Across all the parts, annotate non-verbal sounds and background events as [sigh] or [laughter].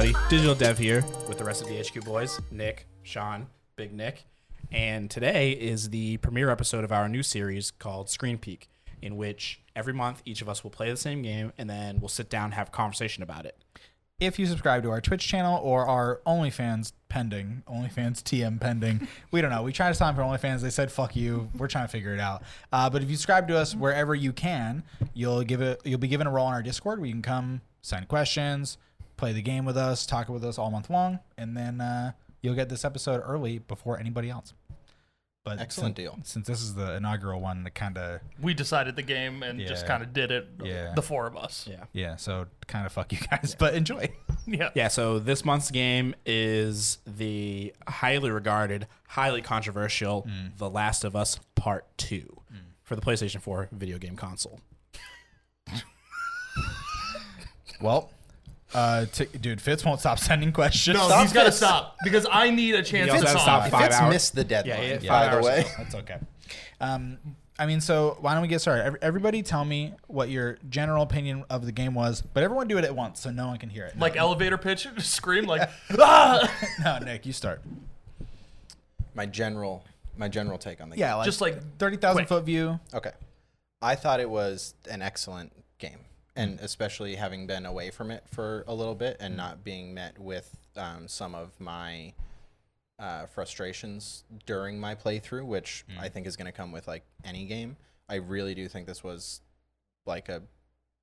everybody. Digital Dev here with the rest of the HQ boys Nick, Sean, Big Nick. And today is the premiere episode of our new series called Screen Peek, in which every month each of us will play the same game and then we'll sit down and have a conversation about it. if you subscribe to our Twitch channel or our OnlyFans pending, OnlyFans TM pending, we don't know. We tried to sign for OnlyFans. They said fuck you. We're trying to figure it out. Uh, but if you subscribe to us wherever you can, you'll give it. You'll be given a role on our Discord where you can come send questions, play the game with us, talk with us all month long, and then uh, you'll get this episode early before anybody else. But Excellent since, deal. Since this is the inaugural one, it kind of we decided the game and just kind of did it. Yeah. The four of us. Yeah. yeah. So kind of fuck you guys, but enjoy. [laughs] Yeah. Yeah, so this month's game is the highly regarded, highly controversial The Last of Us Part 2 for the PlayStation 4 video game console. [laughs] Well, uh, t- dude, Fitz won't stop sending questions. No, Stop he's got to this. stop because I need a chance He also to has to talk. stop five Fitz hours. missed the deadline, yeah, by five the way. That's okay. Um, I mean, so why don't we get started? Every- Everybody tell me what your general opinion of the game was, but everyone do it at once so no one can hear it. Like elevator pitch, [laughs] scream like, [laughs] [laughs] ah! no, Nick, you start. My general, my general take on the Yeah, like Just like thirty thousand quick. foot view. game. Okay. I thought it was an excellent game, and especially having been away from it for a little bit and not being met with um, some of my uh, frustrations during my playthrough, which I think is going to come with like any game. I really do think this was like a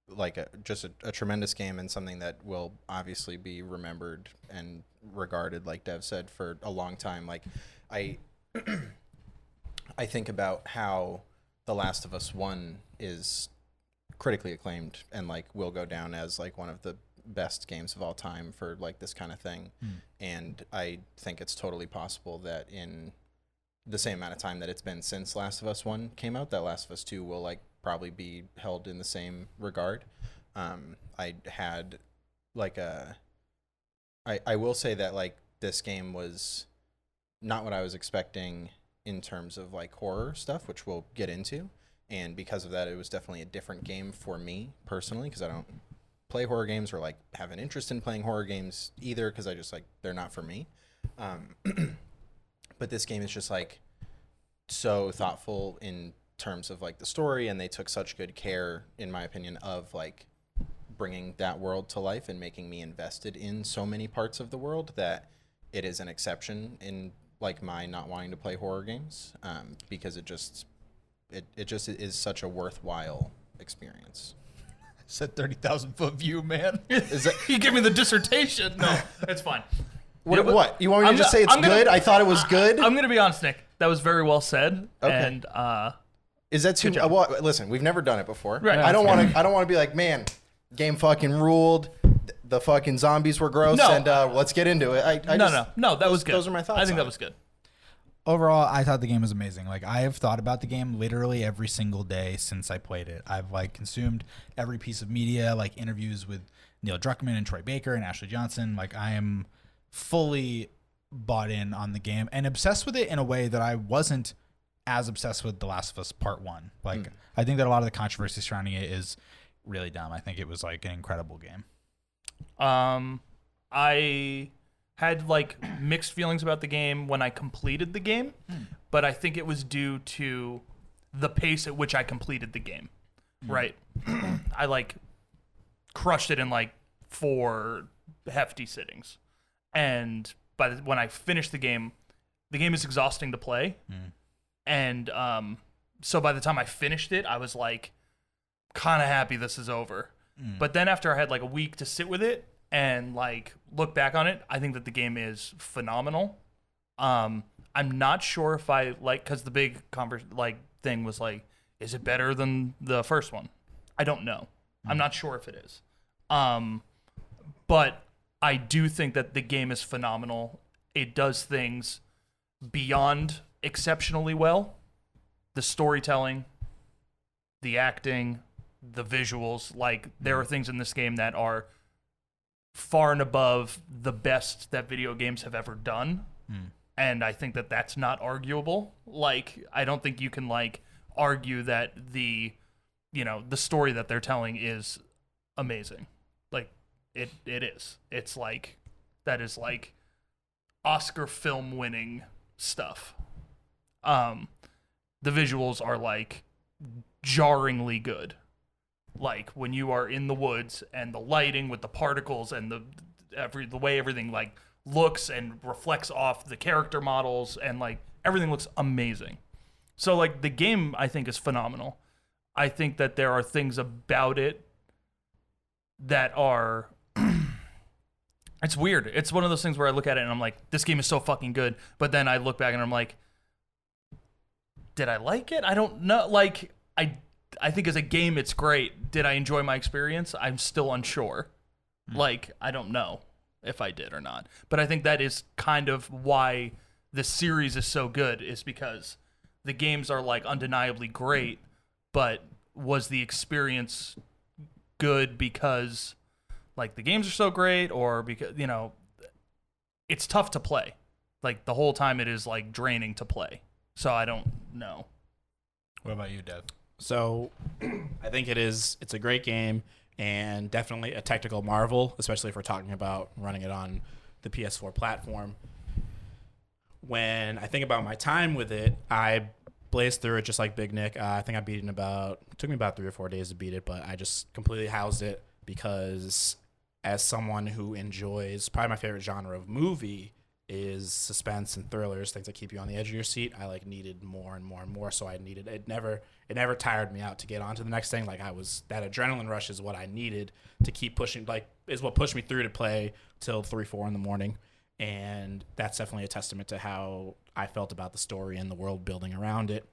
like a just a, a tremendous game and something that will obviously be remembered and regarded like dev said for a long time like i [clears throat] i think about how the last of us 1 is critically acclaimed and like will go down as like one of the best games of all time for like this kind of thing and i think it's totally possible that in the same amount of time that it's been since Last of Us One came out, that Last of Us Two will like probably be held in the same regard. Um, I had like a, I I will say that like this game was not what I was expecting in terms of like horror stuff, which we'll get into, and because of that, it was definitely a different game for me personally because I don't play horror games or like have an interest in playing horror games either because I just like they're not for me. Um, [clears throat] but this game is just like so thoughtful in terms of like the story and they took such good care in my opinion of like bringing that world to life and making me invested in so many parts of the world that it is an exception in like my not wanting to play horror games um, because it just it, it just is such a worthwhile experience [laughs] Said thirty thousand foot view, man. is that [laughs] you give me the dissertation. No, [laughs] it's fine. what, Yeah, but what you want me to I'm just gonna- say it's I'm gonna- good i thought it was good I'm gonna be honest, Nick. That was very well said. Okay. And uh, Is that too? job. well, listen, we've never done it before. Right. I don't want to. I don't want to be like, man, game fucking ruled. The fucking zombies were gross, No. and uh, let's get into it. I, I no, just, no, no. That was good. those are my thoughts I think that it. was good. Overall, I thought the game was amazing. Like I have thought about the game literally every single day since I played it. I've like consumed every piece of media, like interviews with Neil Druckmann and Troy Baker and Ashley Johnson. Like I am fully bought in on the game and obsessed with it in a way that I wasn't as obsessed with The Last of Us Part 1. Like I think that a lot of the controversy surrounding it is really dumb. I think it was like an incredible game. Um, I had like [clears throat] mixed feelings about the game when I completed the game, hmm. but I think it was due to the pace at which I completed the game. Hmm. Right. [clears throat] I like crushed it in like four hefty sittings. And by the, when I finished the game, the game is exhausting to play. Hmm. And um so by the time I finished it, I was like kind of happy this is over. But then after I had like a week to sit with it and like look back on it, I think that the game is phenomenal. Um, I'm not sure if I like because the big convers like thing was like, is it better than the first one? I don't know. I'm not sure if it is. Um, but I do think that the game is phenomenal. It does things beyond exceptionally well. The storytelling, the acting, the visuals. Like there are things in this game that are far and above the best that video games have ever done. And I think that that's not arguable. Like I don't think you can like argue that the you know, the story that they're telling is amazing. Like it it is. It's like that is like Oscar film winning stuff. Um, the visuals are like jarringly good. Like when you are in the woods and the lighting with the particles and the every the way everything like looks and reflects off the character models and like everything looks amazing. So like the game I think is phenomenal. I think that there are things about it that are [clears throat] it's weird. It's one of those things where I look at it and I'm like, this game is so fucking good. But then I look back and I'm like, did I like it? I don't know. Like, I I think as a game it's great. Did I enjoy my experience? I'm still unsure. Hmm. Like, I don't know if I did or not. But I think that is kind of why the series is so good, is because the games are like undeniably great, but was the experience good because like the games are so great or because you know it's tough to play like the whole time it is like draining to play so i don't know What about you, Dev? So I think it is it's a great game and definitely a technical marvel, especially if we're talking about running it on the PS4 platform. When I think about my time with it, I blazed through it just like Big Nick. Uh, I think I beat it in about it took me about 3 or 4 days to beat it, but I just completely housed it because as someone who enjoys probably my favorite genre of movie is suspense and thrillers, things that keep you on the edge of your seat. I like needed more and more and more, so I needed it. Never, it never tired me out to get on to the next thing. Like I was that adrenaline rush is what I needed to keep pushing. Like is what pushed me through to play till three, four in the morning, and that's definitely a testament to how I felt about the story and the world building around it.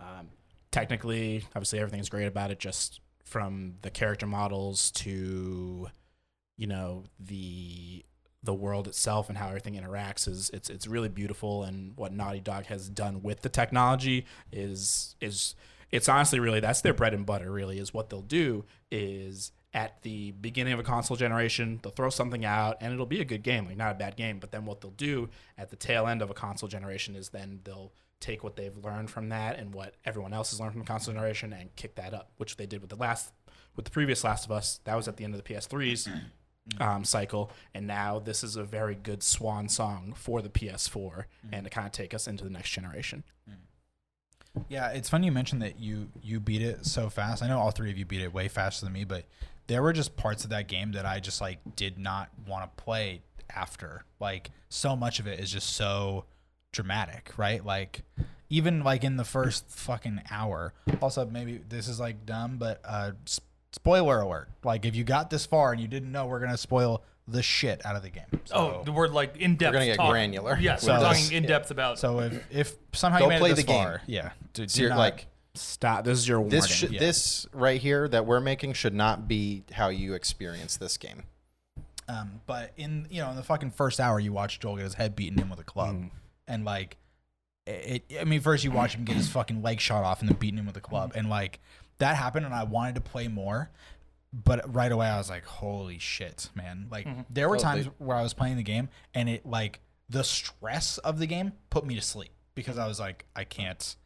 Um, technically, obviously, everything's great about it. Just from the character models to, you know, the the world itself and how everything interacts is it's it's really beautiful. And what Naughty Dog has done with the technology is is it's honestly really that's their bread and butter. Really, is what they'll do is at the beginning of a console generation, they'll throw something out and it'll be a good game, like not a bad game. But then what they'll do at the tail end of a console generation is then they'll take what they've learned from that and what everyone else has learned from the console generation and kick that up, which they did with the last, with the previous Last of Us. That was at the end of the PS3's um, cycle, and now this is a very good swan song for the PS4 and to kind of take us into the next generation. Yeah, it's funny you mentioned that you you beat it so fast. I know all three of you beat it way faster than me, but there were just parts of that game that I just like did not want to play after. Like so much of it is just so dramatic, right? Like even like in the first fucking hour. Also, maybe this is like dumb, but uh spoiler alert. Like if you got this far and you didn't know we're going to spoil the shit out of the game. oh the word like in depth We're gonna get talk. granular Yeah, with we're talking in depth about So if if somehow Go you made play it this the game. far, yeah, do, do Ser- not- like Stop. This is your warning. this should, yeah. this right here that we're making should not be how you experience this game. Um, but in you know in the fucking first hour, you watch Joel get his head beaten in with a club, Mm. and like, it, I mean, first you watch him get his fucking leg shot off and then beaten him with a club, and like that happened, and I wanted to play more, but right away I was like, holy shit, man! Like mm-hmm. there were Oh, times where I was playing the game, and it like the stress of the game put me to sleep because I was like, I can't.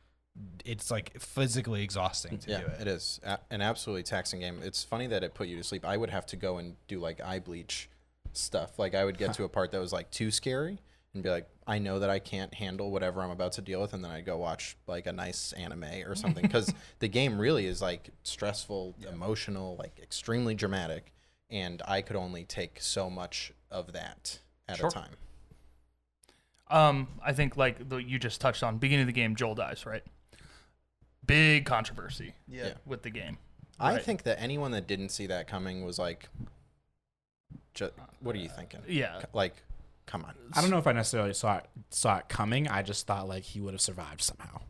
It's like physically exhausting to Yeah, do it. it is A- an absolutely taxing game. It's funny that it put you to sleep. I would have to go and do like eye bleach stuff. Like I would get to a part that was like too scary and be like, I know that I can't handle whatever I'm about to deal with, and then I'd go watch like a nice anime or something because [laughs] the game really is like stressful, emotional, like extremely dramatic, and I could only take so much of that at Sure. a time. um i think like the, you just touched on beginning of the game joel dies right big controversy Yeah. with the game I Right. think that anyone that didn't see that coming was like, ju- "What are you thinking?" yeah Like, come on. I don't know if I necessarily saw it saw it coming. I just thought like he would have survived somehow.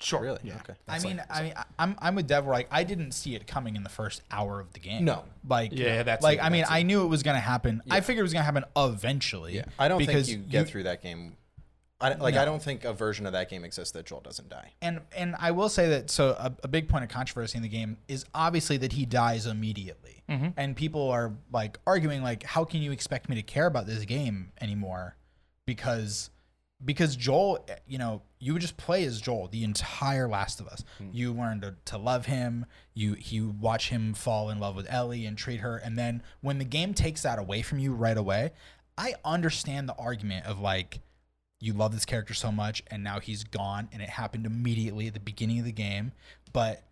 sure Really? Yeah. Okay. I That's mean, like- I mean, I- I'm I'm with Dev. Like, I didn't see it coming in the first hour of the game. No. like Yeah, that's like it, I mean, that's I knew it was gonna happen. I figured it was gonna happen eventually. Yeah, I don't because think you get through that game. I, like No. I don't think a version of that game exists that Joel doesn't die. And and I will say that so a, a big point of controversy in the game is obviously that he dies immediately, Mm-hmm. and people are like arguing like, how can you expect me to care about this game anymore? Because because Joel, you know, you would just play as Joel the entire Last of Us. Hmm. You learn to, to love him. You you watch him fall in love with Ellie and treat her, and then when the game takes that away from you right away, I understand the argument of like you love this character so much and now he's gone and it happened immediately at the beginning of the game. But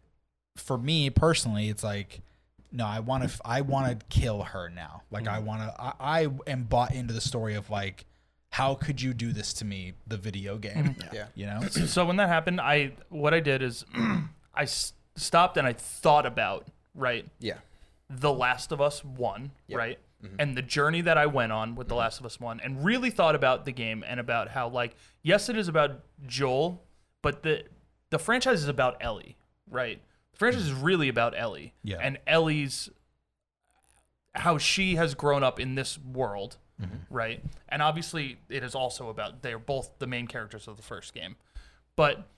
for me personally, it's like no, I want to I want to kill her now. Like I mm. want to I, I am bought into the story of like how could you do this to me the video game mm-hmm. Yeah. you know so when that happened, I what I did is [clears throat] I s- stopped and I thought about right Yeah. The Last of Us One, Yep. right, mm-hmm. and the journey that I went on with The mm-hmm. Last of Us One, and really thought about the game and about how like yes, it is about Joel, but the the franchise is about Ellie, right? The franchise is really about Ellie, Yeah. and Ellie's how she has grown up in this world, mm-hmm. right? And obviously, it is also about they're both the main characters of the first game. But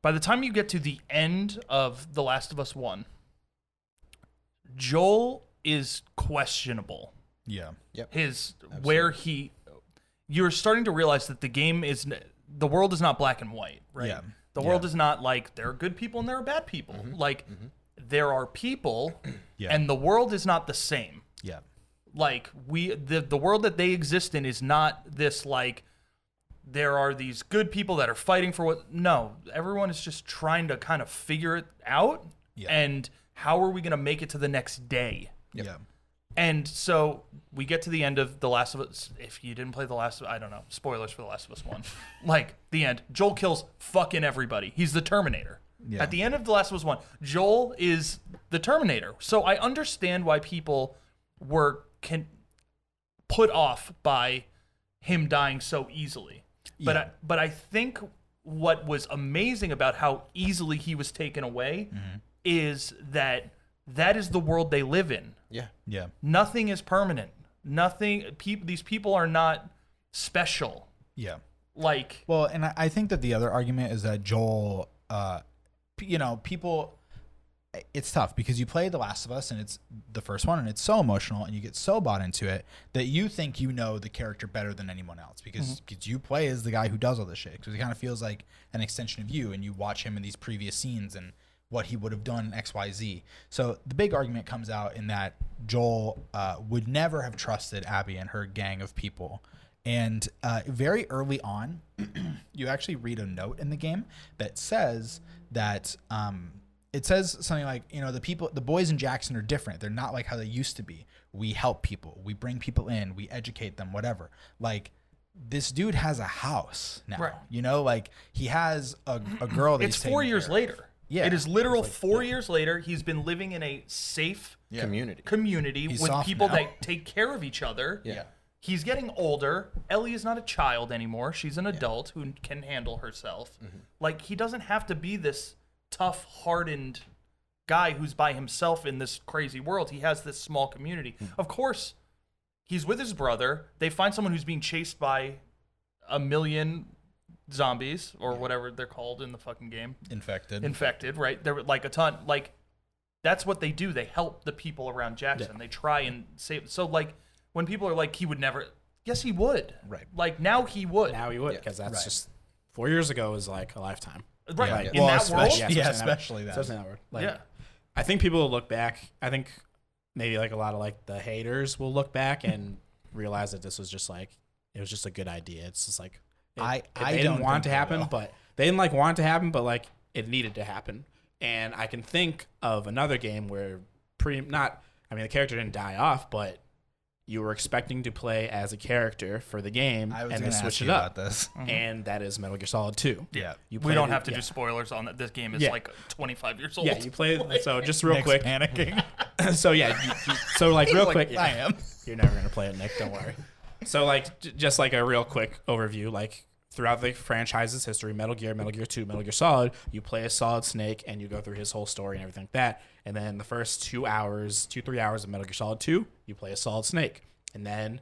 by the time you get to the end of The Last of Us 1, Joel is questionable. yeah Yep. His where he you're starting to realize that the game is the world is not black and white, right? Yeah. The world is not like there are good people and there are bad people. Mm-hmm. Like mm-hmm. there are people Yeah. and the world is not the same. Yeah. Like we the the world that they exist in is not this like there are these good people that are fighting for what no everyone is just trying to kind of figure it out Yeah. and how are we going to make it to the next day? Yeah and so we get to the end of the last of us. If you didn't play the last of i don't know. Spoilers for the last of us one. [laughs] Like the end. Joel kills fucking everybody. He's the terminator. Yeah. at the end of the last of us one joel is the terminator. So i understand why people were can put off by him dying so easily. But I, but i think what was amazing about how easily he was taken away Mm-hmm. is that that is the world they live in Yeah. yeah nothing is permanent. Nothing. Peop, these people are not special. yeah Like Well, and I- I think that the other argument is that Joel, uh, you know, people, it's tough because you play The Last of Us and it's the first one and it's so emotional and you get so bought into it that you think you know the character better than anyone else because, because you play as the guy who does all this shit. Because it kind of feels like an extension of you and you watch him in these previous scenes and what he would have done in X, Y, Z. So the big argument comes out in that Joel uh, would never have trusted Abby and her gang of people. And uh, very early on, [clears throat] you actually read a note in the game that says that um, it says something like, you know, the people, the boys in Jackson are different. They're not like how they used to be. We help people, we bring people in, we educate them, whatever. Like, this dude has a house now. Right. You know, like he has a, a girl that it's four years care later. Yeah. It is literal four years later. He's been living in a safe Community. community He's with people now. that take care of each other. Yeah. He's getting older. Ellie is not a child anymore. She's an adult who can handle herself. Mm-hmm. Like he doesn't have to be this tough, hardened guy who's by himself in this crazy world. He has this small community. Hmm. Of course, he's with his brother. They find someone who's being chased by a million zombies or whatever they're called in the fucking game infected. infected, right? There were like a ton. Like that's what they do. They help the people around Jackson. They try and save. So like when people are like, he would never. Yes, he would. Right. Like now he would. Now he would, Yeah. because that's Right. just four years ago is like a lifetime. right. Yeah. In Well, that world. especially- Yeah, especially that. Especially that world. Like, yeah. I think people will look back. I think maybe like a lot of like the haters will look back and realize that this was just like it was just a good idea. It's just like it, I- I they didn't want it to happen, will. but they didn't like want it to happen, but like it needed to happen. And I can think of another game where pretty not. I mean, the character didn't die off, but you were expecting to play as a character for the game, I was and going they to switched it you up. about this. [laughs] Mm-hmm. And that is Metal Gear Solid Two. Yeah. You We don't it- have to yeah. do spoilers on that. This game is Yeah. like 25 years old. Yeah, you play. So [laughs] just real Nick's quick. panicking. [laughs] so yeah, you, you- so like real Like, quick. yeah. I am. You're never gonna play it, Nick. Don't worry. So like, j- just like a real quick overview, like throughout the franchise's history, Metal Gear, Metal Gear Two, Metal Gear Solid, you play a Solid Snake and you go through his whole story and everything like that. And then the first two hours, two three hours of Metal Gear Solid Two, you play a Solid Snake. And then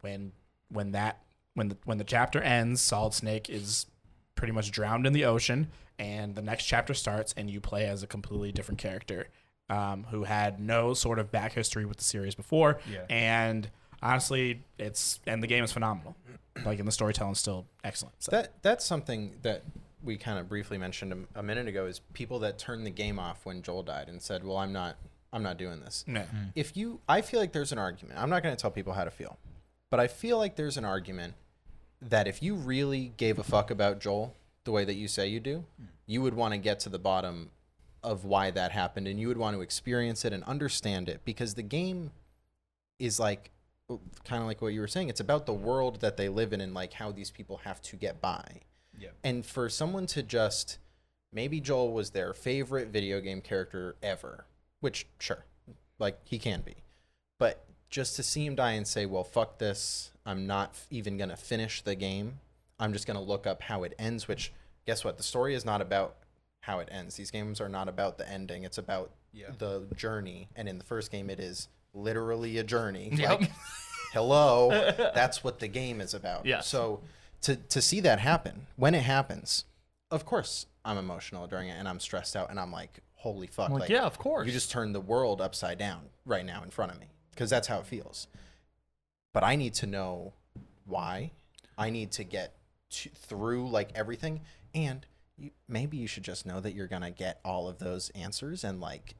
when when that when the when the chapter ends, Solid Snake is pretty much drowned in the ocean, and the next chapter starts, and you play as a completely different character um, who had no sort of back history with the series before. Yeah. And honestly, it's and the game is phenomenal. Like, and the storytelling's still excellent. So. That that's something that we kind of briefly mentioned a, a minute ago is people that turned the game off when Joel died and said, "Well, I'm not I'm not doing this." no. Mm-hmm. If you I feel like there's an argument. I'm not going to tell people how to feel. But I feel like there's an argument that if you really gave a fuck about Joel the way that you say you do, mm. you would want to get to the bottom of why that happened and you would want to experience it and understand it because the game is like kind of like what you were saying it's about the world that they live in and like how these people have to get by Yeah. and for someone to just maybe Joel was their favorite video game character ever, which sure, like he can be. But just to see him die and say, "Well, fuck this. I'm not even going to finish the game. I'm just going to look up how it ends," which guess what? The story is not about how it ends. These games are not about the ending. It's about Yeah. the journey. And in the first game it is literally a journey. Yep. Like hello, [laughs] that's what the game is about. Yeah. So to to see that happen when it happens, of course I'm emotional during it and I'm stressed out and I'm like, holy fuck! Like, yeah, of course. You just turned the world upside down right now in front of me because that's how it feels. But I need to know why. I need to get to, through like everything, and you, maybe you should just know that you're gonna get all of those answers and like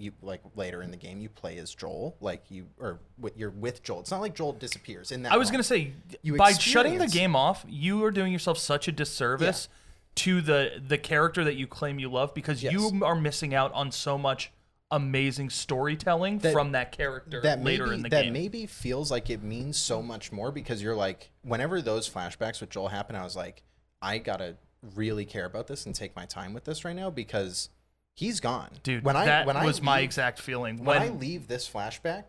you like later in the game you play as Joel, like you or you're with Joel. It's not like Joel disappears in that. I was gonna say You by shutting the game off, you are doing yourself such a disservice to the the character that you claim you love because Yes. you are missing out on so much amazing storytelling That- from that character that later maybe, in the that game. maybe feels like it means so much more because you're like whenever those flashbacks with Joel happen, I was like, I gotta really care about this and take my time with this right now because he's gone, Dude, When I that when was I my leave- exact feeling when when I leave this flashback,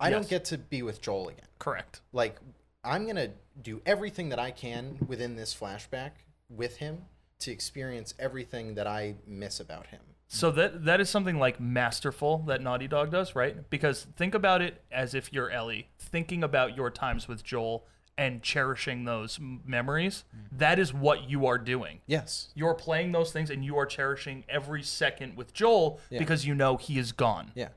I Yes. don't get to be with Joel again. correct. Like I'm gonna do everything that I can within this flashback with him to experience everything that I miss about him. So that that is something like masterful that Naughty Dog does, right? Because think about it as if you're Ellie, thinking about your times with Joel and cherishing those memories. That is what you are doing. Yes. You're playing those things and you are cherishing every second with Joel Yeah. because you know he is gone. Yeah.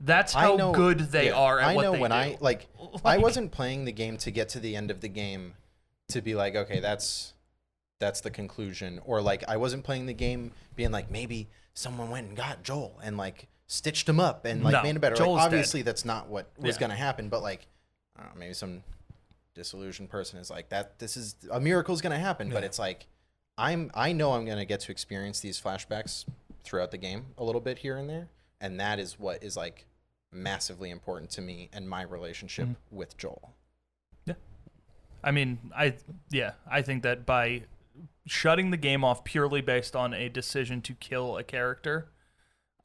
That's how good they yeah, are at I what know they when do. I like, [laughs] I wasn't playing the game to get to the end of the game to be like, okay, that's that's the conclusion, or like I wasn't playing the game being like maybe someone went and got Joel and like stitched him up and like No, made him better. Joel's like, dead. obviously, that's not what was Yeah. gonna happen, but like, I don't know, maybe some disillusioned person is like that. This is a miracle is gonna happen, but it's like I'm I know I'm gonna get to experience these flashbacks throughout the game a little bit here and there, and that is what is like massively important to me and my relationship Mm-hmm. with Joel. Yeah. I mean, I yeah, I think that by shutting the game off purely based on a decision to kill a character,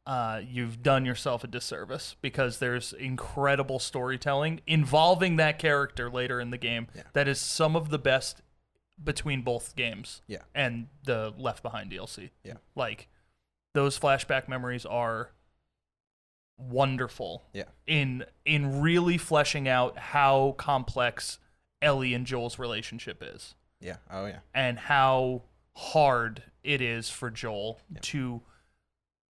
uh, you've done yourself a disservice because there's incredible storytelling involving that character later in the game Yeah. that is some of the best between both games Yeah. and the Left Behind DLC. Yeah. Like those flashback memories are wonderful Yeah. in in really fleshing out how complex Ellie and Joel's relationship is Yeah. Oh yeah. and how hard it is for Joel to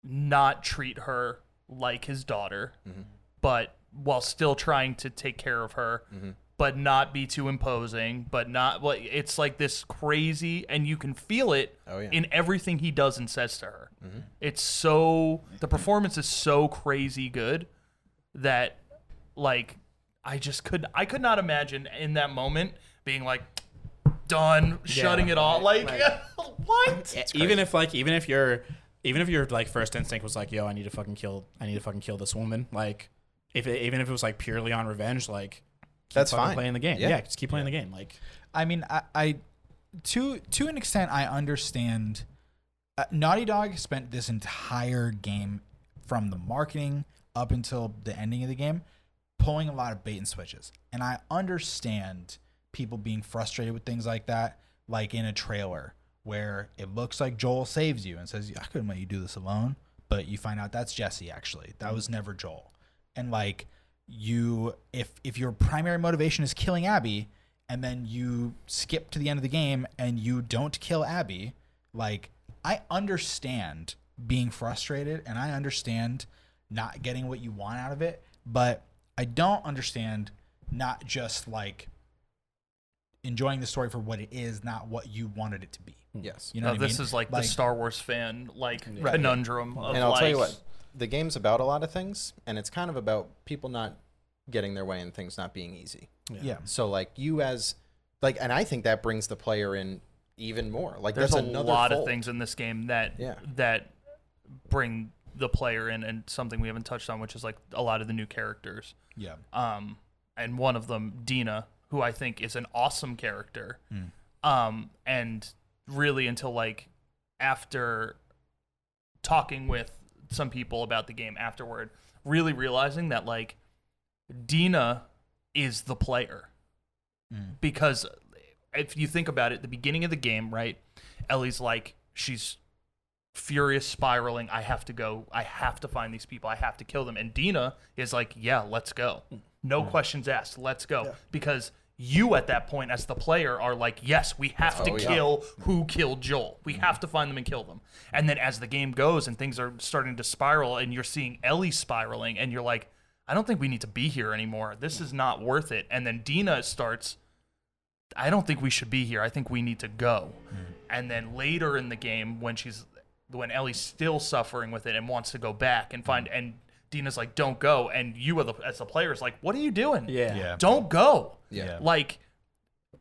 not treat her like his daughter, Mhm. but while still trying to take care of her, Mhm. but not be too imposing, but not well, it's like this crazy and you can feel it Oh yeah. in everything he does and says to her. Mhm. It's so the performance is so crazy good that like I just could I could not imagine in that moment being like done shutting it off like [laughs] what even if like even if you're even if your like first instinct was like yo i need to fucking kill i need to fucking kill this woman like if it, even if it was like purely on revenge like keep That's fine. playing the game Yeah. yeah, just keep playing the game like I mean, I, I to to an extent, I understand. Uh, Naughty Dog spent this entire game, from the marketing up until the ending of the game, pulling a lot of bait and switches, and I understand people being frustrated with things like that, like in a trailer where it looks like Joel saves you and says, "I couldn't let you do this alone," but you find out that's Jesse. Actually, that was never Joel, and like you, if if your primary motivation is killing Abby and then you skip to the end of the game and you don't kill Abby, like I understand being frustrated and I understand not getting what you want out of it, but I don't understand not just like enjoying the story for what it is, not what you wanted it to be. Yes. You know No, what I this mean? is like, the Star Wars fan like Right. conundrum of and I'll like, tell you what, the game's about a lot of things, and it's kind of about people not getting their way and things not being easy. Yeah. So like you as like, and I think that brings the player in even more. Like There's that's a another lot of things in this game that Yeah. that bring the player in, and something we haven't touched on, which is like a lot of the new characters. Yeah. Um, and one of them, Dina, who I think is an awesome character. Um, and really until like after talking with some people about the game afterward, really realizing that like Dina is the player. Mm. Because if you think about it, the beginning of the game, right? Ellie's like she's furious spiraling. I have to go. I have to find these people. I have to kill them. And Dina is like, yeah, let's go. Mm. No mm. questions asked. Let's go. Because you at that point as the player are like, yes, we have to Oh, yeah. kill who killed Joel. We mm-hmm. have to find them and kill them. And then as the game goes and things are starting to spiral and you're seeing Ellie spiraling and you're like, I don't think we need to be here anymore. This is not worth it. And then Dina starts I don't think we should be here. I think we need to go. Mm-hmm. And then later in the game, when she's when Ellie's still suffering with it and wants to go back and find mm-hmm. and Dina's like, "Don't go," and you are the, as the player is like, "What are you doing? Yeah. Yeah. Don't go." Yeah. Like,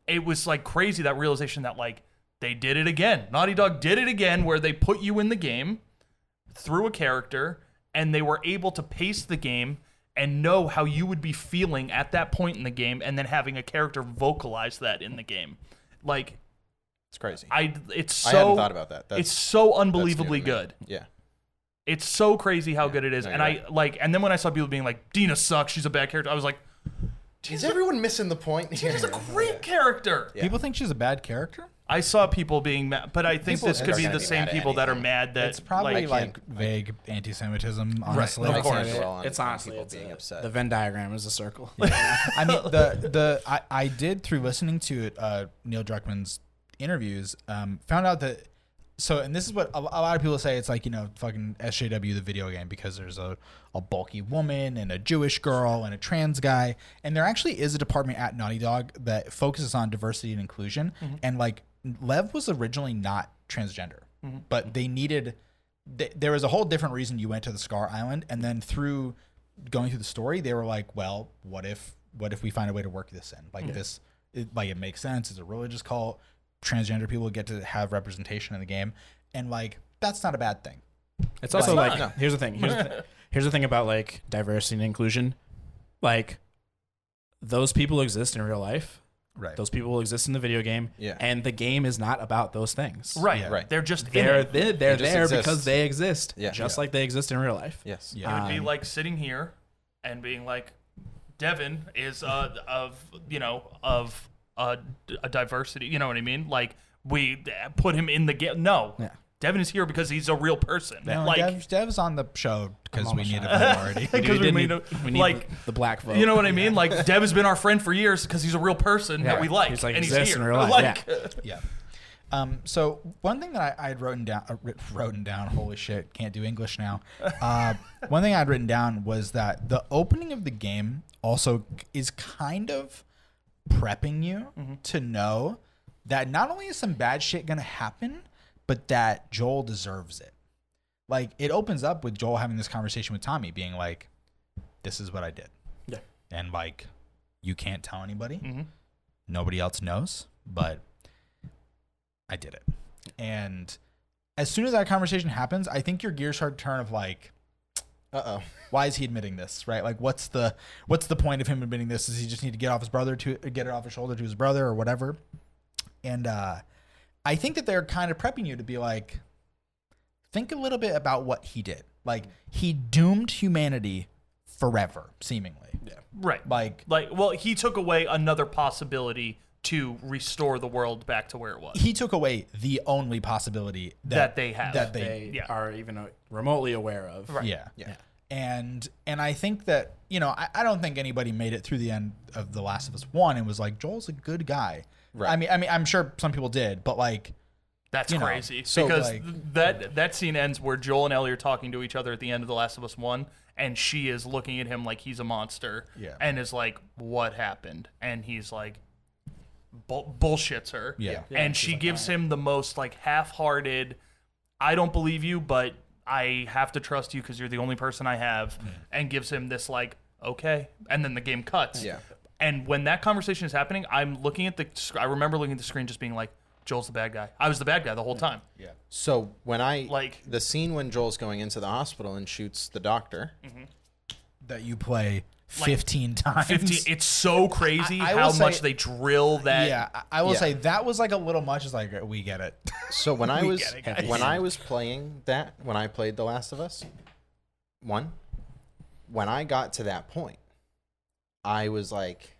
it was like crazy that realization that like they did it again. Naughty Dog did it again, where they put you in the game through a character, and they were able to pace the game and know how you would be feeling at that point in the game, and then having a character vocalize that in the game. Like, It's crazy. I, it's so I hadn't thought about that. That's, it's so unbelievably to good. Yeah. It's so crazy how good it is. no, and you're I like, and then when I saw people being like, Dina sucks, she's a bad character, I was like, Is everyone missing the point here? she's a [laughs] great character. People think she's a bad character. I saw people being mad, but I think People this could are be gonna the be same mad at people that are anything. mad that It's probably I like vague anti-Semitism, honestly. Of I course. can't on- it's on honestly people it's being a- upset. The Venn diagram is a circle. I mean, the [laughs] the I, I did through listening to uh, Neil Druckmann's interviews, um, found out that so, and this is what a, a lot of people say. It's like you know, fucking SJW the video game because there's a a bulky woman and a Jewish girl and a trans guy, and there actually is a department at Naughty Dog that focuses on diversity and inclusion. Mm-hmm. And like Lev was originally not transgender, mm-hmm. but they needed. Th- there was a whole different reason you went to the Scar Island, and then through going through the story, they were like, "Well, what if what if we find a way to work this in? Like this, it, like it makes sense. It's a religious cult. Transgender people get to have representation in the game, and like that's not a bad thing. It's also Right. like No. here's the thing. Here's the, [laughs] thi- here's the thing about like diversity and inclusion. Like those people exist in real life. Right. Those people exist in the video game. Yeah. And the game is not about those things. right, Yeah. Right. They're just They're it. they're, they're just there exist. because they exist. Yeah. Just Yeah. like they exist in real life. yes. Yeah. It would be Um, like sitting here and being like, Devin is uh, of you know of uh, a diversity. You know what I mean? Like we put him in the game. No, Yeah. Devin is here because he's a real person. No, like Dev's, Dev's on the show because on [laughs] we need show. a minority. because [laughs] we, need- we need like the, the black vote. you know what I mean? Like Dev has been our friend for years because he's a real person Yeah. that we like, He's, like, and he's here. in real life, Like, [laughs] yeah. Um, so one thing that I, I had written down, uh, written down, holy shit, can't do English now. Uh, one thing I'd written down was that the opening of the game also is kind of prepping you to know that not only is some bad shit gonna happen, but that Joel deserves it. Like it opens up with Joel having this conversation with Tommy, being like, "This is what I did," Yeah. and like, you can't tell anybody Mhm. nobody else knows, but I did it. And as soon as that conversation happens, I think your gears start to turn of like, Uh oh. why is he admitting this? Right? Like what's the what's the point of him admitting this? Does he just need to get off his brother to get it off his shoulder to his brother or whatever? And uh I think that they're kind of prepping you to be like, think a little bit about what he did. Like he doomed humanity forever, seemingly. Yeah right. Like Like, well, he took away another possibility to restore the world back to where it was. he took away the only possibility that, That they have. That they, They Yeah. are even uh, remotely aware of. Right. yeah. Yeah. And and I think that you know I, I don't think anybody made it through the end of The Last of Us one and was like Joel's a good guy. Right. I mean I mean I'm sure some people did, but like That's you know, crazy so, because like- that that scene ends where Joel and Ellie are talking to each other at the end of The Last of Us One, and she is looking at him like he's a monster, Yeah. and is like, "What happened?" And he's like, bull- bullshits her, Yeah. Yeah, and she's she like, gives him the most like half-hearted, "I don't believe you, but I have to trust you because you're the only person I have," and gives him this like okay, and then the game cuts. Yeah. And when that conversation is happening, I'm looking at the. sc- I remember looking at the screen, just being like, "Joel's the bad guy." I was the bad guy the whole time. Yeah. So when I Like- the scene when Joel's going into the hospital and shoots the doctor, mm-hmm. That you play 15 times. Fifteen. It's so crazy I- I how say- much they drill that. yeah, I- I will Yeah. say that was like a little much. It's like uh, we get it. So when [laughs] I was it, when I was playing that, when I played The Last of Us, one, when I got to that point, I was like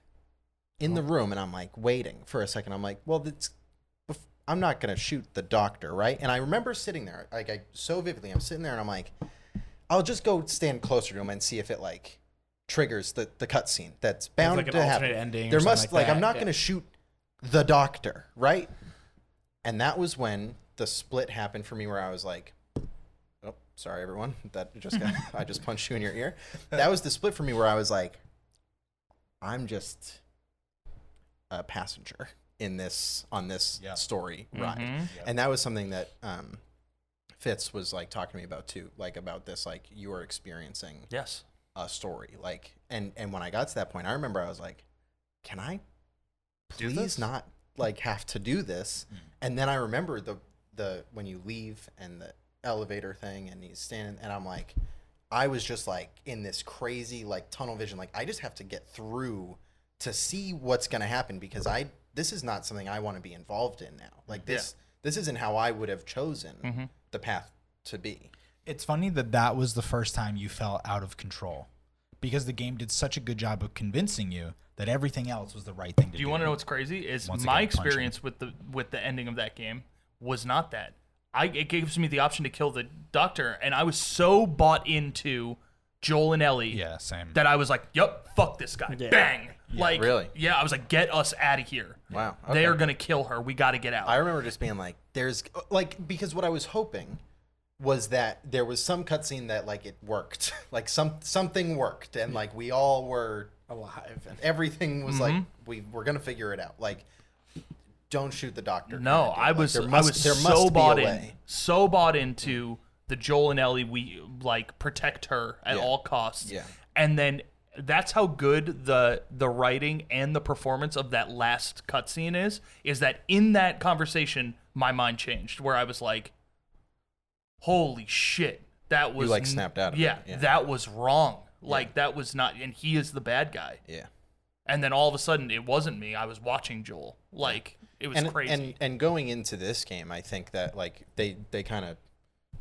in the room and I'm like waiting for a second. I'm like, well, that's, bef- I'm not gonna shoot the doctor, right? And I remember sitting there, like I so vividly, I'm sitting there and I'm like, I'll just go stand closer to him and see if it like triggers the the cutscene that's bound like to happen. ending There must like like, I'm not yeah. gonna shoot the doctor, right? And that was when the split happened for me where I was like, oh, sorry everyone. That just got, [laughs] I just punched you in your ear. That was the split for me where I was like, I'm just a passenger in this on this Yeah. story ride. Mhm. And that was something that um Fitz was like talking to me about too, like about this like you are experiencing Yes. A story. Like and and when I got to that point, I remember I was like, can I please not like have to do this? Mm. And then I remember the the when you leave and the elevator thing and he's standing and I'm like I was just like in this crazy like tunnel vision like I just have to get through to see what's going to happen because I this is not something I want to be involved in now. Like this this isn't how I would have chosen mm-hmm. the path to be. It's funny that that was the first time you felt out of control because the game did such a good job of convincing you that everything else was the right thing to do. Do you want to know what's crazy? Is Once my again, experience with the with the ending of that game was not that. I it gives me the option to kill the doctor, and I was so bought into Joel and Ellie Yeah, same. that I was like, "Yep, fuck this guy, Yeah. bang!" like, Really? Yeah, I was like, "Get us out of here." Wow. they are gonna kill her. We got to get out. I remember just being like, "There's like," because what I was hoping was that there was some cutscene that like it worked, [laughs] like some something worked, and like we all were alive. And everything was like mm-hmm. we were gonna figure it out. Like, don't shoot the doctor. no, kinda. I Like, was there I was there so must be bought in, so bought into the Joel and Ellie. We like protect her at Yeah. all costs. Yeah. and then that's how good the the writing and the performance of that last cutscene is. Is that in that conversation, my mind changed, where I was like, "Holy shit, that was like, snapped out of yeah, it, yeah. that was wrong. Like that was not, and he is the bad guy. Yeah. And then all of a sudden, it wasn't me. I was watching Joel. Like it was and, crazy. And and going into this game, I think that like they they kind of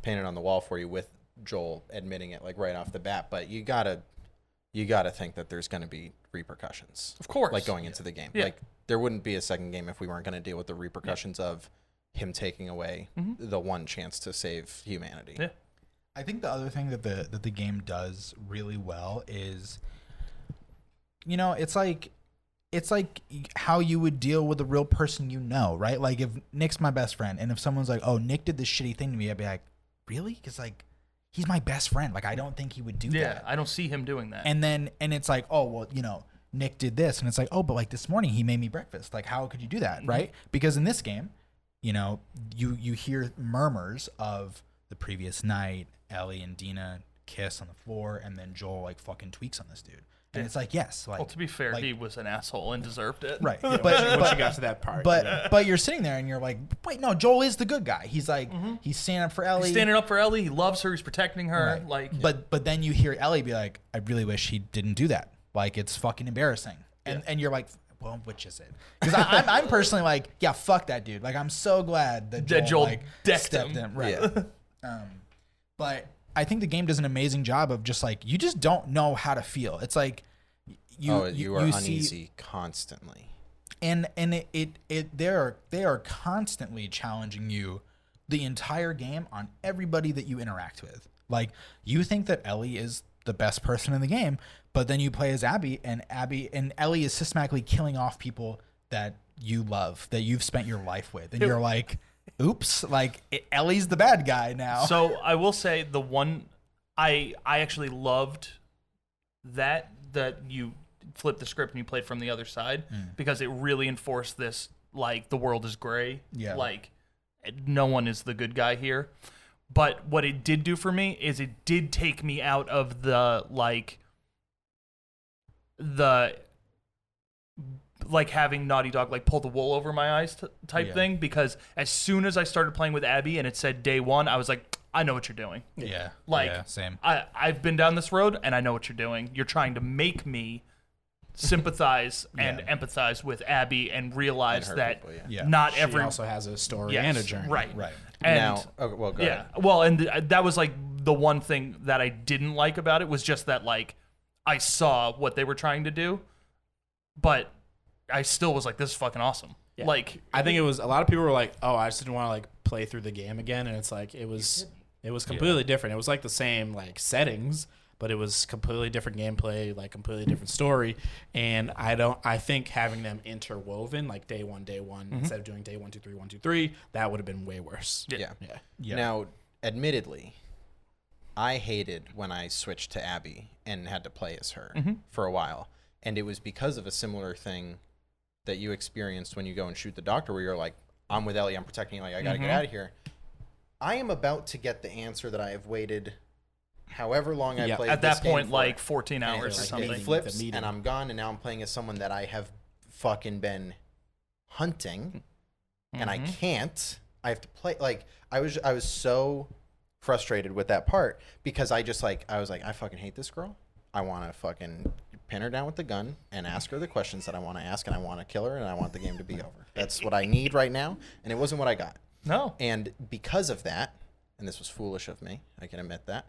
painted on the wall for you with Joel admitting it like right off the bat. But you gotta you gotta think that there's gonna be repercussions. Of course. like going into the game. Yeah. Like there wouldn't be a second game if we weren't gonna deal with the repercussions of him taking away the one chance to save humanity. Mm-hmm. yeah. I think the other thing that the that the game does really well is you know, it's like it's like how you would deal with a real person you know, right? Like if Nick's my best friend and if someone's like, "Oh, Nick did this shitty thing to me." I'd be like, "Really?" Cuz like he's my best friend. Like I don't think he would do Yeah, that. I don't see him doing that. And then and it's like, "Oh, well, you know, Nick did this." And it's like, "Oh, but like this morning he made me breakfast. Like how could you do that?" Right? Because in this game, you know, you you hear murmurs of the previous night, Ellie and Dina kiss on the floor, and then Joel like fucking tweaks on this dude, and it's like, yes, like well, to be fair, like- he was an asshole and deserved it. right, [laughs] but, but once you got to that part, but yeah. but you're sitting there and you're like, wait, no, Joel is the good guy. He's like, mm-hmm. he's standing up for Ellie, He's standing up for Ellie. He loves her. He's protecting her. Right. Like, but but then you hear Ellie be like, I really wish he didn't do that. Like it's fucking embarrassing. And and you're like, well, which is it? Because I'm I'm personally like, yeah, fuck that dude. Like I'm so glad that Joel, That Joel like decked stepped him. in. Right. Yeah. [laughs] Um, but I think the game does an amazing job of just like you just don't know how to feel. It's like you oh, you, are see- uneasy constantly. and and it, it it they're they are constantly challenging you the entire game on everybody that you interact with. Like you think that Ellie is the best person in the game, but then you play as Abby and Abby and Ellie is systematically killing off people that you love, that you've spent your life with. And you're like, oops, like it, Ellie's the bad guy now. so I will say the one I I actually loved that that you flipped the script and you played from the other side mm. because it really enforced this like the world is gray. Yeah. Like no one is the good guy here. But what it did do for me is it did take me out of the like the like having Naughty Dog like pull the wool over my eyes t- type Yeah. thing because as soon as I started playing with Abby and it said day one, I was like, I know what you're doing. Yeah. Like- yeah, same. I I've been down this road and I know what you're doing. You're trying to make me sympathize [laughs] and empathize with Abby and realize hurt that people, yeah. Yeah. not She every also has a story yes, and a journey. right Right. and now, okay, well, go yeah ahead. well and th- that was like the one thing that i didn't like about it was just that like i saw what they were trying to do but i still was like this is fucking awesome Yeah. like I think it was a lot of people were like, "Oh, I just didn't want to like play through the game again," and it's like it was it was completely different. It was like the same like settings, but it was completely different gameplay, like completely different story. And I don't, I think having them interwoven like day one, day one mm-hmm. instead of doing day one, two, three, one, two, three, that would have been way worse. Yeah. Yeah. Yeah. Now, admittedly, I hated when I switched to Abby and had to play as her mm-hmm. for a while. And it was because of a similar thing that you experienced when you go and shoot the doctor, where you're like, I'm with Ellie, I'm protecting you, like, I gotta get mm-hmm. out of here. I am about to get the answer that I have waited however long I Yeah. played at that point like 14 And hours or like, something It flips, and I'm gone, and now I'm playing as someone that I have fucking been hunting, and I mm-hmm. can't. I have to play. Like I was, I was so frustrated with that part because I just like I was like I fucking hate this girl. I want to fucking pin her down with the gun and ask her the questions that I want to ask, and I want to kill her, and I want the game to be over. That's what I need right now, and it wasn't what I got. no And because of that, and this was foolish of me, I can admit that,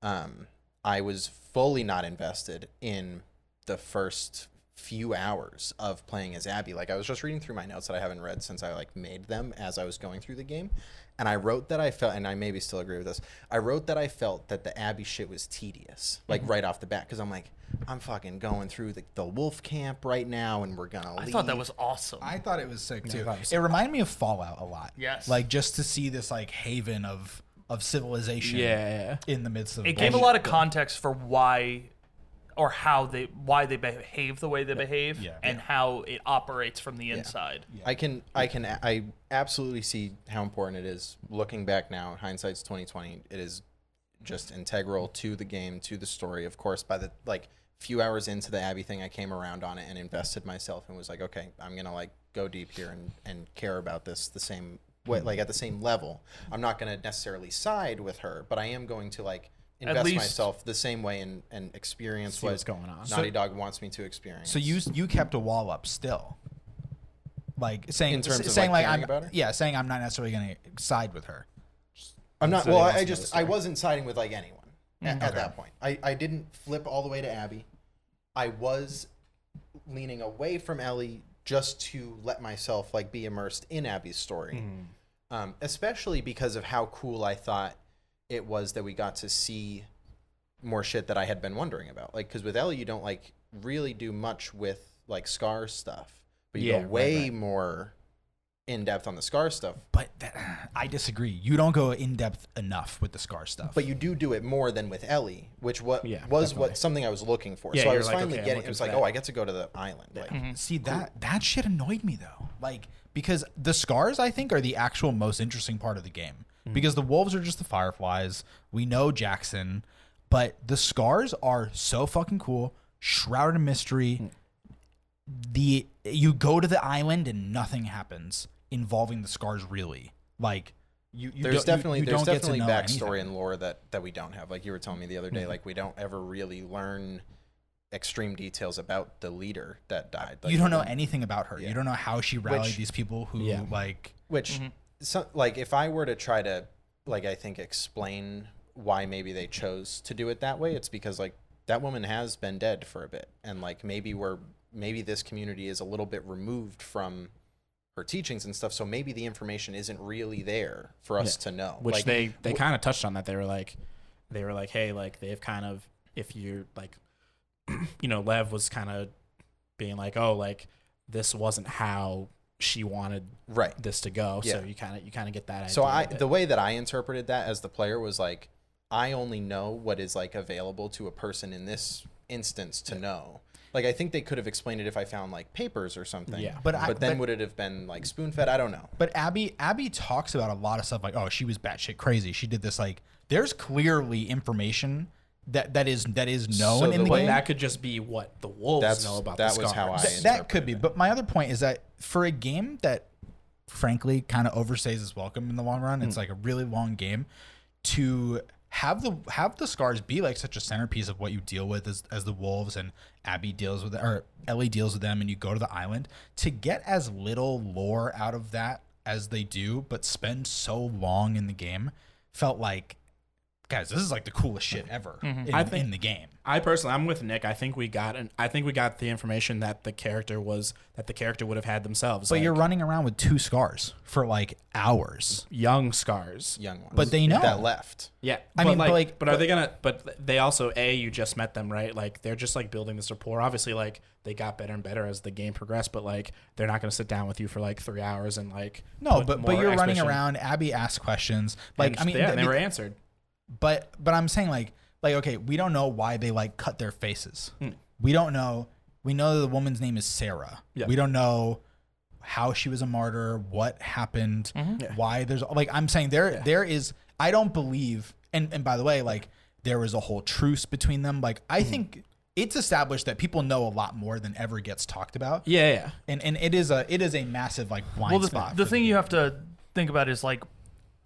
um, I was fully not invested in the first few hours of playing as Abby. Like I was just reading through my notes that I haven't read since I like made them as I was going through the game. And I wrote that I felt, and I maybe still agree with this. I wrote that I felt that the Abby shit was tedious, like mm-hmm. right off the bat, because I'm like, I'm fucking going through the, the wolf camp right now, and we're gonna. i leave. thought that was awesome I thought it was sick too. thought it was It reminded me of Fallout a lot. Yes. Like just to see this like haven of of civilization. Yeah. In the midst of it gave a lot of context for why or how they why they behave the way they behave Yeah. and how it operates from the inside I can I can I absolutely see how important it is. Looking back now, hindsight's twenty twenty. It is just integral to the game, to the story. Of course, by the like few hours into the Abby thing, I came around on it and invested myself and was like, okay, I'm gonna like go deep here and and care about this the same way, hmm. like at the same level. I'm not gonna necessarily side with her, but I am going to like invest least- myself the same way and and experience what what's going on. Naughty Dog wants me to experience. So you you kept a wall up still. Like saying In terms of, saying like, like, I'm about her? yeah saying I'm not necessarily going to side with her. I'm not. Well, I, I just I wasn't siding with like anyone at, at that point. I I didn't flip all the way to Abby. I was leaning away from Ellie just to let myself like be immersed in Abby's story, um, especially because of how cool I thought it was that we got to see more shit that I had been wondering about. Like, because with Ellie, you don't like really do much with like Scar stuff, but you Yeah, go way right. more in depth on the Scar stuff. But that, [sighs] I disagree. You don't go in depth enough with the scar stuff. But you do do it more than with Ellie, which what Yeah, was definitely. what something I was looking for. Yeah, so I was like, finally okay, getting. looking It was like, that. oh, I get to go to the island. Like, mm-hmm. See that that shit annoyed me though. Like because the scars I think are the actual most interesting part of the game. Mm-hmm. Because the wolves are just the fireflies. We know Jackson, but the scars are so fucking cool. Shrouded in mystery. Mm. The you go to the island and nothing happens involving the scars really. Like you, you there's don't- you- definitely you there's don't definitely backstory anything. and lore that that we don't have. Like you were telling me the other day, mm-hmm. like we don't ever really learn extreme details about the leader that died. Like, you don't know anything about her. Yeah. You don't know how she rallied Which- these people who Yeah. like Which, mm-hmm. So, like, if I were to try to, like, I think explain why maybe they chose to do it that way, it's because like that woman has been dead for a bit, and like maybe we're maybe this community is a little bit removed from her teachings and stuff, so maybe the information isn't really there for us to know. which Like, they they kind of touched on that. They were like they were like hey like they've kind of if you're like [clears throat] you know lev was kind of being like oh like this wasn't how she wanted right. this to go so you kind of you kind of get that So idea I the way that I interpreted that as the player was like I only know what is like available to a person in this instance to know. Like I think they could have explained it if I found like papers or something. Yeah. But But, I- then but- would it have been like spoon fed? I don't know. But Abby Abby talks about a lot of stuff like, oh, she was batshit crazy. She did this like there's clearly information that that is that is known So in the the game. That could just be what the wolves That's- know about that the was scars. how I Th- that could be. it. But my other point is that for a game that, frankly, kind of overstays its welcome in the long run, Hmm. it's like a really long game. To have the have the scars be like such a centerpiece of what you deal with as as the wolves and Abby deals with or Ellie deals with them, and you go to the island to get as little lore out of that as they do, but spend so long in the game, felt like. Guys, this is like the coolest shit ever mm-hmm. in, mm-hmm. I think- in the game. I personally, I'm with Nick. I think we got an. I think we got the information that the character was that the character would have had themselves. But like, you're running around with two scars for like hours. young scars. young ones. But they know. that left. Yeah, I but mean, but like, like- but are but- they gonna? But they also a you just met them, right? Like they're just like building this rapport. Obviously, like they got better and better as the game progressed, but like they're not gonna sit down with you for like three hours and like No, but but you're running around. Abby asks questions. Like And I mean, yeah, th- and they were answered. But but I'm saying like like okay, we don't know why they like cut their faces. Hmm. We don't know. We know that the woman's name is Sarah. Yeah. We don't know how she was a martyr, what happened, Yeah. why there's like I'm saying there Yeah. there is I don't believe and and by the way like there was a whole truce between them. Like. I think it's established that people know a lot more than ever gets talked about. Yeah, yeah. And and it is a it is a massive like blind well, the, spot. the for thing you have to think about is like,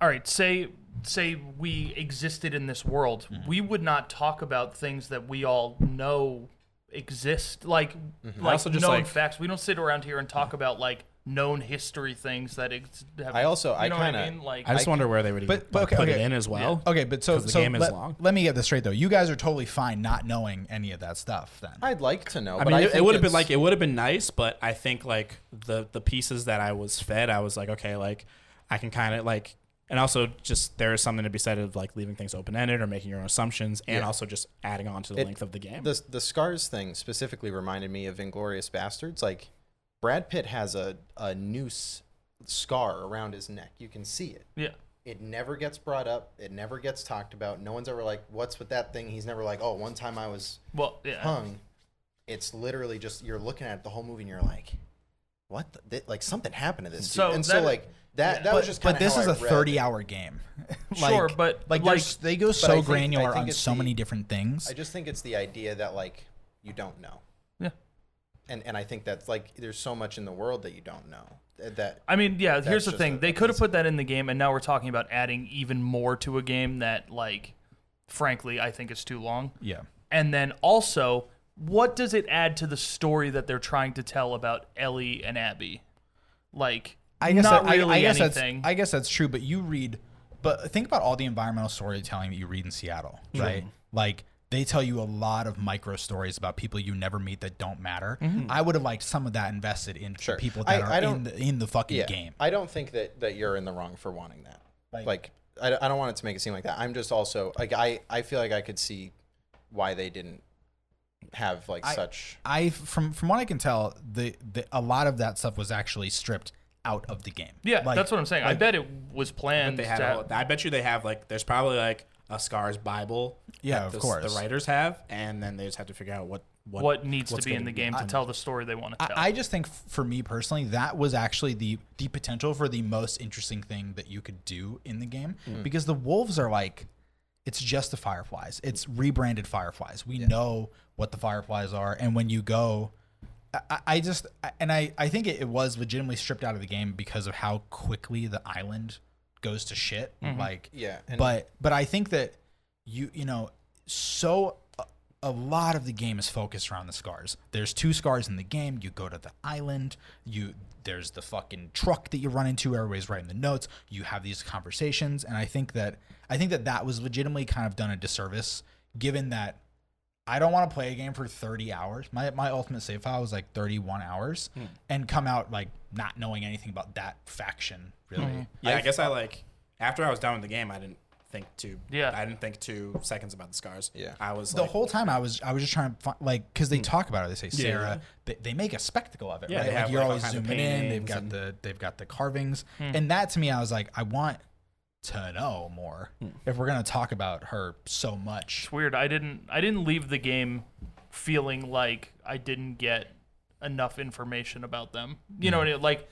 all right, say say we existed in this world, Mm-hmm. we would not talk about things that we all know exist, like Mm-hmm. like Also just, known like- facts. We don't sit around here and talk about like known history things that ex- have, I also- you I know kinda- I mean? Like I just I- wonder where they would even But- but like, okay, put okay. it in as well. Okay, but so the so game is let, long. let me get this straight though. You guys are totally fine not knowing any of that stuff then. I'd like to know. I but mean, I it, it would have been like it would have been nice, but I think like the the pieces that I was fed, I was like, okay, like I can kind of like, and also just there is something to be said of like leaving things open ended or making your own assumptions, and Yeah. also just adding on to the It- length of the game. the the scars thing specifically reminded me of Inglourious Basterds. Like Brad Pitt has a a noose scar around his neck. You can see it. yeah. It never gets brought up. It never gets talked about. No one's ever like, "What's with that thing?" He's never like, "Oh, one time I was Well, yeah. hung." It's literally just you're looking at the whole movie and you're like, "What? The, th- like something happened to this?" So dude. And so like that. That but, was just. but kinda this how is I a read thirty-hour game. [laughs] Sure, but, like, like- they go so think- granular on so the- many different things. I just think it's the idea that like you don't know. Yeah. And and I think that's like there's so much in the world that you don't know. That I mean, yeah. Here's the thing: a- they could have put that in the game, and now we're talking about adding even more to a game that, like, frankly, I think is too long. yeah. And then also, what does it add to the story that they're trying to tell about Ellie and Abby? Like, I guess not that, really I, guess anything. that's I guess that's true, but you read but think about all the environmental storytelling that you read in Seattle, right? Like they tell you a lot of micro stories about people you never meet that don't matter. Mm-hmm. I would have liked some of that invested in Sure. the people I- that are I in don't- the in the fucking yeah, game. I don't think that that you're in the wrong for wanting that. Like- Like, I, I don't want it to make it seem like that. I'm just also like I I feel like I could see why they didn't have like I- such. I from from what I can tell, the, the a lot of that stuff was actually stripped out of the game. yeah, Like- that's what I'm saying. I bet it was planned. they to have. have- I bet you they have like. There's probably like a Scars Bible. Yeah, that of the, course. The writers have, and then they just have to figure out what what, what needs to be in the game to tell the story they want to tell. I, I just think f- for me personally, that was actually the the potential for the most interesting thing that you could do in the game mm. because the wolves are like, it's just the fireflies. It's rebranded fireflies. We know what the fireflies are, and when you go. I- I, I just and I, I think it, it was legitimately stripped out of the game because of how quickly the island goes to shit. Mm-hmm. Like Yeah, and- but but I think that you you know so a, a lot of the game is focused around the scars. There's two scars in the game. You go to the island. You there's the fucking truck that you run into. Everybody's writing the notes. You have these conversations, and I think that I think that that was legitimately kind of done a disservice, given that I don't want to play a game for 30 hours. My my ultimate save file was like 31 hours, hmm. and come out like not knowing anything about that faction really. Hmm. Yeah, I, guess I like after I was done with the game, I didn't think too. Yeah. I didn't think two seconds about the scars. Yeah. I was the like, whole time I was I was just trying to find like because they hmm. talk about it. They say Sarah. yeah. They, they make a spectacle of it. Yeah, right? Like have, you're like, always zooming in. They've got and- the they've got the carvings, and that to me I was like I want to know more hmm. if we're gonna talk about her so much. it's weird. I didn't. I didn't leave the game feeling like I didn't get enough information about them. You know, what I mean? like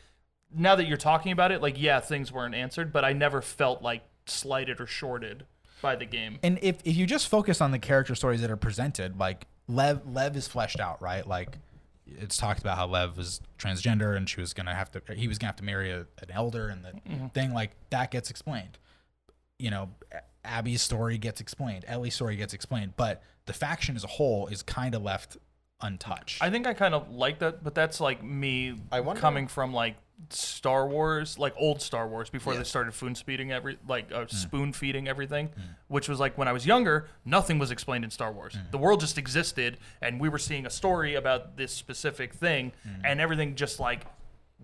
now that you're talking about it, like yeah, things weren't answered, but I never felt like slighted or shorted by the game. And if, if you just focus on the character stories that are presented, like Lev Lev is fleshed out, right? Like it's talked about how Lev was transgender and she was gonna have to he was gonna have to marry a, an elder and the mm-hmm. thing like that gets explained. You know, Abby's story gets explained, Ellie's story gets explained, but the faction as a whole is kind of left untouched. I think I kind of like that, but that's like me I wonder- coming from like Star Wars, like old Star Wars, before Yeah. they started spoon feeding every, like uh, Hmm. spoon feeding everything, which was like when I was younger, nothing was explained in Star Wars. Hmm. The world just existed, and we were seeing a story about this specific thing, Hmm. and everything just like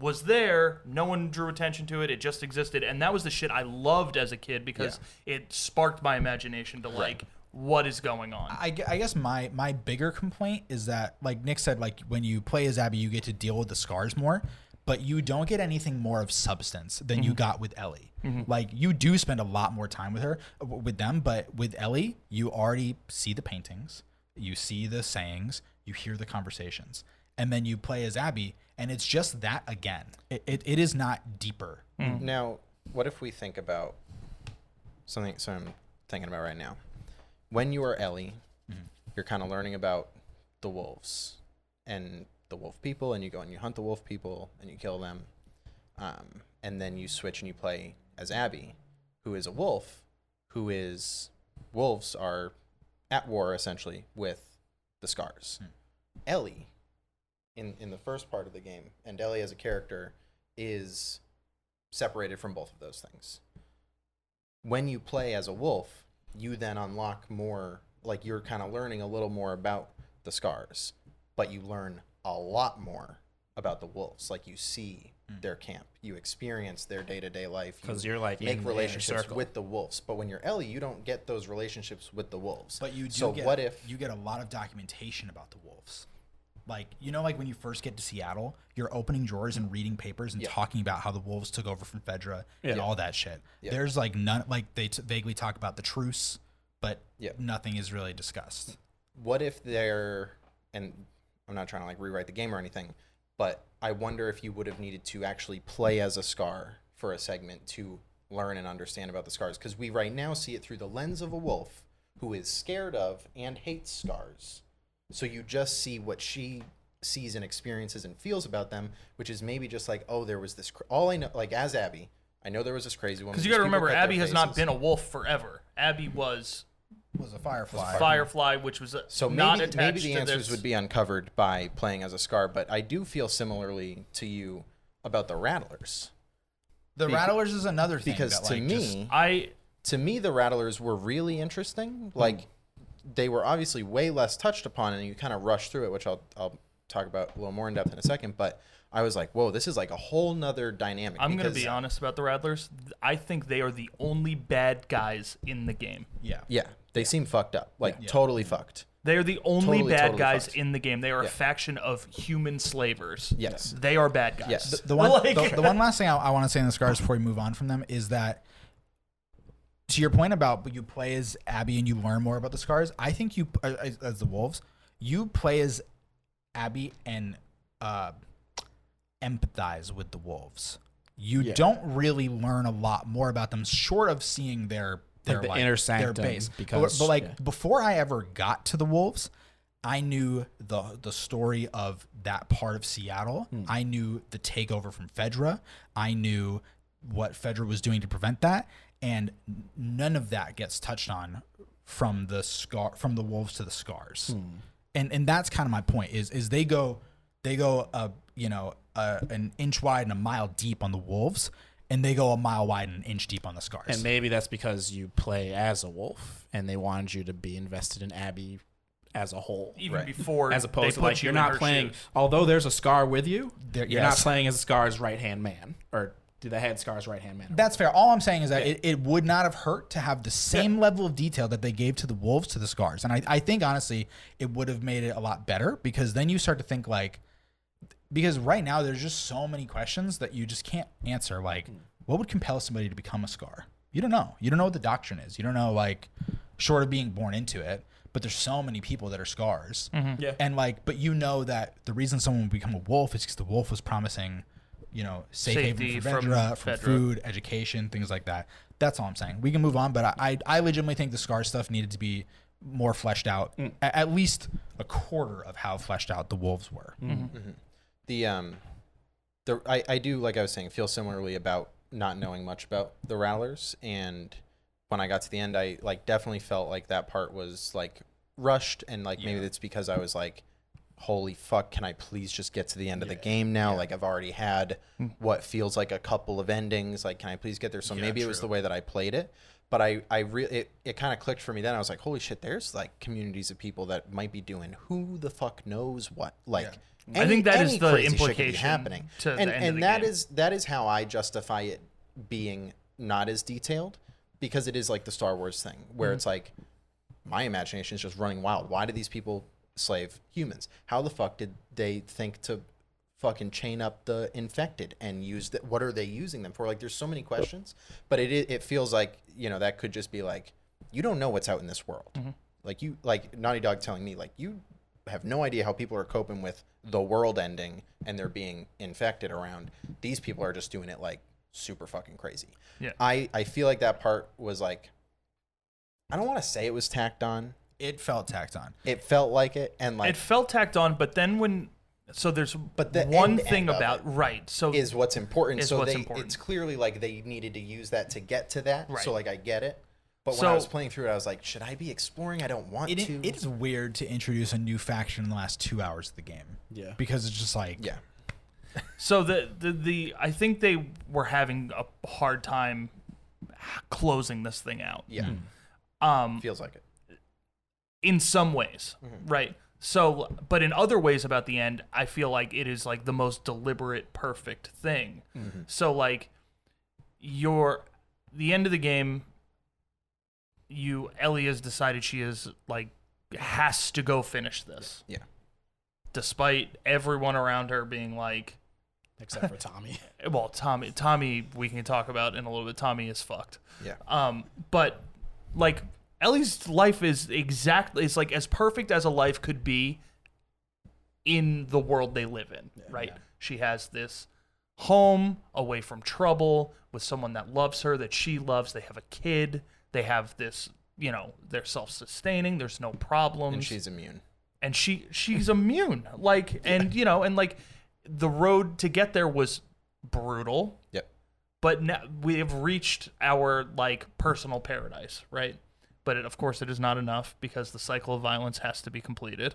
was there. No one drew attention to it. It just existed, and that was the shit I loved as a kid because it sparked my imagination to like what is going on. I, I guess my my bigger complaint is that like Nick said like when you play as Abby you get to deal with the scars more but you don't get anything more of substance than you mm-hmm. got with Ellie. Mm-hmm. Like you do spend a lot more time with her with them but with Ellie you already see the paintings, you see the sayings, you hear the conversations and then you play as Abby and it's just that again. It, it, it is not deeper. Mm-hmm. Now, what if we think about something? So I'm thinking about right now. When you are Ellie, mm-hmm. you're kind of learning about the wolves and the wolf people, and you go and you hunt the wolf people and you kill them, um, and then you switch and you play as Abby, who is a wolf, who is wolves are at war essentially with the scars. Hmm. Ellie, in in the first part of the game, and Ellie as a character is separated from both of those things. When you play as a wolf, you then unlock more, like you're kind of learning a little more about the scars, but you learn a lot more about the wolves. Like you see hmm. their camp, you experience their day to day life. 'Cause you you're, like, make relationships with the wolves. But when you're Ellie, you don't get those relationships with the wolves. But you do so get, what if you get a lot of documentation about the wolves? Like you know, like when you first get to Seattle, you're opening drawers and reading papers and Yeah. talking about how the wolves took over from Fedra and all that shit. Yeah. There's like none, like they t- vaguely talk about the truce, but Yeah. nothing is really discussed. what if they're and I'm not trying to like rewrite the game or anything, but I wonder if you would have needed to actually play as a scar for a segment to learn and understand about the scars because we right now see it through the lens of a wolf who is scared of and hates scars. So you just see what she sees and experiences and feels about them, which is maybe just like, oh, there was this. Cr- all I know, like as Abby, I know there was this crazy woman. Because you got to remember, Abby has not been a wolf forever. Abby was Was a firefly. Firefly, which was uh, So not maybe, attached maybe the to answers this. would be uncovered by playing as a scar, but I do feel similarly to you about the Rattlers. the Beca- Rattlers is another thing Because that, to me, just- I to me, the Rattlers were really interesting. Like they were obviously way less touched upon, and you kind of rush through it, which I'll I'll talk about a little more in depth in a second. But I was like, whoa, this is like a whole nother dynamic. I'm gonna be honest about the Rattlers. I think they are the only bad guys in the game. yeah, Yeah, they seem fucked up, like Yeah. totally fucked. They are the only Totally, bad totally guys fucked. in the game. They are Yeah. a faction of human slavers. Yes. They are bad guys. Yes. The, the one, [laughs] Like- the, the one last thing I, I want to say in the scars before we move on from them is that, to your point about but you play as Abby and you learn more about the scars. I think you uh, as, as the wolves, you play as Abby and uh, empathize with the wolves. You Yeah. don't really learn a lot more about them, short of seeing their their the like, inner their sanctum, base. But- because- but, like yeah. before I ever got to the wolves, I knew the the story of that part of Seattle. Hmm. I knew the takeover from Fedra. I knew what Fedra was doing to prevent that, and none of that gets touched on from the scar from the wolves to the scars. Hmm. And and that's kind of my point is is they go they go a you know a, an inch wide and a mile deep on the wolves, and they go a mile wide and an inch deep on the scars. And maybe that's because you play as a wolf, and they wanted you to be invested in Abby as a whole, Even Right. before as they opposed to put like you you're not playing. shoes. Although there's a scar with you, There- you're not playing as a Scar's right hand man, or do the head Scar's right hand man? That's fair. All I'm saying is that it, it would not have hurt to have the same level of detail that they gave to the wolves to the scars. And I, I think honestly it would have made it a lot better because then you start to think like because right now there's just so many questions that you just can't answer. Like, mm-hmm. what would compel somebody to become a scar? You don't know. You don't know what the doctrine is. You don't know like short of being born into it. But there's so many people that are scars. Mm-hmm. Yeah. And like, but you know that the reason someone would become a wolf is because the wolf was promising, you know, safe Safety haven from from from food, education, things like that. That's all I'm saying. We can move on, but I I, I legitimately think the scar stuff needed to be more fleshed out, Mm. a- at least a quarter of how fleshed out the wolves were. the um the I, I do like I was saying feel similarly about not knowing much about the rattlers and when I got to the end I like definitely felt like that part was like rushed and like maybe Yeah. it's because I was like holy fuck can I please just get to the end of the game now? Yeah. like I've already had what feels like a couple of endings. Like can I please get there? So Yeah, maybe it was the way that I played it. But I I really it, it kind of clicked for me then. I was like holy shit there's like communities of people that might be doing who the fuck knows what. Like I think that is any the crazy shit could be implication happening. and and that is that is how I justify it being not as detailed because it is like the Star Wars thing where Mm-hmm. it's like my imagination is just running wild. Why do these people slave humans? How the fuck did they think to fucking chain up the infected and use that? What are they using them for? Like, there's so many questions, but it it feels like you know that could just be like you don't know what's out in this world. Mm-hmm. Like you like Naughty Dog telling me like you have no idea how people are coping with the world ending and they're being infected around. These people are just doing it like super fucking crazy. Yeah. I I feel like that part was like I don't want to say it was tacked on. It felt tacked on. It felt like it and like it felt tacked on, but then when so there's But the one end thing end about right. So is what's important. Is so what's they important. it's clearly like they needed to use that to get to that. Right. So like I get it. But when So- I was playing through it, I was like, should I be exploring? I don't want It, to. it is weird to introduce a new faction in the last two hours of the game. Yeah. Because it's just like yeah. So the, the the I think they were having a hard time closing this thing out. Yeah. Um, Feels like it. In some ways, right? So, but in other ways about the end, I feel like it is like the most deliberate, perfect thing. So, like, your the end of the game, you Ellie has decided she is like has to go finish this, Yeah. despite everyone around her being like, Except for Tommy. [laughs] well, Tommy, Tommy, we can talk about in a little bit. Tommy is fucked. Yeah. Um, but like Ellie's life is exactly it's like as perfect as a life could be in the world they live in, right? She has this home away from trouble with someone that loves her that she loves. They have a kid. They have this, you know, they're self-sustaining. There's no problems And she's immune. and she she's immune like and you know and like the road to get there was brutal Yep. but now we have reached our like personal paradise right but it, of course it is not enough because the cycle of violence has to be completed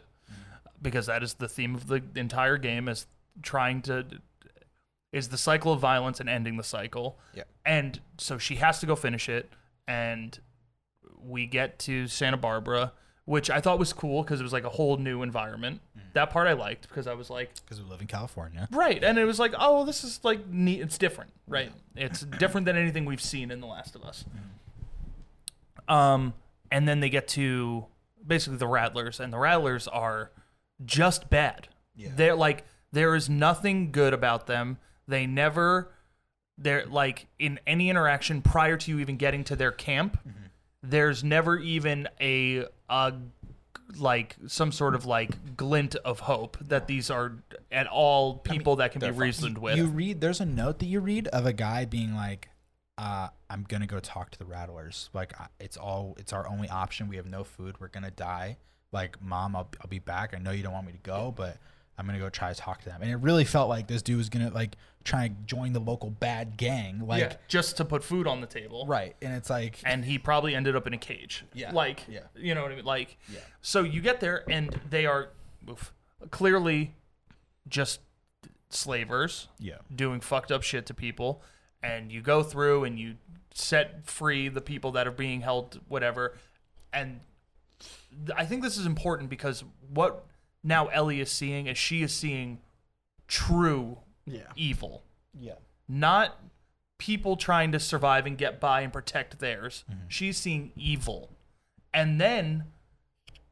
because that is the theme of the entire game is trying to is the cycle of violence and ending the cycle Yep. and so she has to go finish it and we get to Santa Barbara, which I thought was cool because it was like a whole new environment. Mm. That part I liked because I was like, because we live in California. right, and it was like, oh, this is like neat. It's different, right? It's different than anything we've seen in The Last of Us. Mm. Um, and then they get to basically the Rattlers, and the Rattlers are just bad. Yeah. They're like there is nothing good about them. They never they're like in any interaction prior to you even getting to their camp there's never even a a like some sort of like glint of hope that these are at all people that can be reasoned with You read there's a note that you read of a guy being like, uh, "I'm gonna go talk to the rattlers. Like it's all it's our only option. We have no food. We're gonna die. Like mom, I'll I'll be back. I know you don't want me to go, but I'm gonna go try to talk to them." And it really felt like this dude was gonna like try and join the local bad gang. Like yeah, just to put food on the table right, and it's like and he probably ended up in a cage. Yeah. Like, Yeah. you know what I mean? Like, Yeah. so you get there and they are oof, clearly just slavers yeah, doing fucked up shit to people. And you go through and you set free the people that are being held, whatever. And I think this is important because what now Ellie is seeing is she is seeing true Yeah. evil yeah, not people trying to survive and get by and protect theirs. Mm-hmm. She's seeing evil. And then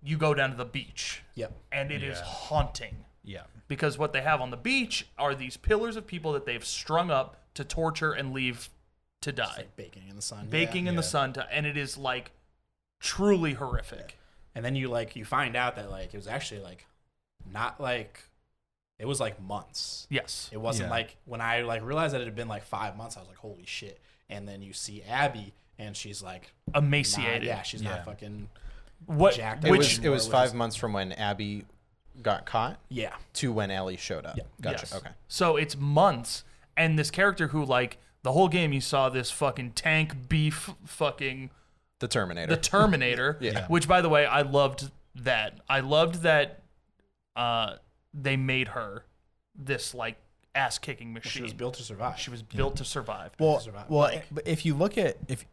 you go down to the beach, Yep. and it is Yeah. haunting yeah, because what they have on the beach are these pillars of people that they've strung up to torture and leave to die, Like baking in the sun. baking in the sun, to, and it is like truly horrific. And then you like you find out that like it was actually like not like it was like months. Yes. It wasn't Yeah. like when I like realized that it had been like five months, I was like, holy shit. And then you see Abby and she's like not, emaciated. yeah, she's Yeah. not fucking What? jacked It Which? was it was five months from when Abby got caught yeah. to when Ellie showed up. Yeah. Gotcha. Yes. Okay. So it's months, and this character who like the whole game you saw this fucking tank beef fucking The Terminator. the Terminator. [laughs] Yeah. Which by the way, I loved that. I loved that uh they made her this like ass kicking machine. She was built to survive. She was built to survive. Well, survive. well, Like- but if you look at if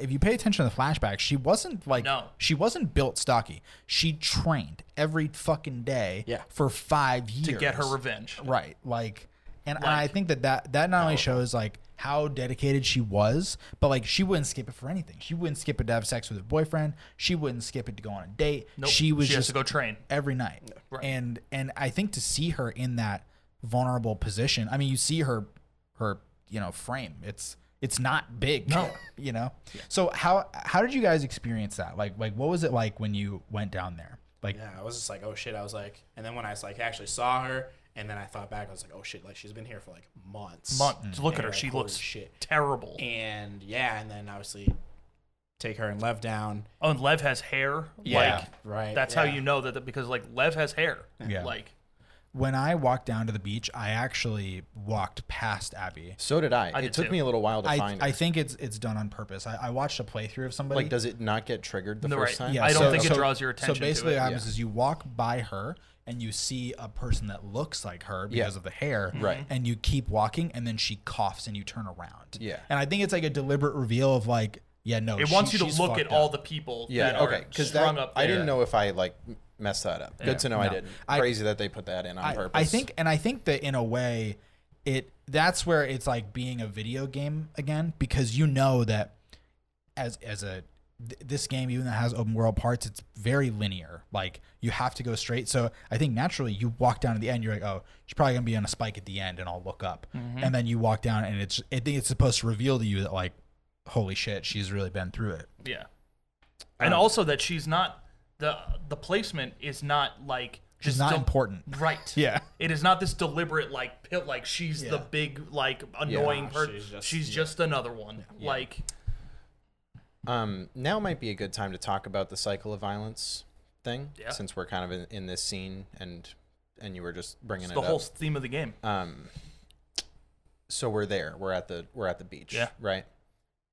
if you pay attention to the flashback, she wasn't like No. she wasn't built stocky. She trained every fucking day Yeah. for five years to get her revenge. Right, like, and, and Like- I think that that that not only shows like how dedicated she was, but like she wouldn't skip it for anything. She wouldn't skip it to have sex with her boyfriend. She wouldn't skip it to go on a date. Nope. She was she has just to go train. every night. Right. And and I think to see her in that vulnerable position, I mean, you see her her you know frame. It's it's not big. No. [laughs] you know. So how how did you guys experience that? Like like what was it like when you went down there? Like Yeah, I was just like, oh shit. I was like, and then when I was like actually saw her, and then I thought back, I was like, oh shit, like she's been here for like months. Months. Look at her. like, She looks shit. terrible. And yeah, and then obviously take her and Lev down. Oh, and Lev has hair. Yeah, like right, That's how you know that because like Lev has hair. Yeah. Like when I walked down to the beach, I actually walked past Abby. so did I. I it did took too. me a little while to I, find her. I think it's it's done on purpose. I, I watched a playthrough of somebody. like, does it not get triggered the No, first right. time? Yeah. I don't think it draws your attention So to basically, it. what happens Yeah. is you walk by her and you see a person that looks like her Yeah. because of the hair, mm-hmm. Right. And you keep walking, and then she coughs, and you turn around. Yeah. And I think it's like a deliberate reveal of like, yeah, no, it she- wants you to look at fucked all the people. Yeah. that Okay. Because that. I didn't know if I like m- messed that up. Good to know I didn't. I- Crazy that they put that in on I, purpose. I think, and I think that in a way, it that's where it's like being a video game again because you know that as as a th- this game even that has open world parts, it's very linear. Like you have to go straight. So I think naturally you walk down to the end, you're like, oh, she's probably gonna be on a spike at the end, and I'll look up, and then you walk down, and it's I think it's supposed to reveal to you that like, holy shit, she's really been through it. Yeah. And Um, also that she's not the the placement is not like She's not del- important. Right. [laughs] Yeah. It is not this deliberate like pit like she's the Yeah. big like annoying No, person. she's just- she's yeah. just another one. Like Um, now might be a good time to talk about the cycle of violence thing, Yeah. since we're kind of in, in this scene and and you were just bringing it's it the up. whole theme of the game. Um, so we're there. We're at the we're at the beach. Yeah. Right.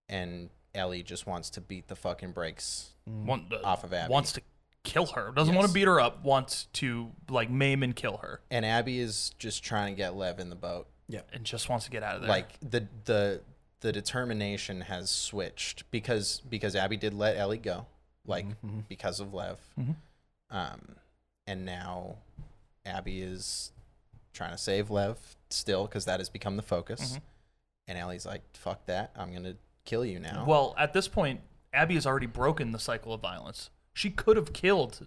And Ellie just wants to beat the fucking brakes Want, uh, off of Abby. wants to kill her. Doesn't want to beat her up. Wants to like maim and kill her, and Abby is just trying to get Lev in the boat. Yeah, and just wants to get out of there. Like the the the determination has switched because because Abby did let Ellie go, like Mm-hmm. because of Lev. Mhm. Um, and now Abby is trying to save Lev still because that has become the focus. Mhm. And Ellie's like, "Fuck that! I'm gonna kill you now." well, at this point, Abby has already broken the cycle of violence. She could have killed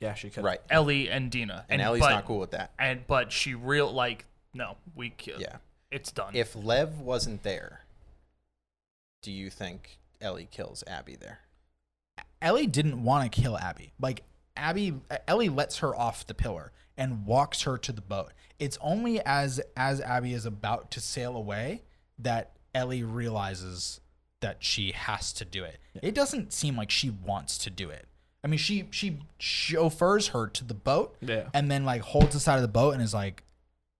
Yeah, she could. right. Ellie and Dina, And, Ellie's but, not cool with that. And but she real like no, we ki- Yeah. it's done. If Lev wasn't there, do you think Ellie kills Abby there? Ellie didn't want to kill Abby. Like Abby, Ellie lets her off the pillar and walks her to the boat. It's only as as Abby is about to sail away that Ellie realizes that she has to do it. It doesn't seem like she wants to do it. I mean, she she chauffeurs her to the boat Yeah. and then like holds the side of the boat and is like,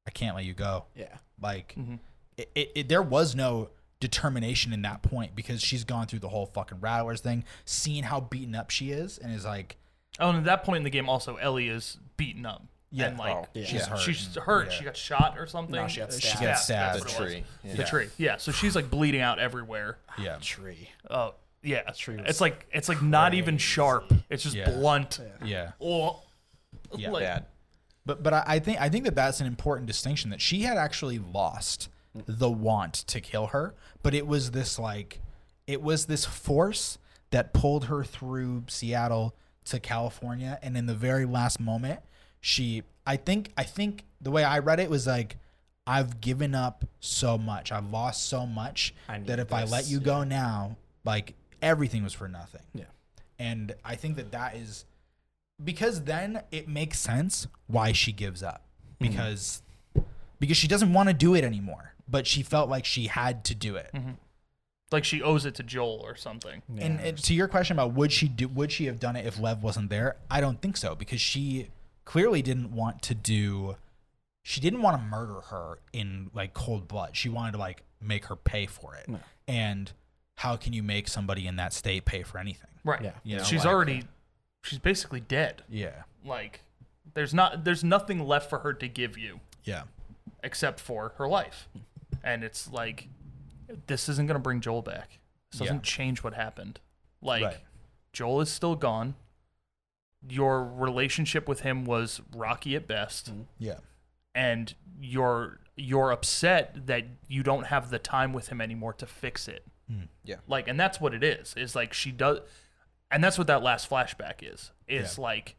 "I can't let you go." Yeah. Like, Mm-hmm. it, it, it, there was no determination in that point because she's gone through the whole fucking rattlers thing, seen how beaten up she is, and is like, oh, and at that point in the game, also Ellie is beaten up. Yeah. and like Oh, yeah. she's She's hurt She's hurt. yeah. She got shot or something. No, she got She stabbed. gets Yeah, stabbed. that's The what it was. tree. Yeah. The tree. Yeah. So she's like bleeding out everywhere. yeah, Tree. Oh, yeah. tree was It's like it's like not even sharp. It's just Yeah. blunt. yeah. Oh. Yeah. Like, Bad. But but I, I think I think that that's an important distinction that she had actually lost the want to kill her, but it was this like, it was this force that pulled her through Seattle to California, and in the very last moment, she I think I think the way I read it was like. I've given up so much. I've lost so much that if I let this, you go now, like everything was for nothing. Yeah. And I think that that is because then it makes sense why she gives up mm-hmm. because because she doesn't want to do it anymore, but she felt like she had to do it. Mm-hmm. Like she owes it to Joel or something. And, and to your question about would she do would she have done it if Lev wasn't there? I don't think so because she clearly didn't want to do she didn't want to murder her in like cold blood. She wanted to like make her pay for it. And how can you make somebody in that state pay for anything? Right. Yeah. You know, she's like- already uh, she's basically dead. Yeah. Like there's not there's nothing left for her to give you Yeah. except for her life. And it's like this isn't going to bring Joel back. This doesn't Yeah. change what happened. Like Right. Joel is still gone. Your relationship with him was rocky at best. Mm-hmm. Yeah. and you're you're upset that you don't have the time with him anymore to fix it. Yeah. Like and that's what it is. Is like she does and that's what that last flashback is. Is Yeah. like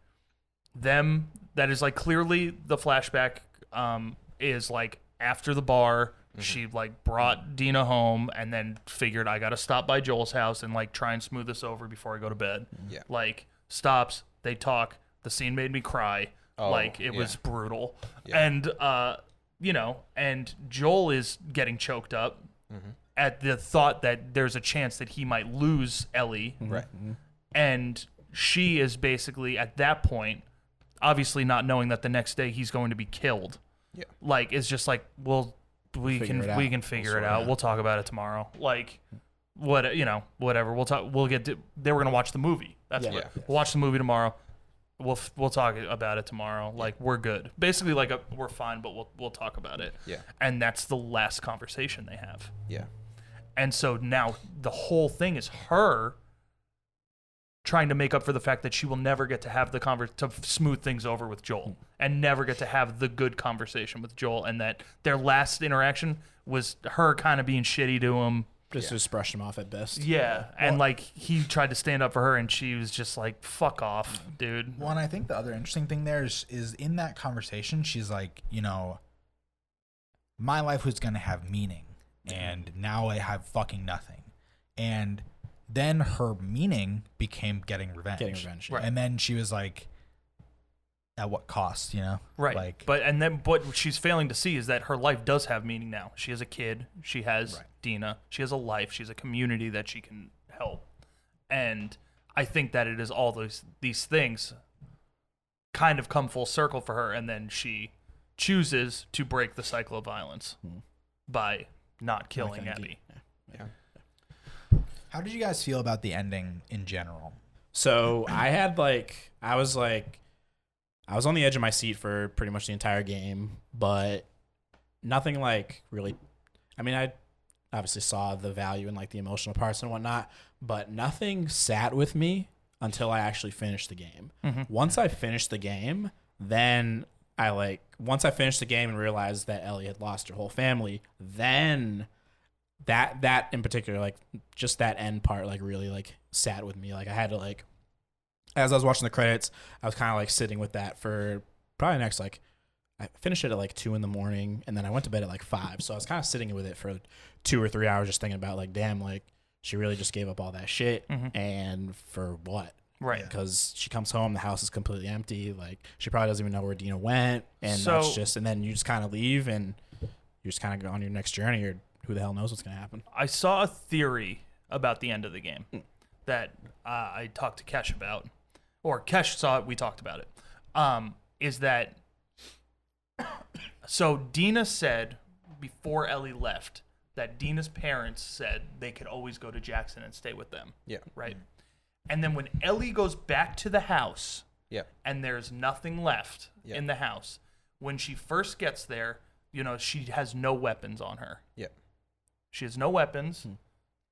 them that is like clearly the flashback um is like after the bar she like brought Dina home and then figured I got to stop by Joel's house and like try and smooth this over before I go to bed. Yeah. Like stops, they talk, the scene made me cry. Oh, like it yeah. was brutal. Yeah. And uh you know, and Joel is getting choked up Mm-hmm. At the thought that there's a chance that he might lose Ellie. Mm-hmm. Right. Mm-hmm. And she is basically at that point, obviously not knowing that the next day he's going to be killed. Yeah. Like it's just like, well, we Figure can out. we can We'll figure sort it it out. out. We'll talk about it tomorrow. Like what you know, whatever. We'll talk. We'll get. To, they were gonna watch the movie. That's Yeah. what. Yeah. We'll watch the movie tomorrow. We'll f- we'll talk about it tomorrow. Like we're good. Basically, like a, we're fine, but we'll we'll talk about it. Yeah. And that's the last conversation they have. Yeah. And so now the whole thing is her trying to make up for the fact that she will never get to have the conver- to smooth things over with Joel and never get to have the good conversation with Joel and that their last interaction was her kind of being shitty to him. Just just brush him off at best. Yeah, and like he tried to stand up for her and she was just like fuck off, dude. Well, and I think the other interesting thing there is, is in that conversation, she's like, you know, my life was going to have meaning, and now I have fucking nothing. And then her meaning became getting revenge. Getting revenge. Right. And then she was like, at what cost, you know? Right. Like, but and then what she's failing to see is that her life does have meaning now. She has a kid. She has Right. Dina. She has a life. She has a community that she can help. And I think that it is all those these things kind of come full circle for her and then she chooses to break the cycle of violence hmm. by not killing Like Abby. Yeah. how did you guys feel about the ending in general? So I had like I was like I was on the edge of my seat for pretty much the entire game, but nothing like really I mean I obviously saw the value in like the emotional parts and whatnot, but nothing sat with me until I actually finished the game. Mm-hmm. Once I finished the game, then I like once I finished the game and realized that Ellie had lost her whole family, then that that in particular like just that end part like really like sat with me. Like i had to like as i was watching the credits i was kind of like sitting with that for probably next like i finished it at like two in the morning and then i went to bed at like five. So i was kind of sitting with it for two or three hours just thinking about like damn like she really just gave up all that shit mm-hmm. and for what Right. because she comes home the house is completely empty like she probably doesn't even know where dina went and So- that's just and then you just kind of leave and you just kind of go on your next journey or who the hell knows what's going to happen I saw a theory about the end of the game that uh, I talked to Kesh about, or Kesh saw it. We talked about it. Um, is that [coughs] so? Dina said before Ellie left that Dina's parents said they could always go to Jackson and stay with them, Yeah. right? And then when Ellie goes back to the house Yeah. and there's nothing left Yeah. in the house, when she first gets there, you know she has no weapons on her. Yeah. She has no weapons, hmm.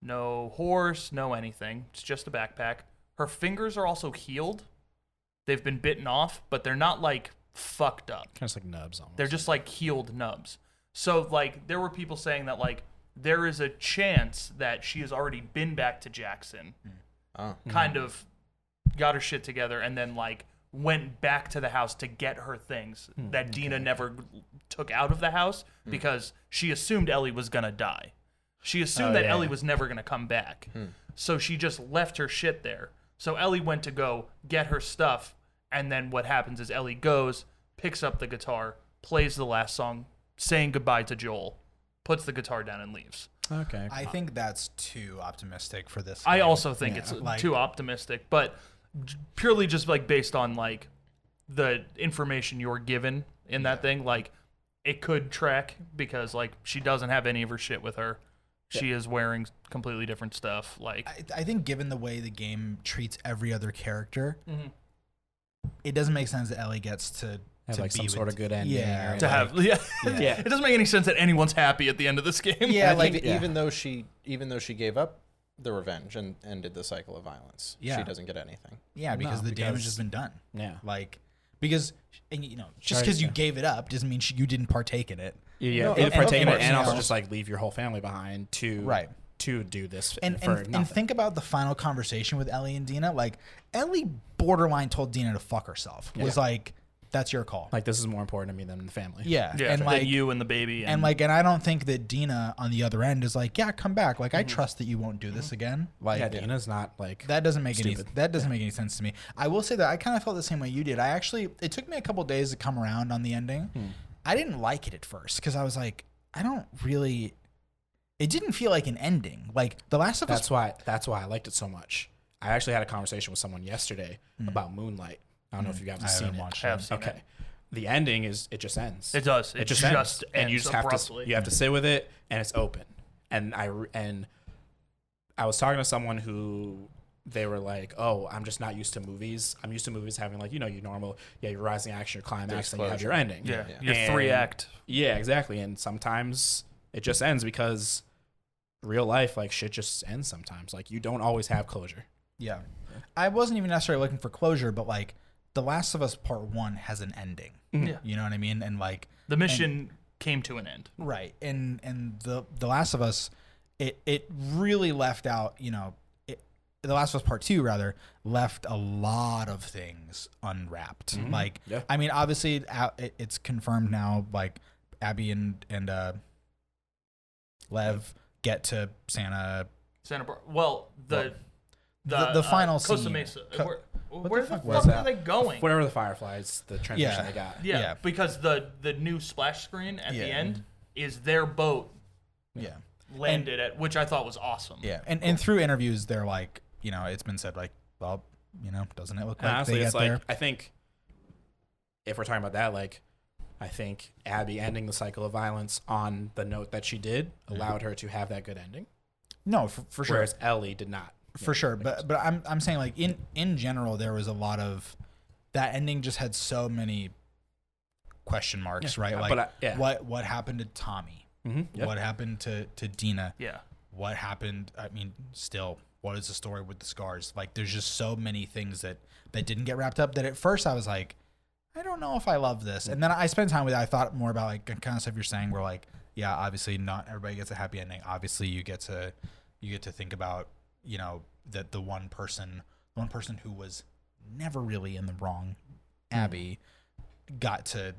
no horse, no anything. It's just a backpack. Her fingers are also healed. They've been bitten off, but they're not like fucked up. kind of like nubs almost They're just like healed nubs. So like there were people saying that like there is a chance that she has already been back to Jackson, hmm. Oh. kind of got her shit together, and then like went back to the house to get her things hmm, that Dina never took out of the house hmm. because she assumed Ellie was gonna die. She assumed Oh, that yeah, Ellie yeah. was never gonna come back. Hmm. So she just left her shit there. So Ellie went to go get her stuff, and then what happens is Ellie goes, picks up the guitar, plays the last song, saying goodbye to Joel, puts the guitar down and leaves. Okay. I think that's too optimistic for this. I game. also think Yeah. it's Like- too optimistic, but purely just like based on like the information you're given in that thing, like it could track because like she doesn't have any of her shit with her. She is wearing completely different stuff. Like I, I think given the way the game treats every other character, Mhm. it doesn't make sense that Ellie gets to Have to like be some sort of good ending. Yeah, or, to like- have yeah. Yeah. [laughs] it doesn't make any sense that anyone's happy at the end of this game. Yeah, like even, yeah. even though she even though she gave up the revenge and ended the cycle of violence, Yeah. she doesn't get anything. yeah, because No, the damage has been done. Yeah. Like because and you know just because you yeah. gave it up doesn't mean she, you didn't partake in it. Yeah, No, and of- partake in it, and also just like leave your whole family behind to Right. to do this And for and, and think about the final conversation with Ellie and Dina. Like Ellie borderline told Dina to fuck herself. Was like that's your call. like this is more important to me than the family. yeah, Yeah, and like you and the baby and, and like and I don't think that Dina on the other end is like yeah come back. Like I Mm-hmm. trust that you won't do this again. Like yeah, Dina's not like That doesn't make any Stupid. that doesn't make any sense to me. I will say that I kind of felt the same way you did. I actually it took me a couple days to come around on the ending. Hmm. I didn't like it at first because I was like, I don't really. It didn't feel like an ending. Like The Last of Us. That's why that's why I liked it so much. I actually had a conversation with someone yesterday about Moonlight. I don't know if mm. you guys. I have seen haven't it. watched I have seen Okay. it. The ending is it just ends. It does. It It just, just ends, and you ends just have abruptly. to you have to sit with it, and it's open. And I and I was talking to someone who they were like, "Oh, I'm just not used to movies. I'm used to movies having like you know your normal yeah your rising action, your climax, and you have your ending. Yeah, Yeah. your And- three act. Yeah, exactly. And sometimes it just ends because real life like shit just ends sometimes. Like you don't always have closure. Yeah. I wasn't even necessarily looking for closure, but like The Last of Us Part One has an ending. Yeah. You know what I mean? And like The mission came to an end. Right. And and the The Last of Us it it really left out, you know, it, The Last of Us Part 2 rather left a lot of things unwrapped. Like Yeah. I mean, obviously it- it's confirmed now like Abby and and uh Lev get to Santa Santa Barbara. Well, the the, The- the uh, final Costa scene. Mesa. Co- where the where the fuck fuck, was are they going? Whatever the Fireflies, the transition Yeah. they got. Yeah, Yeah. because the the new splash screen at Yeah. the end is their boat yeah. landed at, which I thought was awesome. Yeah. And and through interviews they're like, you know, it's been said like, well, you know, doesn't it look And like honestly, they it's get like there? I think if we're talking about that, like I think Abby ending the cycle of violence on the note that she did mm-hmm. allowed her to have that good ending, No, for, for sure. whereas Ellie did not. For sure. but but i'm i'm saying like in in general there was a lot of that ending just had so many question marks right? like but I- yeah. what what happened to tommy? Mm-hmm. what happened to to dina? Yeah. what happened i mean still what is the story with the scars? Like there's just so many things that that didn't get wrapped up that at first i was like i don't know if i love this. And then i spent time with it. I thought more about like kind of stuff you're saying where like yeah obviously not everybody gets a happy ending. Obviously you get to you get to think about you know that the one person the one person who was never really in the wrong abby got to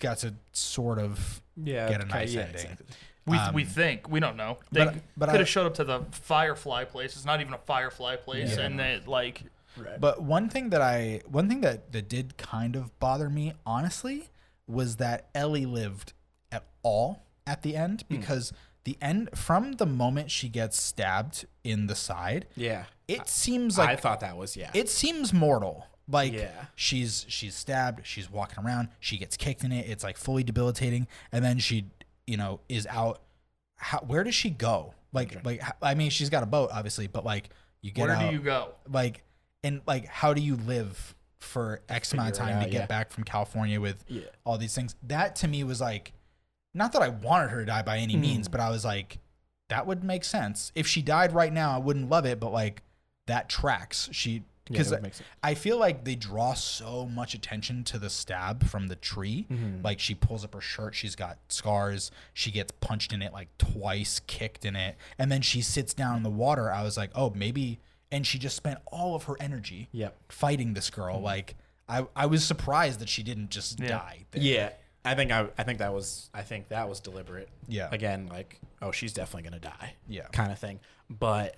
got to sort of Yeah, get a okay, nice yeah, ending. exactly. We, Um, we think we don't know. They but- but could I- have showed up to the Firefly place. It's not even a Firefly place, Yeah. and they like Right. But one thing that I one thing that that did kind of bother me honestly was that Ellie lived at all at the end Hmm. because the end from the moment she gets stabbed in the side, yeah, it seems like I thought that was yeah. it seems mortal. Like Yeah. she's she's stabbed, she's walking around, she gets kicked in it, it's like fully debilitating, and then she, you know, is out. How, where does she go? Like like I mean, she's got a boat obviously, but like you get where out, do you go? like and like how do you live for X amount of Figure it time to get yeah. back from California with Yeah. all these things? That to me was like, not that I wanted her to die by any Hmm. means, but I was like, that would make sense. If she died right now, I wouldn't love it, but like that tracks. She because make sense. I feel like they draw so much attention to the stab from the tree. Mm-hmm. Like she pulls up her shirt, she's got scars. She gets punched in it like twice, kicked in it, and then she sits down in the water. I was like, oh, maybe. And she just spent all of her energy Yep. fighting this girl. Like I, I was surprised that she didn't just Yeah. die. there. Yeah, I think I, I think that was I think that was deliberate. Yeah. Again, like oh, she's definitely gonna die. Yeah. Kind of thing. But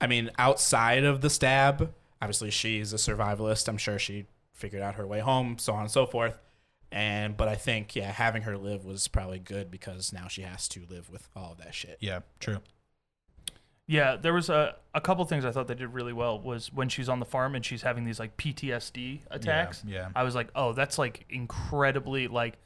I mean, outside of the stab, obviously she's a survivalist. I'm sure she figured out her way home, so on and so forth. And but I think yeah, having her live was probably good because now she has to live with all of that shit. Yeah, true. Yeah, there was a, a couple things I thought they did really well was when she's on the farm and she's having these like PTSD attacks. yeah. I was like, oh, that's like incredibly like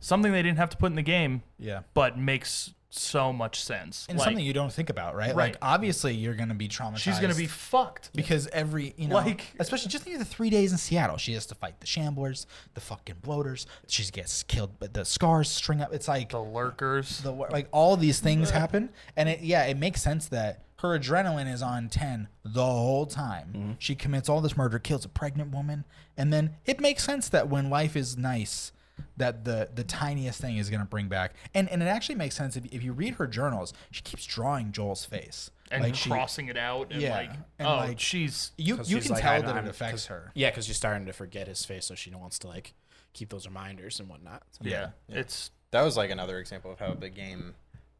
something they didn't have to put in the game, Yeah. but makes so much sense. And like, something you don't think about, right? Right. Like obviously you're gonna be traumatized. she's gonna be fucked. because every you know, Like- especially just think of the three days in Seattle. She has to fight the shamblers, the fucking bloaters. She gets killed, but the scars string up. It's like The lurkers. the like all these things happen, and it yeah, it makes sense that her adrenaline is on ten the whole time. Mm-hmm. She commits all this murder, kills a pregnant woman, and then it makes sense that when life is nice, that the the tiniest thing is gonna bring back, and and it actually makes sense if, if you read her journals. She keeps drawing Joel's face, and like she, crossing it out and Yeah, like and, oh like, she's you 'Cause you she's can like, tell that it affects her. Yeah, because she's starting to forget his face, so she wants to like keep those reminders and whatnot. So, yeah, it's That was like another example of how the game,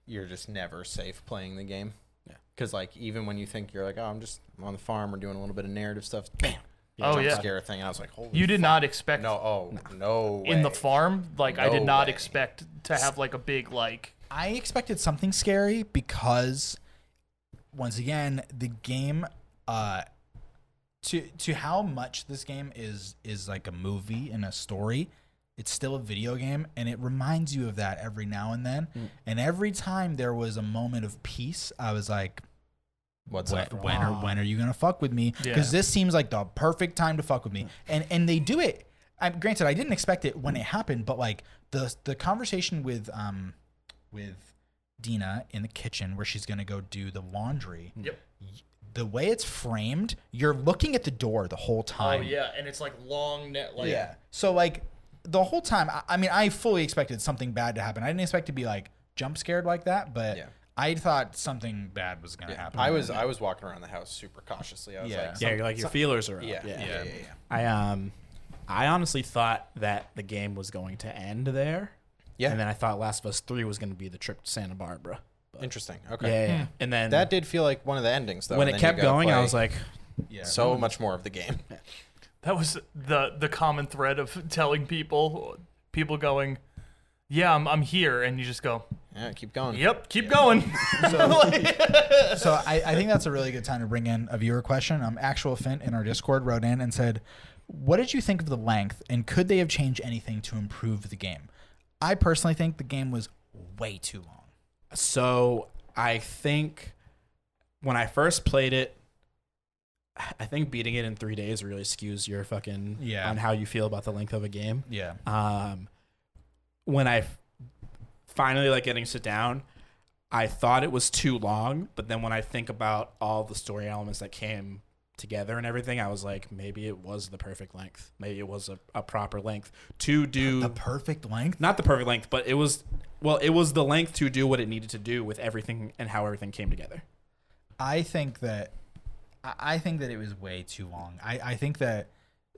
you're just never safe playing the game. Yeah. Because like even when you think you're like, oh, I'm just on the farm or doing a little bit of narrative stuff, bam, Oh, jump yeah. scare thing. I was like, holy. you did fuck. not expect No, oh no. in the farm like I did not way. expect to have like a big like I expected something scary because once again, the game uh to to how much this game is is like a movie and a story, it's still a video game and it reminds you of that every now and then. And every time there was a moment of peace, I was like What's when, up? when are when are you gonna fuck with me? Because Yeah. this seems like the perfect time to fuck with me. And and they do it. I granted I didn't expect it when it happened, but like the the conversation with um with Dina in the kitchen where she's gonna go do the laundry. Yep. The way it's framed, you're looking at the door the whole time. Oh yeah, and it's like long net like Yeah. So like the whole time, I, I mean, I fully expected something bad to happen. I didn't expect to be like jump scared like that, but Yeah. I thought something bad was gonna Yeah. happen. I was I was walking around the house super cautiously. I was Yeah. like, yeah, you're like your feelers are up. yeah, yeah, yeah, yeah, yeah. I um, I honestly thought that the game was going to end there. Yeah. And then I thought Last of Us Three was going to be the trip to Santa Barbara. But, Interesting. yeah, Okay. yeah, yeah. And then That did feel like one of the endings though. when and it then you kept gotta going, I play was like, yeah. so much more of the game. That was the the common thread of [laughs] telling people people going, "Yeah, I'm I'm here." And you just go, Yeah, keep going. "Yep, keep going." [laughs] [laughs] so I, I think that's a really good time to bring in a viewer question. Um, Actual Fint in our Discord wrote in and said, "What did you think of the length, and could they have changed anything to improve the game?" I personally think the game was way too long. So I think when I first played it, I think beating it in three days really skews your fucking Yeah. on how you feel about the length of a game. Yeah, Um, when I finally like getting sit down, I thought it was too long, but then when I think about all the story elements that came together and everything, I was like, maybe it was the perfect length. Maybe it was a, a proper length to do the perfect length. not the perfect length, but it was well, it was the length to do what it needed to do with everything and how everything came together. I think that I I think that it was way too long. I, I think that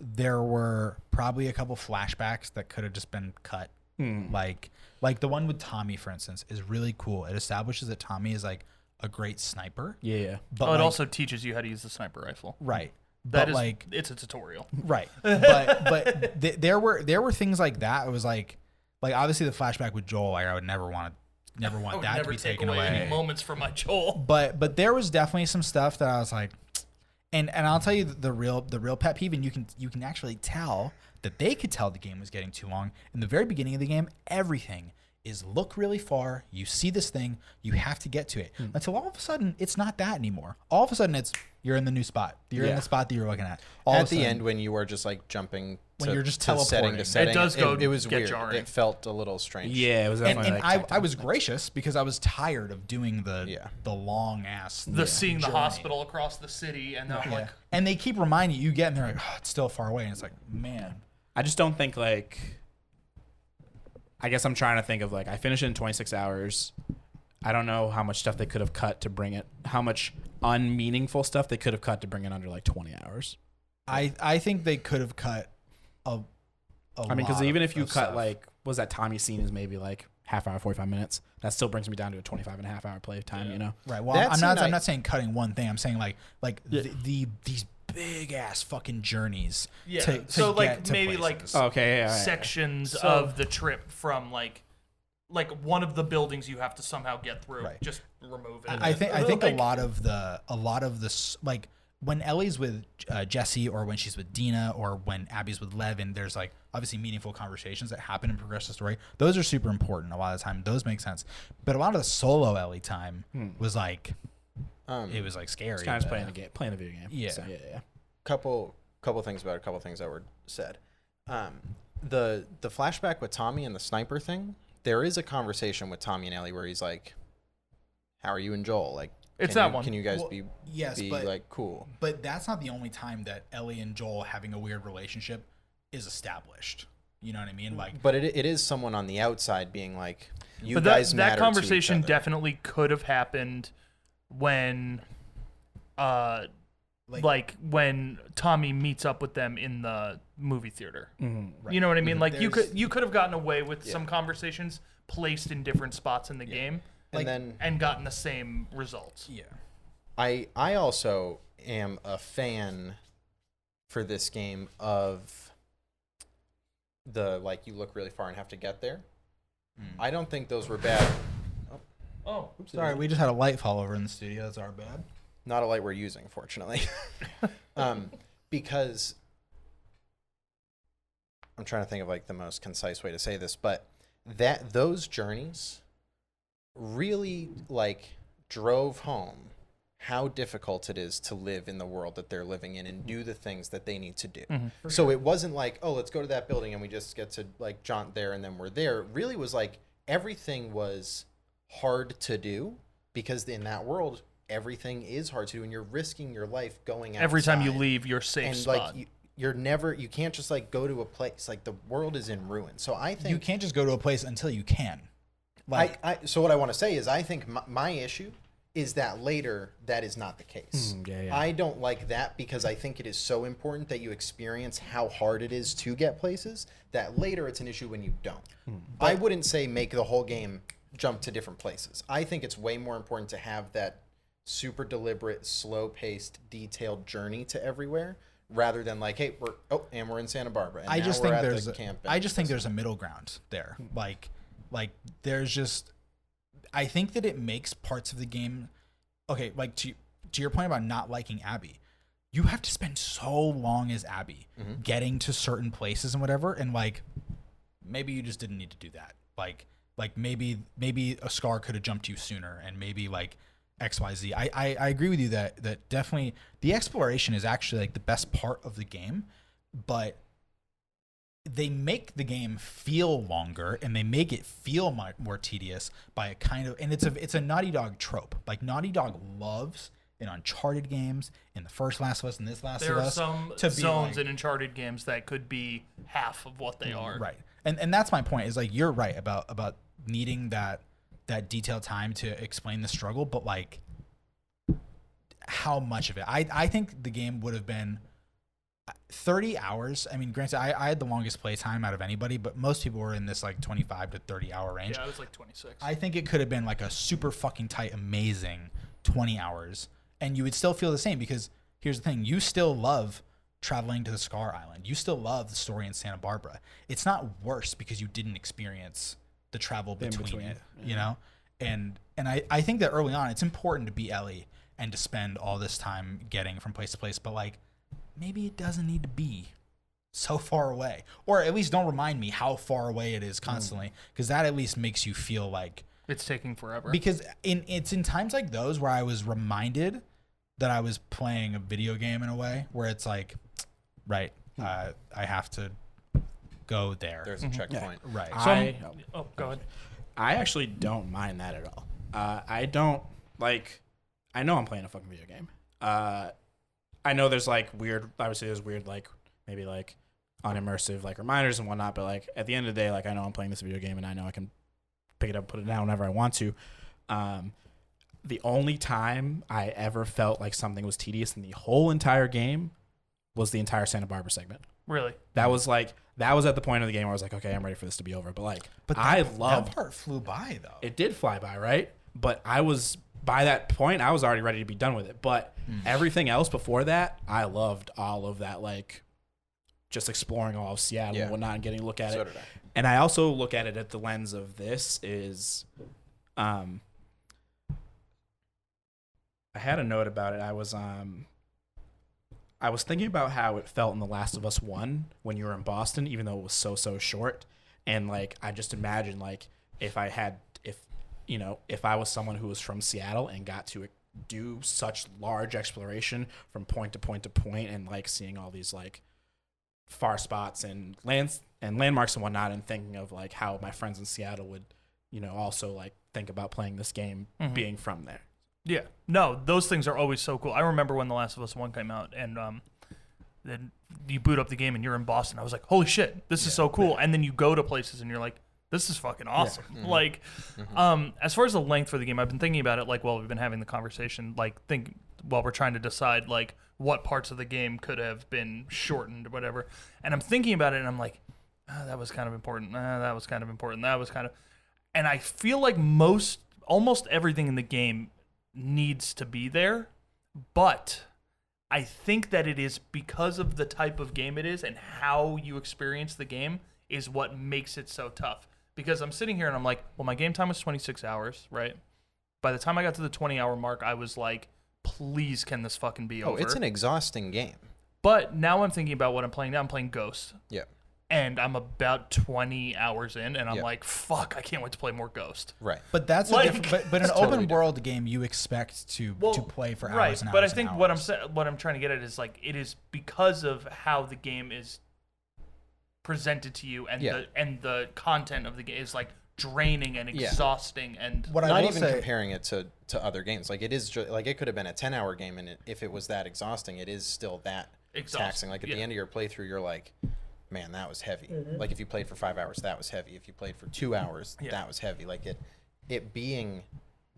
there were probably a couple flashbacks that could have just been cut. Mm. Like like the one with Tommy, for instance, is really cool. It establishes that Tommy is like a great sniper. Yeah, yeah. But oh, it like- also teaches you how to use the sniper rifle. right. That but is like it's a tutorial. [laughs] right. But but [laughs] th- there were there were things like that. It was like like obviously the flashback with Joel. Like I would never want to never want would that to be take taken away, away. any moments from my Joel. but but there was definitely some stuff that I was like, and and I'll tell you the, the real the real pet peeve, and you can you can actually tell that they could tell the game was getting too long. In the very beginning of the game, everything is look really far. You see this thing, you have to get to it. Hmm. Until all of a sudden, it's not that anymore. All of a sudden, it's you're in the new spot. You're in the spot that you're looking at. All At the sudden- end, when you were just like jumping, When to, you're just to setting teleporting. to It does go It, was get weird. jarring. It felt a little strange. Yeah, it was and, definitely and like I. I was gracious because I was tired of doing the Yeah. the long ass The seeing the hospital across the city, and then I'm like, and they keep reminding you, you get in there like, oh, it's still far away, and it's like, man, I just don't think like. I guess I'm trying to think of like I finished it in 26 hours. I don't know how much stuff they could have cut to bring it. How much unmeaningful stuff they could have cut to bring it under like 20 hours. I I think they could have cut a. a I mean, because even if you cut stuff. like was that Tommy scene is maybe like half hour, 45 minutes. That still brings me down to a 25 and a half hour play time. You know. right, well, That I'm not scene I'm not saying cutting one thing. I'm saying like like Yeah. the, the these big big ass fucking journeys. Yeah. To, to so like to maybe places. like Okay, yeah, yeah, yeah. sections So- of the trip from like like one of the buildings you have to somehow get through. Right. Just remove it. I think I think a lot of the a lot of this like when Ellie's with uh, Jesse or when she's with Dina or when Abby's with Levin, there's like obviously meaningful conversations that happen and progress the story. Those are super important. A lot of the time, those make sense. But a lot of the solo Ellie time was like Um, it was like scary. It's kind of to- playing the game, playing the video game. Yeah. So, yeah, yeah. couple couple things about a couple things that were said. Um, the the flashback with Tommy and the sniper thing. There is a conversation with Tommy and Ellie where he's like, "How are you and Joel? Like, It's can that you, one. Can you guys Well, be yes, be but- like cool?" But that's not the only time that Ellie and Joel having a weird relationship is established. You know what I mean? Like But it, it is someone on the outside being like, "You but guys that, matter that to each conversation other." definitely could have happened when uh Like- like, when Tommy meets up with them in the movie theater. Mm-hmm. You know what I mean? Like you could you could have gotten away with some conversations placed in different spots in the game And like- then and gotten the same results. yeah. I I also am a fan for this game of the like you look really far and have to get there. I don't think those were bad. Oh, Sorry, we just had a light fall over in the studio. That's our bad. Not a light we're using, fortunately. [laughs] um, because I'm trying to think of like the most concise way to say this, but that those journeys really like drove home how difficult it is to live in the world that they're living in and do the things that they need to do. So it wasn't like, oh, let's go to that building and we just get to like jaunt there and then we're there. It really was like everything was hard to do because in that world everything is hard to do and you're risking your life going outside every time you leave your safe and spot. like you, you're never you can't just like go to a place like the world is in ruin. So I think You can't just go to a place until you can. Like I, I so what I want to say is I think my, my issue is that later that is not the case. Mm, yeah, yeah. I don't like that because I think it is so important that you experience how hard it is to get places that later it's an issue when you don't. Hmm. I wouldn't say make the whole game jump to different places. I think it's way more important to have that super deliberate, slow-paced, detailed journey to everywhere rather than like, hey, we're oh, and we're in Santa Barbara. And I now just we're think at there's the a, camp. I just think there's a middle ground there. Like like there's just I think that it makes parts of the game okay, like to to your point about not liking Abby. You have to spend so long as Abby Mm-hmm. getting to certain places and whatever and like maybe you just didn't need to do that. Like like maybe maybe a scar could have jumped you sooner and maybe like XYZ. I, I I agree with you that that definitely the exploration is actually like the best part of the game, but they make the game feel longer and they make it feel more, more tedious by a kind of and it's a it's a Naughty Dog trope. Like Naughty Dog loves in Uncharted games, in the first Last of Us, and this Last there of are Us, some to be zones like- in Uncharted games that could be half of what they mm, are. Right. And and that's my point. Is like you're right about about needing that that detailed time to explain the struggle, but like how much of it? I I think the game would have been uh, 30 hours. I mean, granted, I, I had the longest play time out of anybody, but most people were in this like 25 to 30 hour range. Yeah, it was like 26. I think it could have been like a super fucking tight, amazing 20 hours. And you would still feel the same because here's the thing you still love traveling to the Scar Island. You still love the story in Santa Barbara. It's not worse because you didn't experience the travel between, between, it, you know? And and I, I think that early on it's important to be Ellie and to spend all this time getting from place to place, but like maybe it doesn't need to be so far away. Or at least don't remind me how far away it is constantly because that at least makes you feel like it's taking forever. because in it's in times like those where I was reminded that I was playing a video game in a way where it's like, right, uh, I have to go there. There's a checkpoint. right. So I, I'm- oh, go ahead. I actually don't mind that at all. Uh, I don't like. I know I'm playing a fucking video game. Uh, I know there's like weird. Obviously, there's weird like maybe like unimmersive like reminders and whatnot. But like at the end of the day, like I know I'm playing this video game and I know I can pick it up, put it down whenever I want to. Um, the only time I ever felt like something was tedious in the whole entire game was the entire Santa Barbara segment. Really? That was like that was at the point of the game where I was like, okay, I'm ready for this to be over. But like, but I that, love that part flew by though. it did fly by, right? But I was by that point, I was already ready to be done with it. But everything else before that, I loved all of that, like just exploring all of Seattle Yeah. and whatnot, and getting a look at So it. did I. And I also look at it at the lens of this is, um, I had a note about it. I was um, I was thinking about how it felt in The Last of Us One when you were in Boston, even though it was so so short. And like I just imagine like if I had if you know if I was someone who was from Seattle and got to do such large exploration from point to point to point and like seeing all these like far spots and lands and landmarks and whatnot and thinking of like how my friends in Seattle would you know also like think about playing this game Mhm. being from there. Yeah. No, those things are always so cool. I remember when The Last of Us 1 came out and um then you boot up the game and you're in Boston. I was like, "Holy shit, this is so cool." And then you go to places and you're like, "This is fucking awesome." Like um as far as the length for the game, I've been thinking about it like while we've been having the conversation, like think while we're trying to decide like what parts of the game could have been shortened or whatever. And I'm thinking about it and I'm like, ah, that was kind of important. Ah, that was kind of important. That was kind of and I feel like most almost everything in the game needs to be there, but I think that it is because of the type of game it is and how you experience the game is what makes it so tough. Because I'm sitting here and I'm like, well, my game time was 26 hours, right? By the time I got to the 20 hour mark, I was like, please, can this fucking be Oh, over? it's an exhausting game. but now I'm thinking about what I'm playing now. I'm playing Ghost, Yeah. And I'm about 20 hours in, and I'm Yeah. like, fuck, I can't wait to play more Ghost. Right. But that's Like- a different, but, but [laughs] an totally open different. world game you expect to to play for hours right. and hours. But I think what I'm sa- what I'm trying to get at is like it is because of how the game is presented to you and Yeah. the and the content of the game is like draining and Yeah. exhausting and what I Not even say, comparing it to, to other games. Like it is ju- like it could have been a 10 hour game and it, if it was that exhausting, it is still that Exhausting, taxing. Like at yeah. the end of your playthrough, you're like, man, that was heavy. Mm-hmm. Like if you played for five hours, that was heavy. If you played for two hours, Yeah. that was heavy. Like it, it being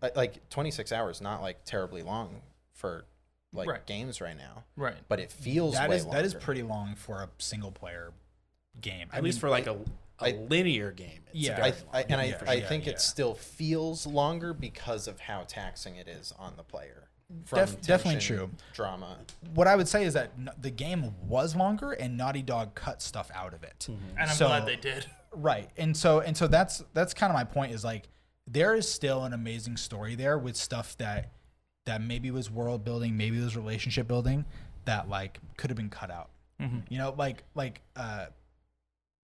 like, like 26 hours, not like terribly long for like Right. games right now, right. but it feels that way is that is pretty long for a single player game. At least for like a, a I- linear game. It's Yeah. I, I, long. and I, Yeah, I think yeah. it still feels longer because of how taxing it is on the player. From Def- definitely true. Drama. what I would say is that n- the game was longer and Naughty Dog cut stuff out of it. Mm-hmm. And I'm So- glad they did. Right. And so and so that's that's kind of my point is like there is still an amazing story there with stuff that that maybe was world building, maybe was relationship building that like could have been cut out. You know, like like uh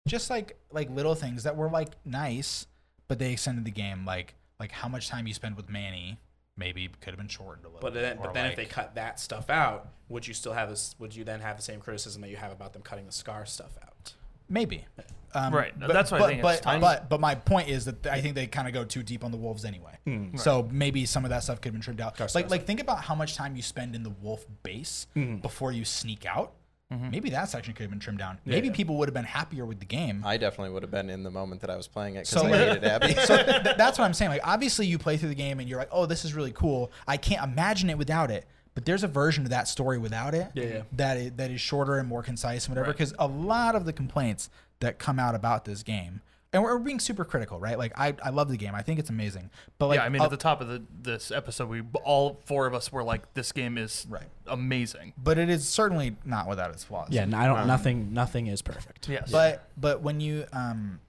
just like like little things that were like nice, but they extended the game like like how much time you spend with Manny maybe could have been shortened a little But bit. then, but then if they cut that stuff out, would you still have this? Would you then have the same criticism that you have about them cutting the Scar stuff out? Maybe. Um, Right. But, That's why I think but, it's time- but but my point is that I think they kind of go too deep on the wolves anyway. Hmm. So maybe some of that stuff could have been trimmed out. Course, like course. like think about how much time you spend in the wolf base Hmm. before you sneak out. Mm-hmm. Maybe that section could have been trimmed down. Yeah, maybe yeah. people would have been happier with the game. I definitely would have been in the moment that I was playing it because So, I hated Abby. [laughs] so th- [laughs] th- that's what I'm saying. Like obviously you play through the game and you're like, oh, this is really cool. I can't imagine it without it. But there's a version of that story without it Yeah, yeah. that is, that is shorter and more concise and whatever. Right. Because a lot of the complaints that come out about this game, and we're being super critical, right? Like I, I love the game. I think it's amazing. But like, yeah, I mean, uh, at the top of the, this episode, we all four of us were like, "This game is Right. amazing." but it is certainly not without its flaws. Yeah, I don't. nothing. Nothing is perfect. Yes. But but when you um,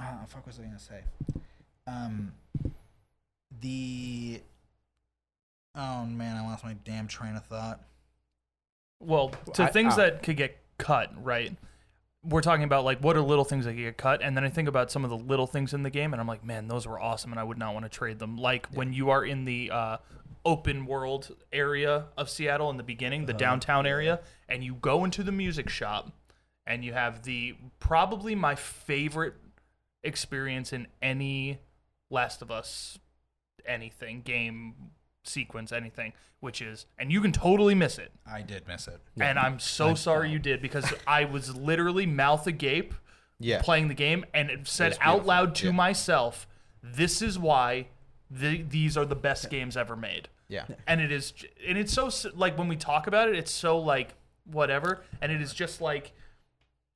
oh, fuck, what was I gonna say? Um, the oh man, I lost my damn train of thought. Well, to I- things uh, that could get cut, right? We're talking about like what are little things that get cut, and then I think about some of the little things in the game, and I'm like, man, those were awesome, and I would not want to trade them. Like when you are in the uh, open world area of Seattle in the beginning, the downtown area, and you go into the music shop, and you have the probably my favorite experience in any Last of Us anything game sequence anything which is and you can totally miss it I did miss it. and I'm so sorry you did because I was literally mouth agape Yeah. playing the game and it said was out beautiful. loud to Yeah. myself, "This is why the, these are the best games ever made." Yeah. And it is, j- and it's so s- like when we talk about it, it's so like whatever, and it is just like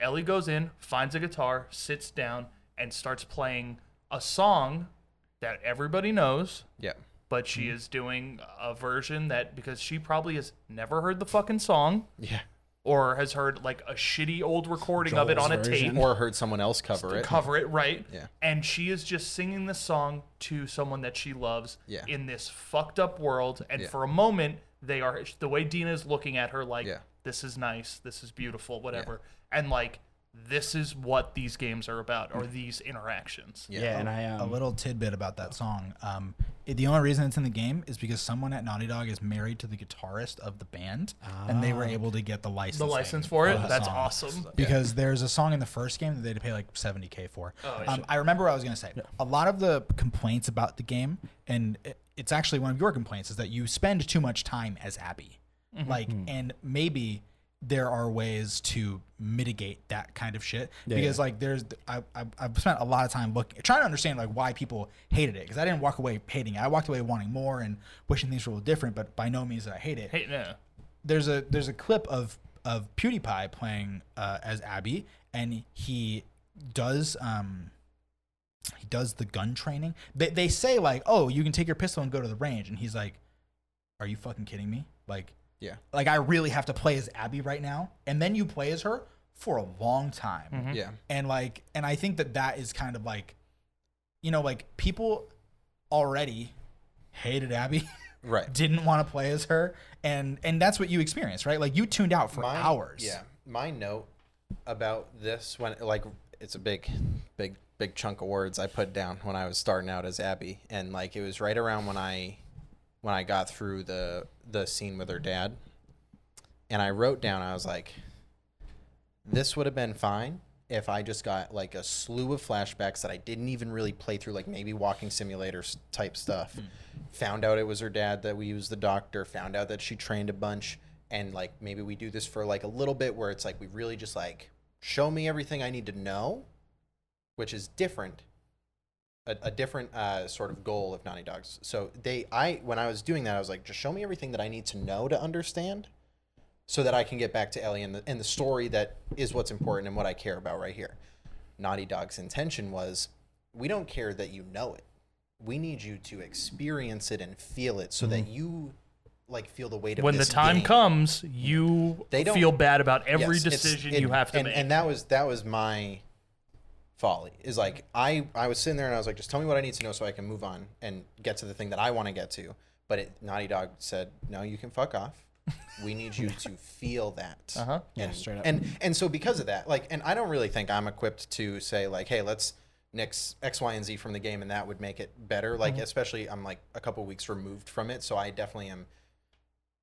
Ellie goes in, finds a guitar, sits down, and starts playing a song that everybody knows, Yeah. But she mm-hmm. is doing a version that because she probably has never heard the fucking song Yeah. or has heard like a shitty old recording of it Joel's on a tape. Or heard someone else cover it. cover it right Yeah. and she is just singing the song to someone that she loves Yeah. in this fucked up world and Yeah. for a moment they are the way dina is looking at her like Yeah. this is nice this is beautiful whatever and like this is what these games are about or these interactions Yeah, and I um, a little tidbit about that song. Um, it- the only reason it's in the game is because someone at Naughty Dog is married to the guitarist of the band, and they were able to get the license. the license for it that's song. awesome Because there's a song in the first game that they had to pay like 70k for. Oh, um, I remember what I was gonna say. A lot of the complaints about the game, and it- it's actually one of your complaints, is that you spend too much time as Abby. Mm-hmm. Like, and maybe there are ways to mitigate that kind of shit Yeah, because yeah. like there's I, I I've spent a lot of time looking trying to understand like why people hated it because I didn't walk away hating it I walked away wanting more and wishing things were a little different but by no means did I hate it hey no there's a there's a clip of of PewDiePie playing uh, as Abby, and he does um he does the gun training. They they say like, oh, you can take your pistol and go to the range, and he's like, are you fucking kidding me? Like, Yeah. like I really have to play as Abby right now, and then you play as her for a long time, mm-hmm. Yeah. and like, and I think that that is kind of like, you know, like people already hated Abby. [laughs] Right. didn't want to play as her and and that's what you experienced right like you tuned out for My- hours Yeah. My note about this when like it's a big, big, big chunk of words I put down when I was starting out as Abby, and like it was right around when I when I got through the the scene with her dad, and I wrote down I was like, this would have been fine if I just got like a slew of flashbacks that I didn't even really play through, like maybe walking simulators type stuff. Hmm. Found out it was her dad that we used the doctor. Found out that she trained a bunch, and like maybe we do this for like a little bit where it's like we really just like show me everything I need to know, which is different. A, a different uh, sort of goal of Naughty Dogs. So they, I, when I was doing that, I was like, just show me everything that I need to know to understand, so that I can get back to Ellie and the, and the story that is what's important and what I care about right here. Naughty Dog's intention was we don't care that you know it. We need you to experience it and feel it so that you like feel the weight of when the time game. comes you They don't- feel bad about every Yes, decision it- you have to and, make And that was that was my folly. Is like I I was sitting there and I was like, just tell me what I need to know so I can move on and get to the thing that I want to get to. But it, Naughty Dog said, no, you can fuck off. We need you to [laughs] feel that. Uh-huh. Yeah, And, straight up. and and so because of that, like, and I don't really think I'm equipped to say like, hey, let's nix X, Y, and Z from the game, and that would make it better. Like, especially I'm like a couple weeks removed from it, so I definitely am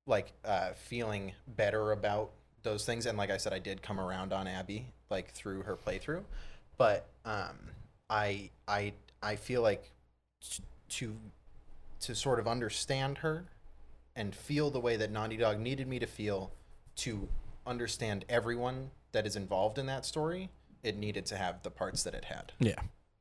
like uh, feeling better about those things. And like I said, I did come around on Abby like through her playthrough, but um, I I I feel like t- to to sort of understand her and feel the way that Naughty Dog needed me to feel to understand everyone that is involved in that story. It needed to have the parts that it had. yeah.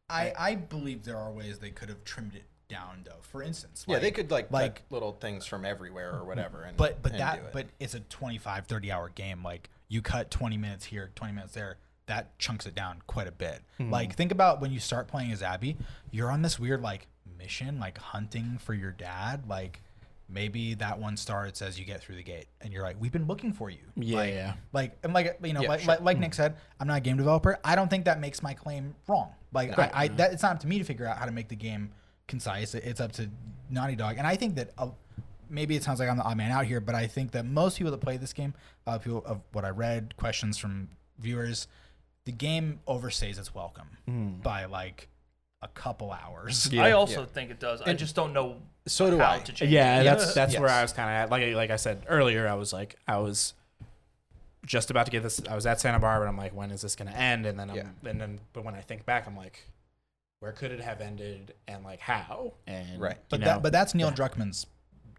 I, I believe there are ways they could have trimmed it down though. For instance, yeah, they could like like- like little things from everywhere or whatever. And but but and do that it. but it's a 25 30 hour game like you cut 20 minutes here 20 minutes there that chunks it down quite a bit. Like think about when you start playing as abby you're on this weird like mission like hunting for your dad like maybe that one starts as you get through the gate and you're like we've been looking for you. Yeah, like, yeah. like and like you know Yeah, like, sure. like, like nick said i'm not a game developer. I don't think that makes my claim wrong. Like I, I that it's not up to me to figure out how to make the game concise. It- it's up to naughty dog. And i think that uh, maybe it sounds like i'm the odd man out here but i think that most people that play this game uh, people of what i read questions from viewers the game overstays its welcome hmm. by like a couple hours [laughs] Yeah. i also Yeah. think it does i just don't know so do how I. to change Yeah, it. that's [laughs] that's where I was kind of at. Like like I said earlier, I was like I was just about to get this. I was at Santa Barbara. and I'm like, when is this gonna end? And then I'm, Yeah. and then but when I think back, I'm like, where could it have ended and like how? And Right. but know, that but that's neil druckmann's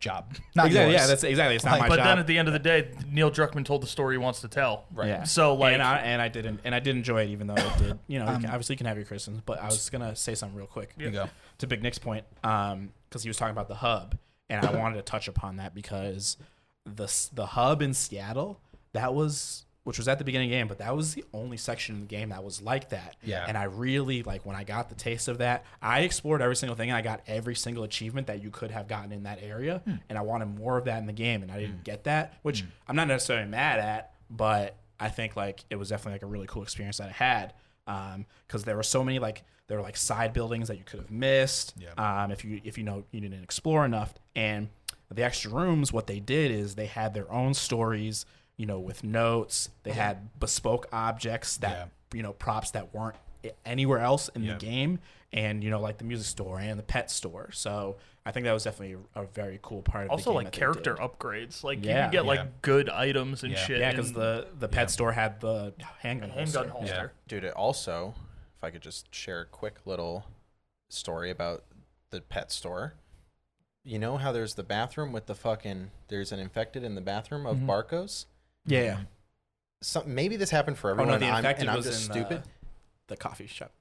job not exactly, yours. yeah, that's exactly. It's not Like, my but job. But then at the end of the day neil druckmann told the story he wants to tell Right. Yeah. So, like- and I and I didn't and I did enjoy it, even though it did. You know, Um, you can- obviously you can have your criticisms, but I was gonna say something real quick. Here you go to Big Nick's point, because he was talking about the hub, and I wanted to touch upon that because the the hub in Seattle that was which was at the beginning of the game, but that was the only section of the game that was like that. Yeah. And I really like when I got the taste of that. I explored every single thing. And I got every single achievement that you could have gotten in that area, hmm. and I wanted more of that in the game, and I didn't hmm. get that, which hmm. I'm not necessarily mad at, but I think like it was definitely like a really cool experience that I had um, because there were so many like there were like side buildings that you could have missed Yeah. um, if you if you know you didn't explore enough and the extra rooms what they did is they had their own stories you know with notes they had bespoke objects that you know props that weren't anywhere else in Yeah. the game and you know like the music store and the pet store so i think that was definitely a, a very cool part of Also, the game like that they character did. upgrades. Like you Yeah. can get Yeah. like good items and Yeah. shit. yeah because the the pet store had the handgun handgun holster. holster. Dude, it also, if I could just share a quick little story about the pet store. You know how there's the bathroom with the fucking there's an infected in the bathroom of Mhm. Barcos? Yeah um, Some maybe this happened for oh everyone no the and I'm, infected and I'm was just in stupid. The, the coffee shop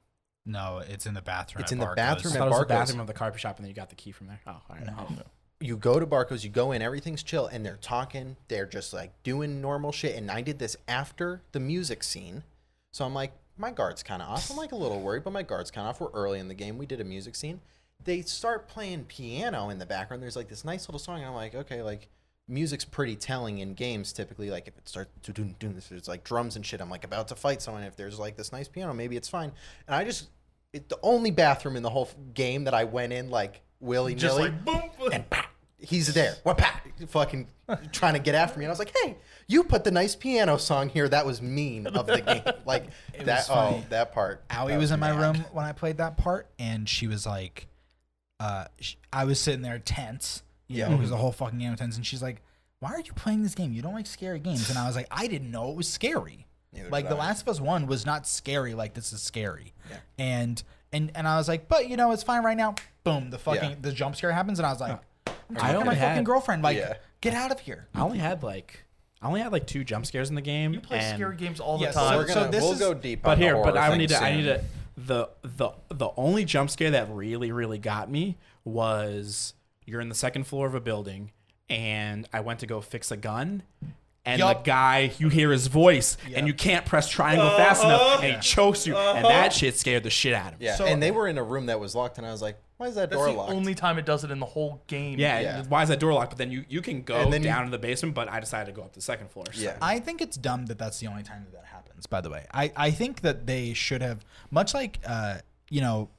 No, it's in the bathroom. It's at in the Barco's. bathroom I at thought it was the Barco's. bathroom of the coffee shop, and then you got the key from there. Oh, all right. Oh, no. you go to Barco's, you go in, everything's chill, and they're talking, they're just like doing normal shit. And I did this after the music scene. So I'm like, my guard's kind of off. I'm like a little worried, but my guard's kind of off. We're early in the game. We did a music scene. They start playing piano in the background. There's like this nice little song. And I'm like, okay, like music's pretty telling in games typically. Like if it starts to do this, there's like drums and shit. I'm like about to fight someone. If there's like this nice piano, maybe it's fine. And I just, it, the only bathroom in the whole f- game that I went in like willy Just nilly like boom. and pat, he's there. What pat? Fucking [laughs] trying to get after me. And I was like, hey, you put the nice piano song here. That was mean of the game. [laughs] Like It that. Oh, funny. that part. Allie that was in my room when I played that part, and she was like, uh, sh I was sitting there tense. You Yeah. know, it was the whole fucking game tense, and she's like, "Why are you playing this game? You don't like scary games." And I was like, "I didn't know it was scary. Neither like did The I. Last of Us One was not scary. Like this is scary." Yeah. And and and I was like, "But you know, it's fine right now." Boom, the fucking Yeah. the jump scare happens, and I was like, oh. "I'm I talking to only my fucking had- girlfriend. Like, Yeah. get out of here." I only had like I only had like two jump scares in the game. You play and- scary games all the Yes, time. We're gonna. So this we'll is- go deep. But on the here, but horror I thing need to. I soon. need to. The the the only jump scare that really really got me was you're in the second floor of a building, and I went to go fix a gun. And the guy, you hear his voice, and you can't press triangle fast enough, and he chokes you, and that shit scared the shit out of me. Yeah, So- and they were in a room that was locked, and I was like, "Why is that That's door the locked?" only time it does it in the whole game. Yeah, Yeah. why is that door locked? But then you, you can go And then you- down to the basement, but I decided to go up to the second floor. so- Yeah. I think it's dumb that that's the only time that that happens. By the way, I I think that they should have much like uh you know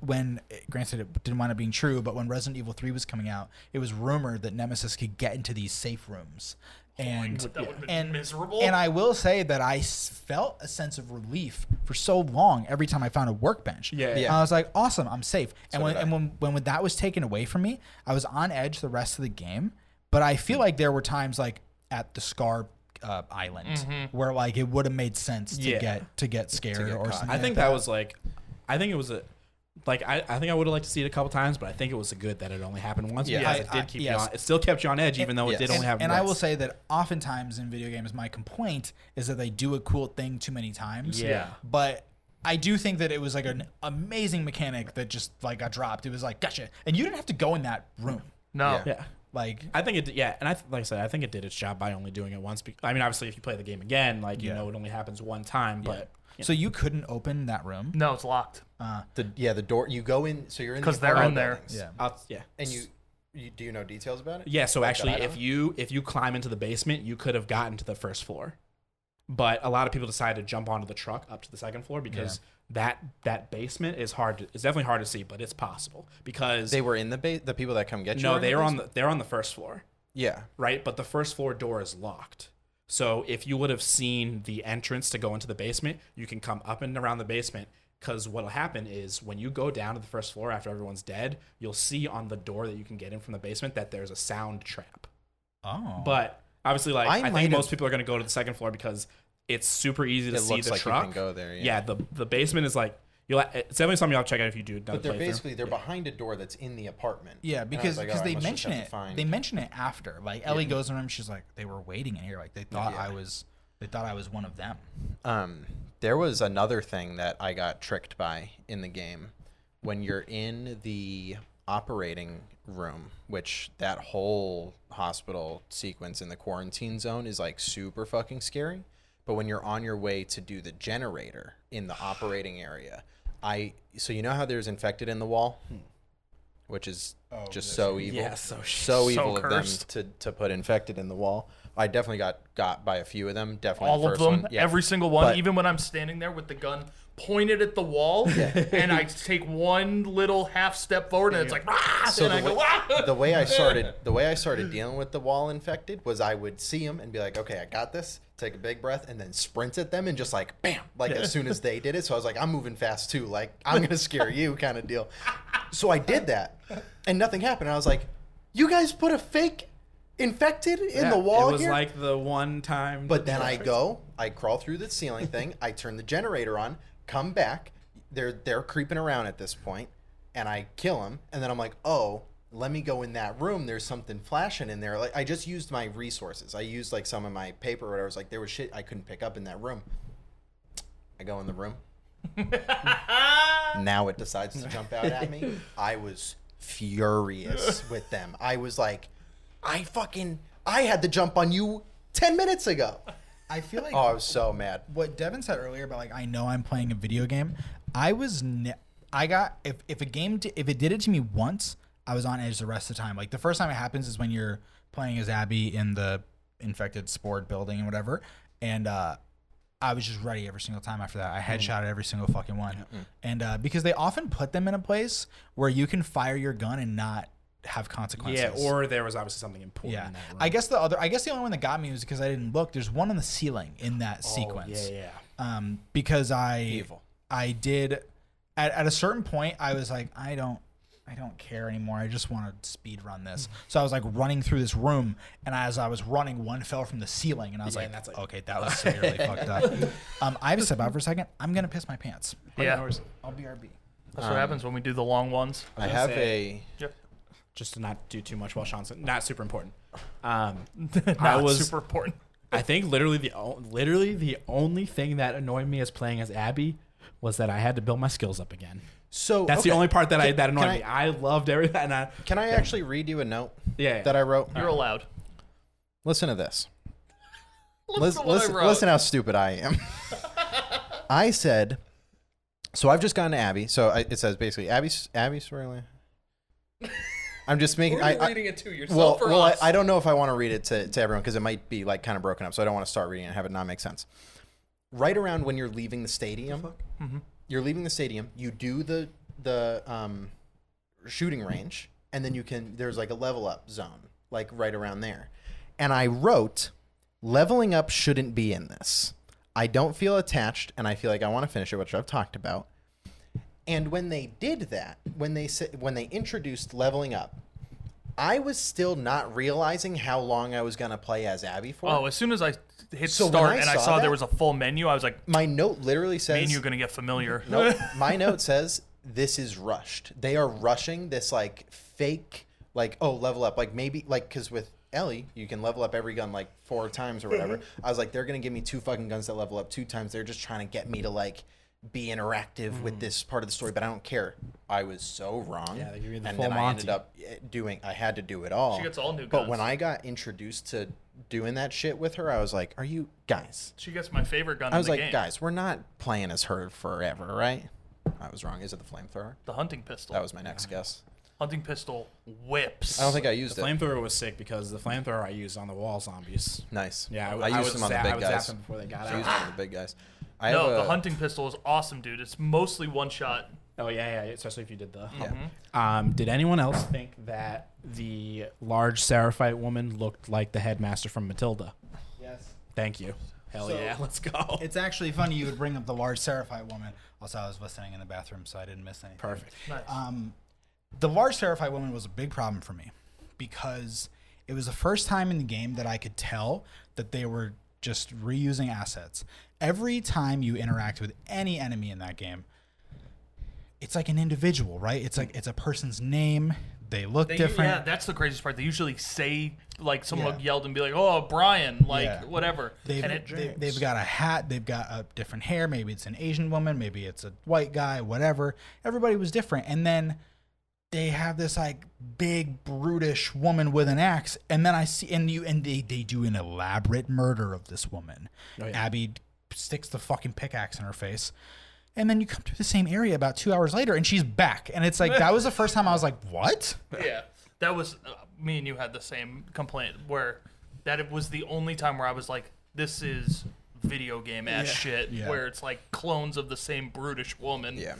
when granted it didn't wind up being true, but when Resident Evil Three was coming out, it was rumored that Nemesis could get into these safe rooms. And That would've been and miserable. And I will say that I felt a sense of relief for so long every time I found a workbench. Yeah. Yeah. I was like, awesome, I'm safe. and when and when, when when that was taken away from me, I was on edge the rest of the game. But I feel like there were times like at the Scar uh, Island where like it would have made sense to Yeah. get to get scared get or caught. something. I think like that was like, I think it was a, like I, I think I would have liked to see it a couple times, but I think it was good that it only happened once Yeah. because I- it did I- keep yes. you on. It still kept you on edge, even though it did yes. only have. and I will say that oftentimes in video games, my complaint is that they do a cool thing too many times. Yeah. But I do think that it was like an amazing mechanic that just like got dropped. It was like gotcha, and you didn't have to go in that room. No. Yeah. yeah. Like I think it, yeah, and I like I said, I think it did its job by only doing it once. Be- I mean, obviously, if you play the game again, like you Yeah. know, it only happens one time, but so you couldn't open that room. No, it's locked. Uh, The yeah, the door. You go in, so you're in the 'Cause they're in there. buildings. yeah. I'll, yeah, And you, you, do you know details about it? yeah. So Like actually, if you if you climb into the basement, you could have gotten to the first floor, but a lot of people decided to jump onto the truck up to the second floor because that that basement is hard. To, it's definitely hard to see, but it's possible because they were in the base. the people that come get you. no, were in they the are on the they're on the first floor. Yeah, right? But the first floor door is locked. So if you would have seen the entrance to go into the basement, you can come up and around the basement. Because what'll happen is when you go down to the first floor after everyone's dead, you'll see on the door that you can get in from the basement that there's a sound trap. Oh, But obviously, like I I, think have- most people are going to go to the second floor because it's super easy to it see looks the like truck. you can go there. Yeah, yeah. the the basement is like you'll. It's definitely something you'll check out if you do. another but they're basically they're behind a door that's in the apartment. yeah, And I because like, because oh, they mention it. They mention it after. Like Ellie goes in the room. She's like, they were waiting in here. Like they thought Yeah. I was. They thought I was one of them. Um, there was another thing that I got tricked by in the game. When you're in the operating room, which that whole hospital sequence in the quarantine zone is like super fucking scary But when you're on your way to do the generator in the operating area, I so you know how there's infected in the wall, hmm. which is Oh, just this so evil. Yeah, so sh- so so evil of them to, to put infected in the wall. I definitely got got by a few of them. Definitely all the of first them, one. Yeah. every single one, But- even when I'm standing there with the gun pointed at the wall, [laughs] and I take one little half step forward, and it's like, "Rah!" So and I the go, way, "Ah!" the way I [laughs] started, the way I started dealing with the wall infected was I would see them and be like, okay, I got this. Take a big breath and then sprint at them and just like bam, like as soon as they did it. So I was like, I'm moving fast too. Like I'm gonna scare you, [laughs] kind of deal. So I did that, and nothing happened. I was like, you guys put a fake infected in Yeah, the wall It was here. like the one time. But then I go, I crawl through the ceiling thing, I turn the generator on, come back. They're they're creeping around at this point, and I kill them. And then I'm like, oh, let me go in that room. There's something flashing in there. Like I just used my resources. I used like some of my paper. Or whatever. I was like, there was shit I couldn't pick up in that room. I go in the room. [laughs] now it decides to jump out at me. I was furious [laughs] with them. I was like, I fucking, I had to jump on you ten minutes ago. I feel like Oh, I was so mad. what Devin said earlier about like I know I'm playing a video game. I was ne- I got if if a game di- if it did it to me once, I was on edge the rest of the time. Like the first time it happens is when you're playing as Abby in the infected sport building and whatever, and uh, I was just ready every single time after that. I headshot every single fucking one, and uh, because they often put them in a place where you can fire your gun and not have consequences. yeah, or there was obviously something important. Yeah, in that room. I guess the other, I guess the only one that got me was because I didn't look. There's one on the ceiling in that Oh, sequence. Yeah, yeah. Um, because I, Evil. I did, at, at a certain point, I was like, I don't, I don't care anymore. I just want to speed run this. So I was like running through this room, and as I was running, one fell from the ceiling, and I was Yeah, like, that's like- okay, that was severely [laughs] fucked up. Um, I have to step out for a second. I'm gonna piss my pants. yeah, I'll BRB. that's what happens when we do the long ones. I gonna have say- a. Yep. Just to not do too much while Sean's not super important. Um, [laughs] Not I was super important. I think literally the o- literally the only thing that annoyed me as playing as Abby was that I had to build my skills up again. So That's the only part that I that annoyed can me. I loved everything. And I, Can I actually read you a note yeah, that I wrote? You're allowed. Listen to this. [laughs] Listen, Listen, to listen, listen how stupid I am. [laughs] I said, so I've just gone to Abby. So I, it says basically Abby, Abby Swirly. I'm just making. Who are I, you I, reading it to yourself well, or well, I, us? I don't know if I want to read it to, to everyone because it might be like kind of broken up. So I don't want to start reading it and have it not make sense. Right around when you're leaving the stadium, Mm-hmm. you're leaving the stadium. You do the the um, shooting range, and then you can. There's like a level up zone, like right around there. And I wrote, leveling up shouldn't be in this. I don't feel attached, and I feel like I want to finish it, which I've talked about. And when they did that, when they said when they introduced leveling up, I was still not realizing how long I was gonna play as Abby for. Oh, as soon as I hit So start I and I saw that- there was a full menu, I was like, my note literally says "Me and you are gonna get familiar." [laughs] Nope. [laughs] My note says this is rushed. They are rushing this like fake like oh level up like maybe like because with Ellie you can level up every gun like four times or whatever. [laughs] I was like they're gonna give me two fucking guns that level up two times. They're just trying to get me to like be interactive with this part of the story, but I don't care. I was so wrong. Yeah, they give the and full then I ended up eh, doing. I had to do it all. She gets all new But when. I got introduced to doing that shit with her, I was like, "Are you guys?" she gets my favorite gun I in was the like, game, guys, we're not playing as her forever, right? I was wrong. Is it the flamethrower? the hunting pistol. That was my next guess. hunting pistol whips. I don't think I used it. the it. flamethrower was sick because the flamethrower I used on the wall zombies. Nice. Yeah, I, used would them on the zap- I big would guys. zap them before they got I used them on the big guys. I no, have a, the hunting pistol is awesome, dude. It's mostly one shot. Oh yeah, yeah, especially if you did the. Yeah. Um, did anyone else think that the large Seraphite woman looked like the headmaster from Matilda? Yes. Thank you. Hell So- yeah, [laughs] let's go. It's actually funny you would bring up the large Seraphite woman. Also, I was listening in the bathroom, so I didn't miss anything. Perfect. Nice. Um, the large Seraphite woman was a big problem for me because it was the first time in the game that I could tell that they were just reusing assets. Every time you interact with any enemy in that game, it's like an individual, right? It's like it's a person's name. They look They- different. Yeah, that's the craziest part. They usually say like someone Yeah. yelled and be like, "Oh, Brian," like Yeah. whatever. They've, and it, they, they've got a hat, they've got a different hair. Maybe it's an Asian woman, maybe it's a white guy, whatever. Everybody was different. And then they have this like big brutish woman with an axe and then i see and you and they, they do an elaborate murder of this woman Oh, yeah. abby sticks the fucking pickaxe in her face and then you come through the same area about two hours later and she's back and it's like that was the first time i was like what [laughs] yeah, that was uh, me and you had the same complaint where that it was the only time where I was like, this is video game ass shit, Yeah. where it's like clones of the same brutish woman. Yeah.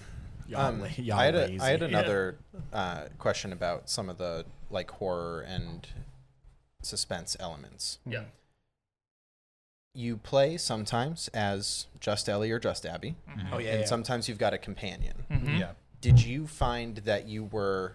Y'all, Um, y'all I had a, lazy. I had another uh, question about some of the like horror and suspense elements. yeah. You play sometimes as just Ellie or just Abby, oh yeah, and yeah. sometimes you've got a companion. Mhm. yeah Did you find that you were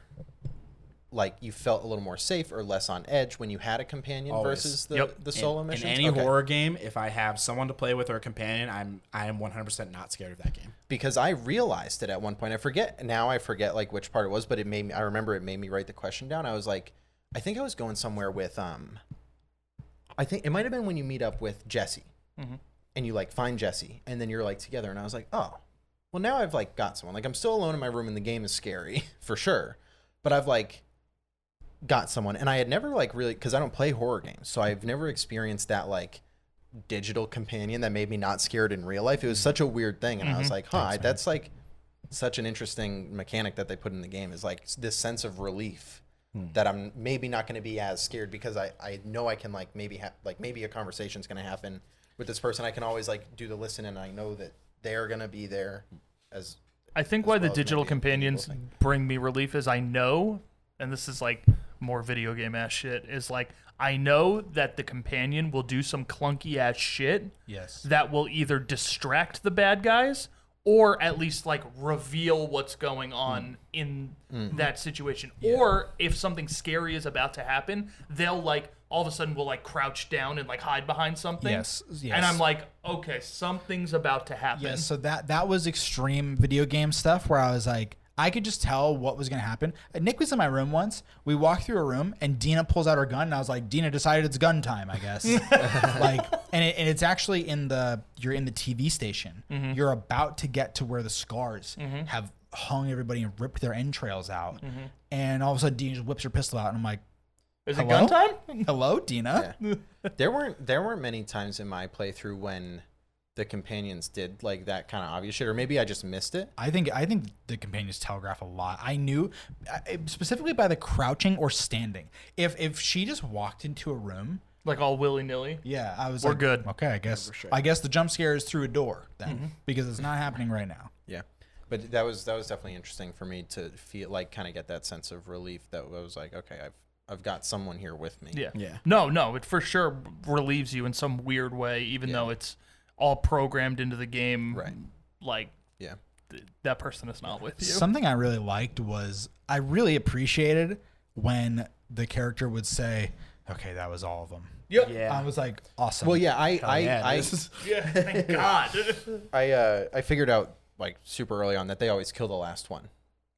like you felt a little more safe or less on edge when you had a companion Always. versus the, Yep. the In- solo in, any Okay. horror game, if I have someone to play with or a companion, I'm I am 100% not scared of that game. because I realized it at one point. I forget now. I forget like which part it was, but it made me. I remember it made me write the question down. I was like, I think I was going somewhere with um. I think it might have been when you meet up with Jesse, Mhm. and you like find Jesse, and then you're like together, and I was like, oh, well now I've like got someone. Like I'm still alone in my room, and the game is scary [laughs] for sure, but I've like got someone, and I had never like really because I don't play horror games, so I've never experienced that like digital companion that made me not scared in real life. It was such a weird thing, and I was like, huh, I- that's like such an interesting mechanic that they put in the game is like this sense of relief Hmm. that I'm maybe not going to be as scared because I, I know I can like maybe have like maybe a conversation's going to happen with this person. I can always like do the listen and I know that they're going to be there as I think as why the well as digital maybe a medieval companions bring me relief is I know, and this is like more video game ass shit, is like I know that the companion will do some clunky ass shit yes. that will either distract the bad guys or at least like reveal what's going on in mm-hmm. that situation. Or if something scary is about to happen, they'll like all of a sudden will like crouch down and like hide behind something. Yes, yes. And I'm like, okay, something's about to happen. Yeah, so that that was extreme video game stuff where I was like, I could just tell what was gonna happen. Uh, Nick was in my room once. We walked through a room and Dina pulls out her gun, and I was like, Dina decided it's gun time, I guess. [laughs] like, and it, and it's actually in the you're in the TV station. Mm-hmm. You're about to get to where the scars have hung everybody and ripped their entrails out, Mm-hmm. and all of a sudden Dina just whips her pistol out, and I'm like, is it gun time? Hello, Dina. there weren't there weren't many times in my playthrough when the companions did like that kind of obvious shit or maybe I just missed it. I think I think the companions telegraph a lot. I knew specifically by the crouching or standing. If if she just walked into a room, Like all willy nilly. yeah, I was We're like, good. Okay, I guess for sure. I guess the jump scare is through a door then Mm-hmm. because it's not happening right now. Yeah. But that was that was definitely interesting for me to feel like kind of get that sense of relief that I was like, okay, I've I've got someone here with me. Yeah. Yeah. No, no, it for sure relieves you in some weird way, even Yeah. though it's all programmed into the game. Right. Like Yeah. th- that person is not with you. Something I really liked was I really appreciated when the character would say, "Okay, that was all of them." yep. Yeah. I was like, "Awesome." Well, yeah, I Hell I yeah, I, this is- [laughs] Yeah. Thank God. [laughs] I uh I figured out like super early on that they always kill the last one.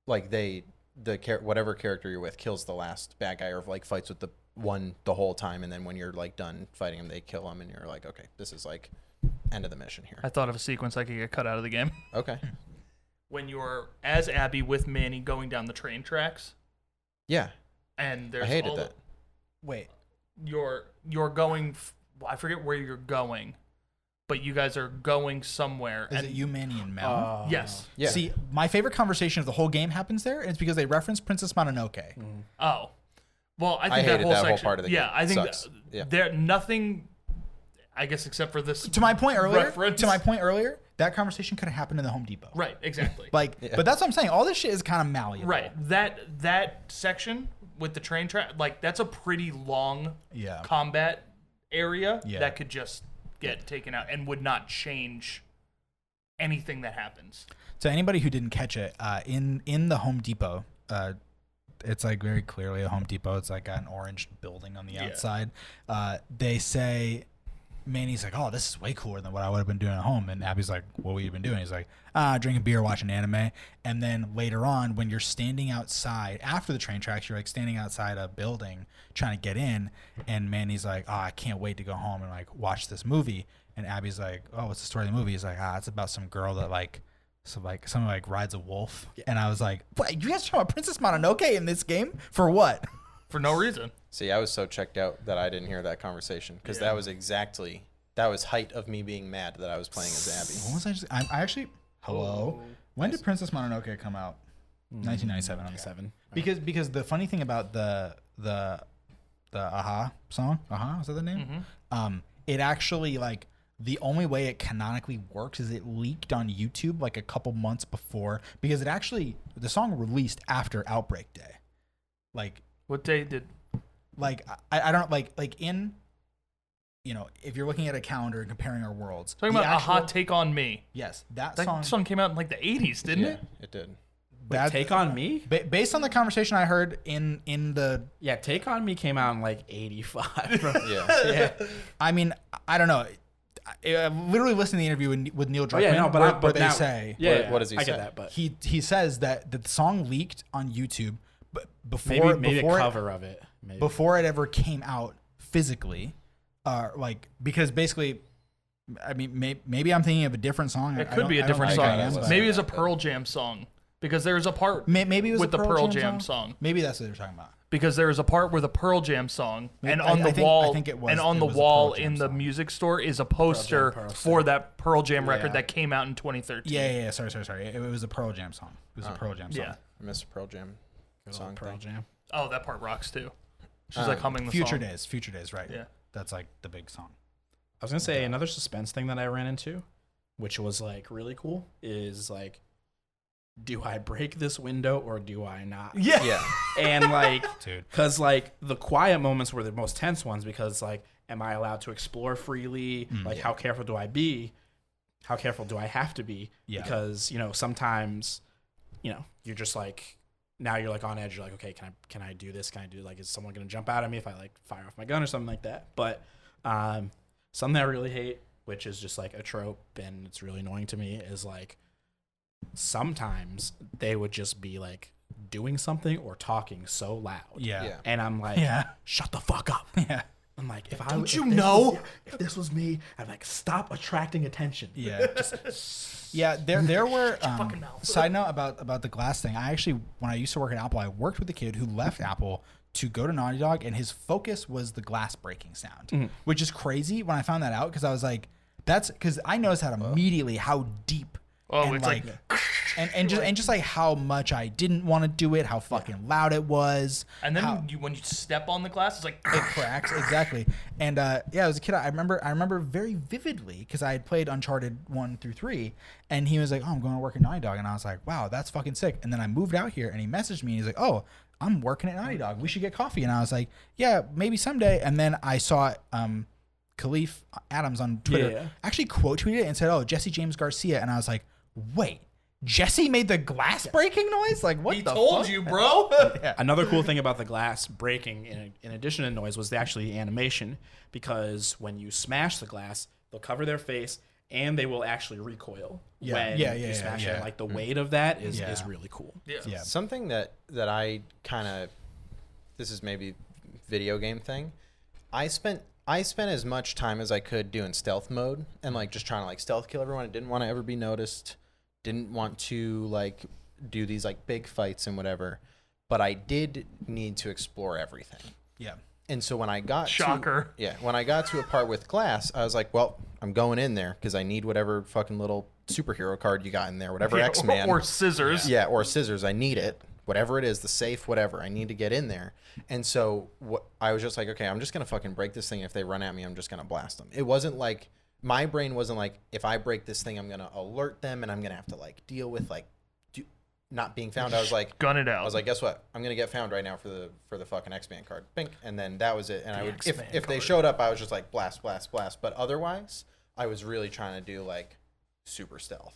Like they the char- whatever character you're with kills the last bad guy or like fights with the one the whole time and then when you're like done fighting him they kill him and you're like okay this is like end of the mission here. I thought of a sequence I could get cut out of the game. [laughs] Okay. When you're as Abby with Manny going down the train tracks, Yeah. and there's I hated all that. wait. you're you're going. f- I forget where you're going, but you guys are going somewhere. Is and it you, Manny, and Mel? Uh, yes. Yeah. See, my favorite conversation of the whole game happens there, and it's because they reference Princess Mononoke. Oh, well, I think I that hated whole that whole section. part of the yeah, game. I think Sucks. th- Yeah. there nothing. I guess except for this. To my point earlier, Reference. to my point earlier, that conversation could have happened in the Home Depot. Right. Exactly. Like, Yeah. but that's what I'm saying. All this shit is kind of malleable. right. That that section with the train track, like that's a pretty long Yeah. combat area Yeah. that could just get taken out and would not change anything that happens. To anybody who didn't catch it, uh, in in the Home Depot, uh, it's like very clearly a Home Depot. It's like an orange building on the Yeah. outside. Uh, they say, Manny's like, "Oh, this is way cooler than what I would have been doing at home." And Abby's like, "What would you been doing?" He's like, "Ah, drinking beer, watching anime." And then later on, when you're standing outside after the train tracks, you're like standing outside a building trying to get in, and Manny's like, "Oh, I can't wait to go home and like watch this movie." And Abby's like, "Oh, what's the story of the movie?" He's like, "Ah, it's about some girl that like." So like someone like rides a wolf, and I was like, "What? You guys talking about Princess Mononoke in this game for what?" for no reason. See, I was so checked out that I didn't hear that conversation because that was exactly that was height of me being mad that I was playing as Abby. What was I just? I, I actually. Hello. when did Princess Mononoke come out? 1997. okay. Seven. Because because the funny thing about the the the a-ha song, a-ha is that the name? Um, it actually like the only way it canonically works is it leaked on YouTube like a couple months before because it actually the song released after Outbreak Day, like What day did? Like I, I don't like like in you know if you're looking at a calendar and comparing our worlds Talking the about a hot take on me. yes that, That song, song, came out in like the 80s, didn't Yeah, it? it did. that- Take on me. ba- based on the conversation I heard in in the Yeah, Take on Me came out in like '85. [laughs] Yeah. [laughs] yeah. I mean, I don't know. I, I literally listened to the interview with, with Neil Oh, yeah, no, but where, I, but they now, say yeah, What- yeah, what does he I say? get that, but he he says that the song leaked on YouTube, but before maybe maybe before a it, cover of it. Maybe. before it ever came out physically, uh, like because basically, I mean, may, maybe I'm thinking of a different song. It I could don't- be a I don't different think I am, song. but- Maybe it's a Pearl Jam song because there's a part May- maybe it was with the Pearl Jam song. Maybe that's what they're talking about. because there is a part where the Pearl Jam song and I- on I the think- I wall think it was- and on it the was a wall Jam in the song. music store is a poster Pearl for that Pearl Jam record Yeah. that came out in 2013. Yeah, yeah, yeah. Sorry, sorry, sorry. It, it was a Pearl Jam song. It was a Pearl Jam song. Yeah. I missed a Pearl Jam song Pearl thing. Jam. Oh, that part rocks too. She's Um, like humming the Future song. Days. Future Days. Right. Yeah. That's like the big song. I was gonna say another suspense thing that I ran into, which was like really cool, is like, do I break this window or do I not? [laughs] Yeah. Yeah. And like, [laughs] Dude. because like the quiet moments were the most tense ones because like, am I allowed to explore freely? Mm. like, how careful do I be? How careful do I have to be? Yeah. Because you know sometimes, you know, you're just like. Now you're like on edge. You're like, okay, can I can I do this? Can I do like is someone gonna jump out at me if I like fire off my gun or something like that? But um, something I really hate, which is just like a trope and it's really annoying to me, is like sometimes they would just be like doing something or talking so loud. Yeah. Yeah. And I'm like, Yeah. shut the fuck up. [laughs] Yeah. I'm like, if I Don't if you this know? was- if this was me, I'd like stop attracting attention. Yeah. [laughs] yeah. There, there were. Um, side note about about the glass thing. I actually, when I used to work at Apple, I worked with a kid who left Apple to go to Naughty Dog, and his focus was the glass breaking sound, which is crazy when I found that out because I was like, that's because I noticed that immediately how deep. Oh, and it's like- [laughs] and, and just and just like how much I didn't want to do it, how fucking loud it was, And then how- you, when you step on the glass, it's like it cracks exactly. And uh yeah as a kid i remember i remember very vividly because i had played uncharted 1 through 3 and he was like oh i'm going to work at naughty dog and i was like wow that's fucking sick. And then i moved out here and he messaged me and he's like oh i'm working at naughty dog. We should get coffee. And i was like yeah maybe someday. And then i saw um khalif adams on twitter Yeah. actually quote tweeted it and said oh jesse james garcia. And i was like wait jesse made the glass breaking noise like what he the told fuck? you, [laughs] bro. Another cool thing about the glass breaking, in, in addition to noise, was the actually the animation because when you smash the glass, they'll cover their face and they will actually recoil. Yeah. when Yeah, yeah, you smash yeah. it. Like the mm. weight of that is, Yeah. is really cool. yeah. yeah Something that that I kind of this is maybe video game thing. I spent I spent as much time as I could doing stealth mode and like just trying to like stealth kill everyone. I didn't want to ever be noticed. Didn't want to like do these like big fights and whatever. But I did need to explore everything. yeah And so when I got Shocker. to, yeah, when I got to a part with glass, I was like, well, I'm going in there because I need whatever fucking little superhero card you got in there, whatever Yeah, X Man or, or scissors. yeah, or scissors. I need it. Whatever it is, the safe, whatever. I need to get in there. And so what I was just like, okay, I'm just gonna fucking break this thing. If they run at me, I'm just gonna blast them. It wasn't like my brain wasn't like, if I break this thing, I'm gonna alert them and I'm gonna have to like deal with like do, not being found. I was like, [laughs] Gun it out. I was like, guess what? I'm gonna get found right now for the for the fucking X Man card. Bink, and then that was it. And I would if X-Man if they card. showed up, I was just like blast, blast, blast. But otherwise, I was really trying to do like super stealth.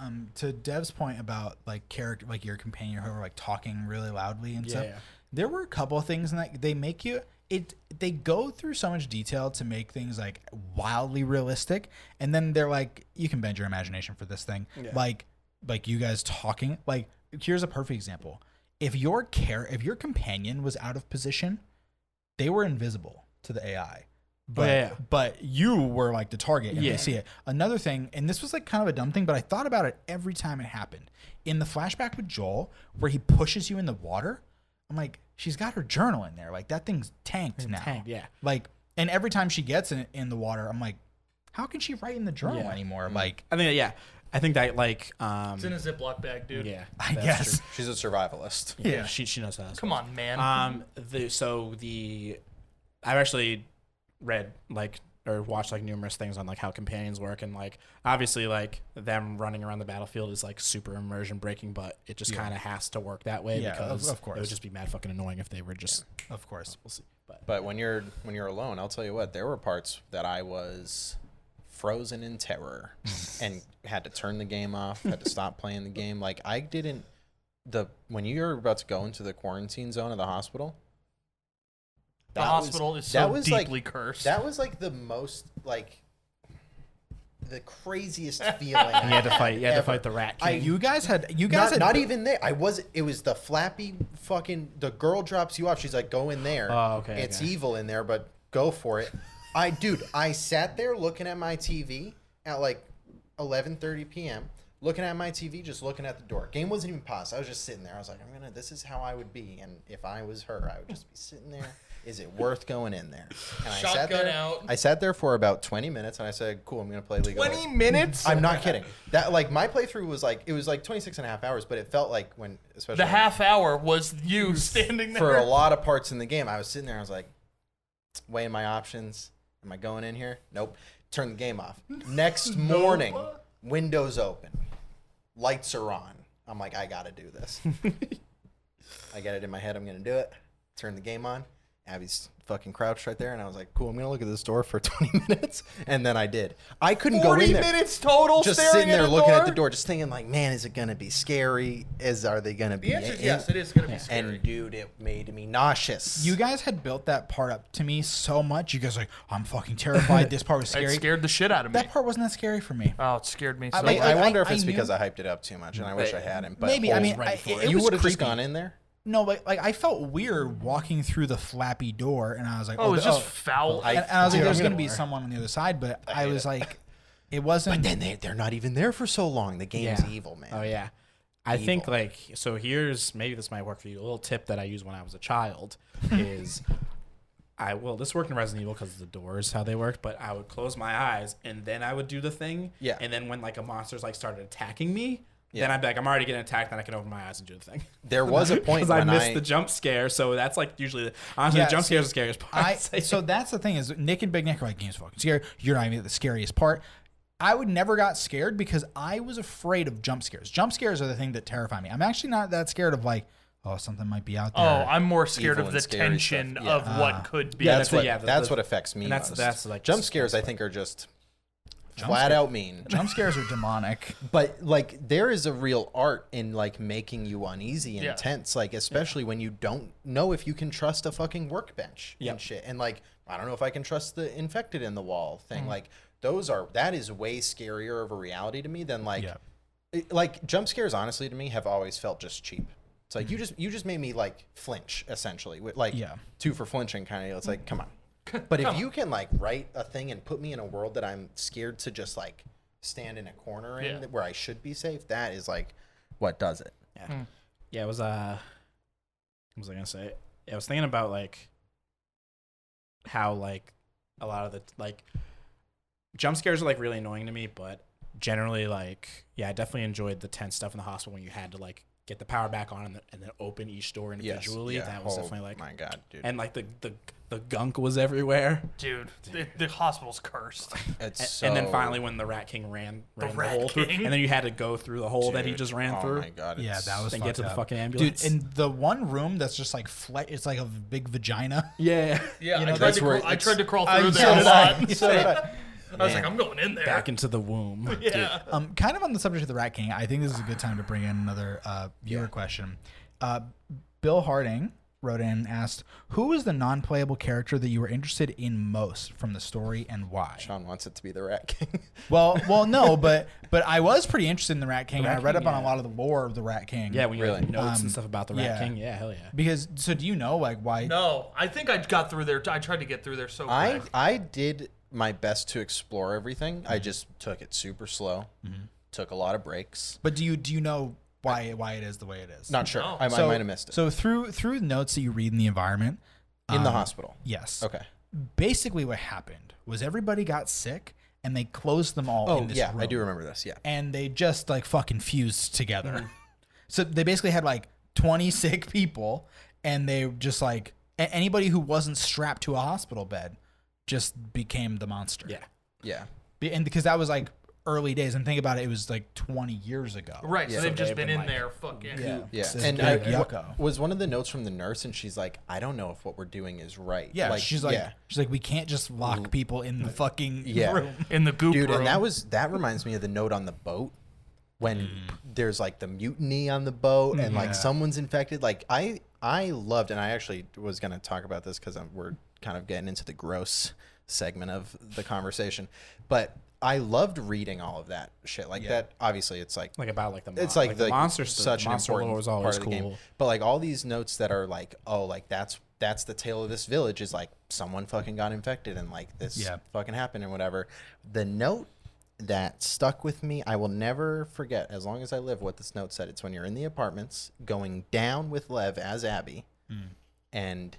um to Dev's point about like character like your companion or whoever like talking really loudly and stuff. Yeah. There were a couple of things in that they make you it they go through so much detail to make things like wildly realistic and then they're like you can bend your imagination for this thing. Yeah. Like like you guys talking like here's a perfect example. If your care if your companion was out of position, they were invisible to the AI. Oh, but, yeah, but you were like the target and Yeah. yeah. see it. Another thing, and this was like kind of a dumb thing, but I thought about it every time it happened. In the flashback with Joel, where he pushes you in the water, I'm like, she's got her journal in there. Like that thing's tanked now. tanked, yeah. Like, and every time she gets in in the water, I'm like, how can she write in the journal Yeah. anymore? Like, I think yeah. I think that like um It's in a Ziploc bag, dude. yeah. I that's guess. true. She's a survivalist. Yeah, she she knows how. That's Come on, man. Um, the so the I've actually read like or watched like numerous things on like how companions work and like obviously like them running around the battlefield is like super immersion breaking, but it just kind of has to work that way Yeah, of- because of it course. would just be mad fucking annoying if they were just. of course. Oh, we'll see, but But when you're when you're alone, I'll tell you what, there were parts that I was frozen in terror [laughs] and had to turn the game off, had to stop playing the game. Like I didn't the when you're about to go into the quarantine zone of the hospital. The that was- hospital is that so was, like- deeply cursed. That was like the most like the craziest [laughs] feeling. you had to fight. You had to fight the rat I- king. You guys had you guys Not, had not even there. I was. It was the flappy fucking. The girl drops you off. She's like, "Go in there." Oh, okay, It's okay. evil in there, but go for it. I, dude, I sat there looking at my TV at like 11:30 p.m. Looking at my TV, just looking at the door. Game wasn't even paused. I was just sitting there. I was like, "I'm gonna. This is how I would be." And if I was her, I would just be sitting there. Is it worth going in there? And I sat Shotgun there. out. I sat there for about 20 minutes, and I said, "Cool, I'm gonna play League of Twenty Legends." minutes. I'm not kidding. That like my playthrough was like it was like 26 and a half hours, but it felt like when especially The half hour was you [laughs] standing there. for a lot of parts in the game, I was sitting there. I was like, weighing my options. Am I going in here? Nope. Turn the game off. [laughs] Next morning, windows open, lights are on. I'm like, I gotta do this. [laughs] I get it in my head. I'm gonna do it. Turn the game on. Abby's fucking crouched right there, and I was like, "Cool, I'm gonna look at this door for [laughs] 20 minutes," and then I did. I couldn't go Forty in there minutes total. just staring sitting there at a looking door? at the door, just thinking like, man, is it gonna be scary? Is are they gonna be? The answer is in- yes. It is going to be scary. And dude, it made me nauseous. You guys had built that part up to me so much. You guys were like, I'm fucking terrified. [laughs] This part was it scary. scared the shit out of me. That part wasn't that scary for me. oh, it scared me. So I I, like- I I- wonder if it's knew- because I hyped it up too much, and I wish I hadn't. But Maybe. I mean, ready I, it, it. it you would have just creepy. gone in there. No, but like I felt weird walking through the flappy door, and I was like, oh, it was the- just oh. foul. I- and, and I was like, there's gonna gonna be someone on the other side, but I, hate was it. like, [laughs] it wasn't. But then they they're not even there for so long. The game's Yeah. evil, man. Oh yeah. I think like so here's maybe this might work for you. A little tip that I used when I was a child [laughs] is I well this worked in Resident Evil because the doors how they worked, but I would close my eyes and then I would do the thing. Yeah. And then when like a monster's like started attacking me, then I'd be like I'm already getting attacked, then I can open my eyes and do the thing. [laughs] There was a [laughs] point Because I missed I the jump scare, so that's like usually the, honestly Yeah, the jump see, scares are the scariest part. I [laughs] so that's the thing is Nick and Big Nick are like games fucking scary. You're not even the scariest part. I would never got scared because I was afraid of jump scares. Jump scares are the thing that terrify me. I'm actually not that scared of like, oh, something might be out there. oh, I'm more scared Evil of the tension. Yeah. of Ah. what could be. Yeah, that's that's it, what yeah, the- that's the- what affects me. and that's- most. that's, like, jump scares. I think are just Jump flat scare- out mean. [laughs] jump scares are demonic. But like there is a real art in like making you uneasy and Yeah. tense, like especially when you don't know if you can trust a fucking workbench Yep. and shit. And like I don't know if I can trust the infected in the wall thing. Mm. Like those are that is way scarier of a reality to me than like Yeah. it- like jump scares honestly to me have always felt just cheap. It's like you just you just made me like flinch essentially with like Yeah. two for flinching kind of. It's like come on. [laughs] But if you can like write a thing and put me in a world that I'm scared to just like stand in a corner in Yeah. where I should be safe, that is like what does it. Yeah. Yeah, it was uh what was I gonna say? Yeah, I was thinking about like how like a lot of the like jump scares are like really annoying to me, but generally like yeah, I definitely enjoyed the tense stuff in the hospital when you had to like get the power back on and, the, and then open each door individually. yeah. That was Oh definitely like my god, dude. and like the, the the gunk was everywhere. Dude, the, the hospital's cursed. [laughs] it's And, so, and then finally when the Rat King ran, The ran the, Rat hole through, King? and then you had to go through the hole that he just ran oh through. my god, Yeah, that was and get to the fucked up. fucking Dude, ambulance. in the one room that's just like fle- it's like a big vagina. yeah. Yeah, You know, I, tried that's to where crawl, I tried to crawl through so there a lot. [laughs] So did I. I was like, I'm going in there. Back into the womb. [laughs] yeah. Um, kind of on the subject of the Rat King, I think this is a good time to bring in another uh, viewer question. Uh, Bill Harding wrote in and asked, "Who was the non-playable character that you were interested in most from the story and why?" Sean wants it to be the Rat King. [laughs] Well, well, no, but but I was pretty interested in the Rat King. The and Rat I read King, up on a lot of the lore of the Rat King. Yeah, when you Really? notes Um, and stuff about the Rat yeah. King. Yeah, hell yeah. Because so do you know like why? No, I think I got through there. I tried to get through there so I quick. I did my best to explore everything. Mm-hmm. I just took it super slow. Took a lot of breaks. But do you do you know why why it is the way it is? Not sure. No. I, I might have missed it. So through through notes that you read in the environment, in the um, hospital. yes. Okay. Basically, what happened was everybody got sick and they closed them all Oh in this yeah, room. I do remember this. Yeah. and they just like fucking fused together. Mm-hmm. [laughs] So they basically had like 20 sick people, and they just like anybody who wasn't strapped to a hospital bed just became the monster. Yeah. Yeah. Be- and because that was like early days, and think about it, it was like 20 years ago. right, Yeah. so So they've just they've been, been, in like, there. Fucking. Yeah, Yeah. It's And big I, yucko. wa- was one of the notes from the nurse, and she's like, "I don't know if what we're doing is right." Yeah, she's like, yeah. she's like, we can't just lock people in the fucking Yeah. room. In the goop room." dude room. and that was that reminds me of the note on the boat when Mm. there's like the mutiny on the boat and Yeah. like someone's infected like i i loved and i actually was going to talk about this because I'm we're kind of getting into the gross segment of the conversation but i loved reading all of that shit like Yeah. that obviously it's like Like about like the mon- it's like, the, the monsters. such the an important was always part of the game. But like all these notes that are like, oh, like that's that's the tale of this village is like someone fucking got infected and like this Yeah. fucking happened and whatever. The note that stuck with me, I will never forget as long as I live what this note said. It's when you're in the apartments going down with Lev as Abby, hmm. and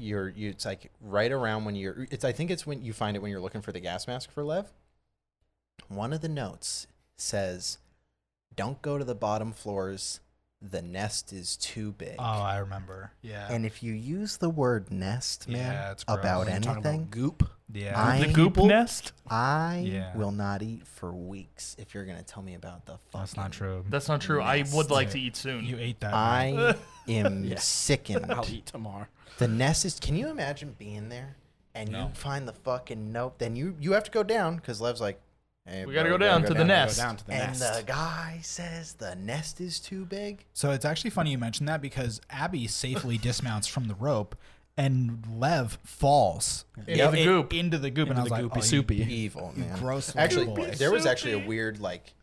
you're you it's like right around when you're it's I think it's when you find it when you're looking for the gas mask for Lev. One of the notes says, "Don't go to the bottom floors. The nest is too big." Oh, I remember. Yeah. and if you use the word nest, man, Yeah, it's about You're anything, about goop. yeah. I- the goop nest. I Yeah. will not eat for weeks if you're gonna tell me about the fucking. That's not true. That's not true. I would like to eat soon. you ate that. I am [laughs] Yeah. sickened. I'll eat tomorrow. The nest is. Can you imagine being there and No. you find the fucking note? Then you you have to go down because Lev's like, hey, We gotta go down to the Gotta nest. Go down to the and nest. the guy says the nest is too big. So it's actually funny you mentioned that because Abby safely dismounts from the rope and Lev falls Into the in- goop. into the goop, and I was like, goopy oh, soupy. You, Evil you man. gross Actually, boy. there was actually a weird like.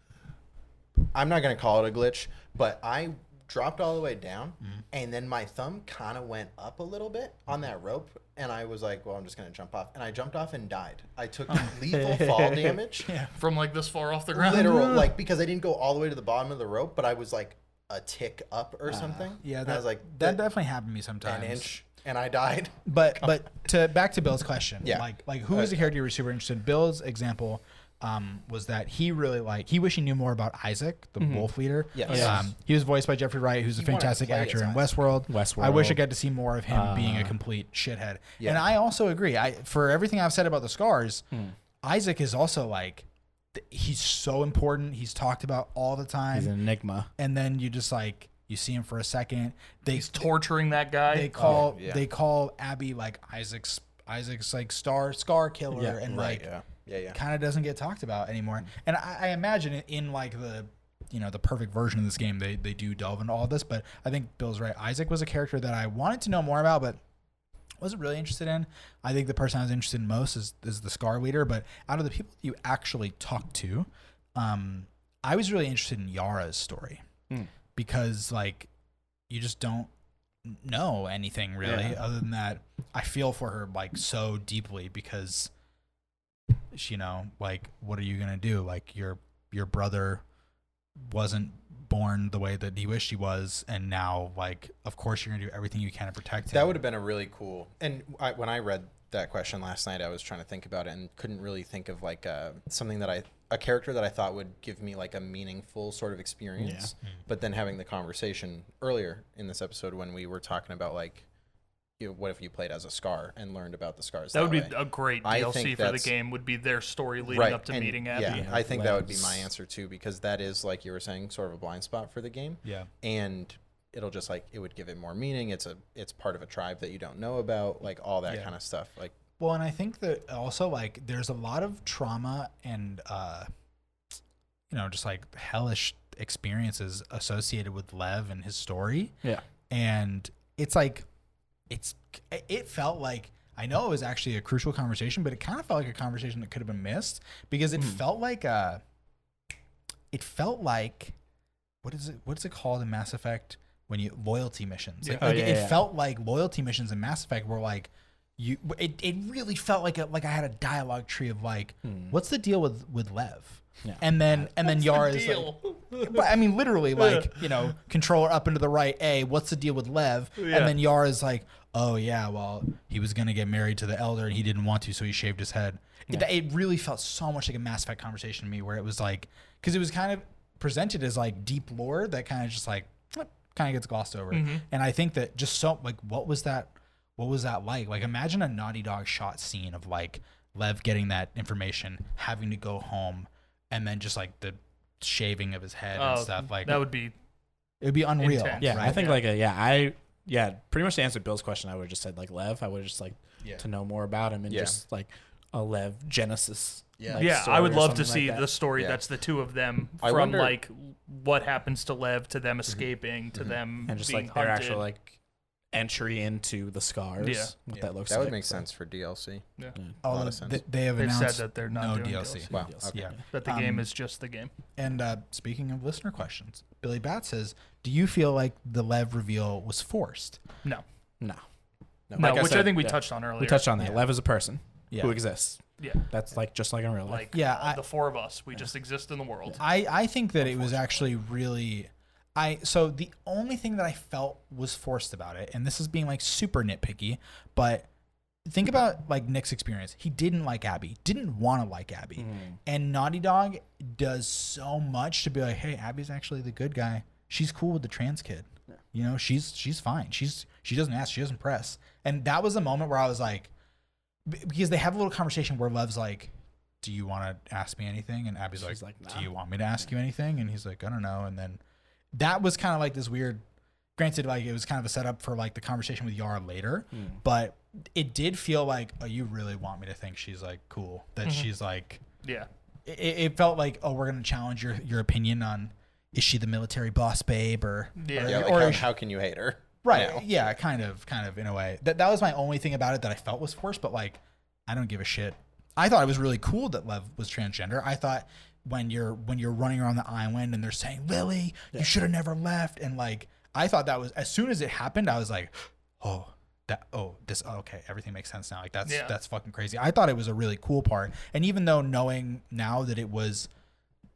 I'm not gonna call it a glitch, but I dropped all the way down, Mm-hmm. and then my thumb kind of went up a little bit on that rope, and I was like, "Well, I'm just gonna jump off," and I jumped off and died. I took lethal fall damage. [laughs] yeah. From like this far off the ground. literal [laughs] like because I didn't go all the way to the bottom of the rope, but I was like a tick up or something. Uh, Yeah, that, I was like that "Th- definitely happened to me sometimes. an inch, and I died. But [laughs] but to back to Bill's question, Yeah. like like who is the character you were super interested in? Bill's example um, was that he really like he wished he knew more about Isaac, the wolf leader. Yes. Yes. Um, he was voiced by Jeffrey Wright, who's a He wanted fantastic actor in Westworld. Westworld. I wish I got to see more of him being a Uh, complete shithead. Yeah. And I also agree. I for everything I've said about the scars, Hmm. Isaac is also like th- he's so important. He's talked about all the time. He's an enigma. and then you just like you see him for a second. They He's torturing that guy. they call Oh, yeah. they call Abby like Isaac's Isaac's like star scar killer Yeah, and Right. like Yeah. Yeah. Kind of doesn't get talked about anymore. And I, I imagine in, like the you know the perfect version of this game they they do delve into all this, but I think Bill's right. Isaac was a character that I wanted to know more about, but wasn't really interested in. I think the person I was interested in most is is the Scar leader, but out of the people you actually talked to, um, I was really interested in Yara's story Hmm. because like you just don't know anything really Yeah. other than that I feel for her like so deeply because you know like what are you gonna do like your your brother wasn't born the way that he wished he was and now like of course you're gonna do everything you can to protect him That would have been a really cool. And I, when I read that question last night, I was trying to think about it and couldn't really think of like uh, something that I a character that I thought would give me like a meaningful sort of experience. Yeah. But then having the conversation earlier in this episode when we were talking about like, you know, what if you played as a Scar and learned about the scars? that would be a great I DLC for the game. Would be their story leading up to and meeting Abby. Yeah, Yeah, I think that would be my answer too because that is like you were saying, sort of a blind spot for the game yeah and it'll just like it would give it more meaning it's a it's part of a tribe that you don't know about like all that Yeah. kind of stuff like Well, and I think that also like there's a lot of trauma and uh you know, just like hellish experiences associated with Lev and his story. Yeah. And it's like it's it felt like I know it was actually a crucial conversation, but it kind of felt like a conversation that could have been missed because it hmm. felt like a it felt like what is it what's it called in Mass Effect when you loyalty missions like, Yeah. Oh, like, yeah, it yeah. felt like loyalty missions in Mass Effect were like you it, it really felt like a, like I had a dialogue tree of like hmm. what's the deal with with Lev Yeah. and then and then Yara is like but I mean, literally, like you know, controller up into the right. A, what's the deal with Lev? Yeah. And then Yara Yara's like, oh yeah, well, he was gonna get married to the elder and he didn't want to, so he shaved his head. It, it really felt so much like a Mass Effect conversation to me, where it was like, because it was kind of presented as like deep lore that kind of just like kind of gets glossed over. Mm-hmm. And I think that just so like, what was that? What was that like? Like, imagine a Naughty Dog shot scene of like Lev getting that information, having to go home, and then just like the shaving of his head and Oh, stuff. Like that would be it would be unreal. intense. Yeah, I right? think Yeah. like a, yeah, I yeah, pretty much to answer Bill's question, I would have just said like Lev. I would have just like Yeah. to know more about him and Yeah. just like a Lev Genesis. Yeah. like, yeah, I story would or love to something see like the story Yeah. that's the two of them I from wonder- like what happens to Lev to them mm-hmm. escaping to mm-hmm. them and just being like their hunted. actual like entry into the scars. Yeah. what Yeah. that looks That like. would make so, sense for DLC. yeah. Although lot of sense. th- they have They've said announced that they're not no doing DLC. DLC. Wow. Okay. Yeah. that the Um, game is just the game. And uh, speaking of listener questions, Billy Bat says, "Do you feel like the Lev reveal was forced?" No, No, no, Like I which I said, think we yeah. touched on earlier. we touched on that. Yeah. Lev is a person Yeah. who exists. yeah, That's like just like in real life. like Yeah, I- the four of us, we just exist in the world. I I think that it was actually really. I so the only thing that I felt was forced about it, and this is being like super nitpicky, but think about like Nick's experience. He didn't like Abby, didn't want to like Abby, mm-hmm. and Naughty Dog does so much to be like, hey, Abby's actually the good guy. She's cool with the trans kid. You know, she's she's fine. She's she doesn't ask, she doesn't press. And that was a moment where I was like, because they have a little conversation where Lev's like, "Do you want to ask me anything?" And Abby's She's like, like, "Do you want me to ask you anything?" And he's like, "I don't know." And then that was kind of like this weird. Granted, like it was kind of a setup for like the conversation with Yara later, hmm. but it did feel like, "Oh, you really want me to think she's like cool? That mm-hmm. she's like." Yeah, It, it felt like, "Oh, we're gonna challenge your your opinion on." Is she the military boss babe or Yeah. or, Yeah, like or how, is she- how can you hate her? Right. now? Yeah, kind of, kind of in a way. That that was my only thing about it that I felt was forced, but like I don't give a shit. I thought it was really cool that Lev was transgender. I thought when you're when you're running around the island and they're saying, Lily, you should have never left and like I thought that was as soon as it happened, I was like, Oh, that oh, this oh, okay, everything makes sense now. Like that's Yeah. that's fucking crazy. I thought it was a really cool part. And even though knowing now that it was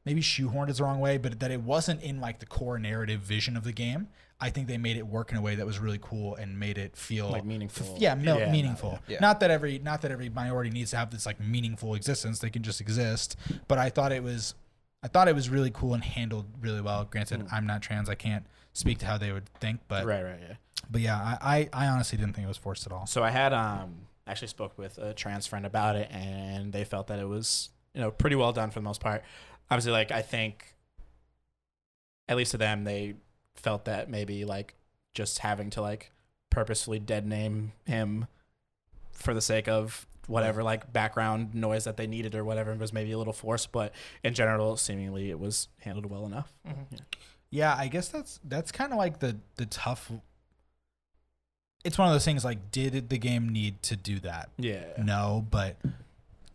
maybe shoehorned is the wrong way, but that it wasn't in like the core narrative vision of the game. I think they made it work in a way that was really cool and made it feel Like meaningful. Yeah, mil- Yeah, meaningful. yeah. Not that every not that every minority needs to have this like meaningful existence. They can just exist. But I thought it was, I thought it was really cool and handled really well. Granted, I'm not trans. I can't speak to how they would think, but right, right, yeah. but yeah, I, I I honestly didn't think it was forced at all. So I had um actually spoke with a trans friend about it, and they felt that it was you know pretty well done for the most part. Obviously, like I think, at least to them, they felt that maybe like just having to like purposefully dead name him for the sake of whatever like background noise that they needed or whatever was maybe a little forced, but in general, seemingly it was handled well enough. Mm-hmm. Yeah, I guess that's that's kind of like the the tough. It's one of those things like, did the game need to do that? Yeah. No, but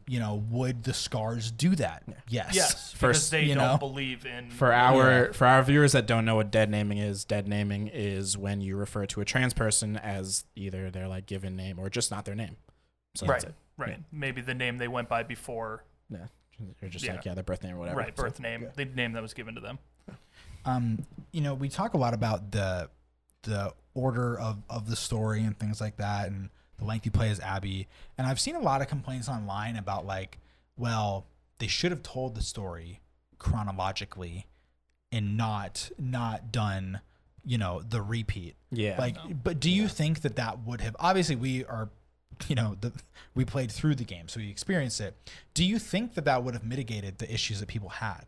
you know, would the scars do that? Yes. yes, because First, they you don't know, believe in For our for our viewers that don't know what dead naming is, dead naming is when you refer to a trans person as either their like given name or just not their name. So right, that's it. right. Maybe the name they went by before, Yeah. Or just Yeah. like yeah, their birth name or whatever. right? So- Birth name, the name that was given to them. Um, you know, we talk a lot about the the order of of the story and things like that, and the length you play as Abby. And I've seen a lot of complaints online about like, well, they should have told the story chronologically and not not done, you know, the repeat. Yeah. Like, but do you think that that would have obviously we are, you know, the we played through the game, so we experienced it. Do you think that that would have mitigated the issues that people had?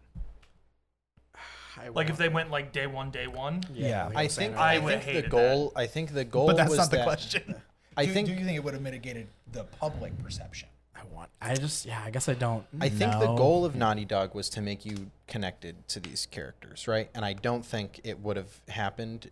[sighs] I Like if they went like day one, day one. Yeah. like I was think I I, think hated the goal. I think the goal. But that's was not the that- question. [laughs] I do, think Do you think it would have mitigated the public perception? I want. I just yeah. I guess I don't. I think the goal of Naughty Dog was to make you connected to these characters, right? And I don't think it would have happened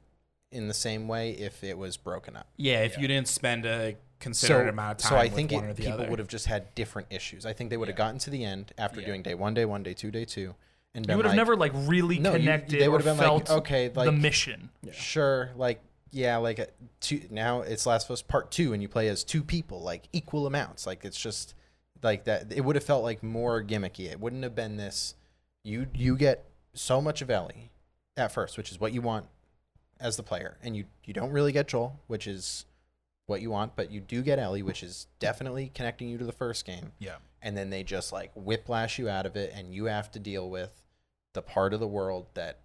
in the same way if it was broken up. Yeah, if you didn't spend a considerate amount of time so I with think one it, or the people other. would have just had different issues. I think they would have gotten to the end after Yeah. doing day one, day one, day two, day two, and You would have like, never like really No, you- connected they or would have been like, felt okay, the like mission. sure, like yeah, like uh, two. Now it's Last of Us Part Two, and you play as two people, like equal amounts. Like it's just like that. It would have felt like more gimmicky. It wouldn't have been this. You you get so much of Ellie at first, which is what you want as the player, and you you don't really get Joel, which is what you want, but you do get Ellie, which is definitely connecting you to the first game Yeah. and then they just like whiplash you out of it and you have to deal with the part of the world that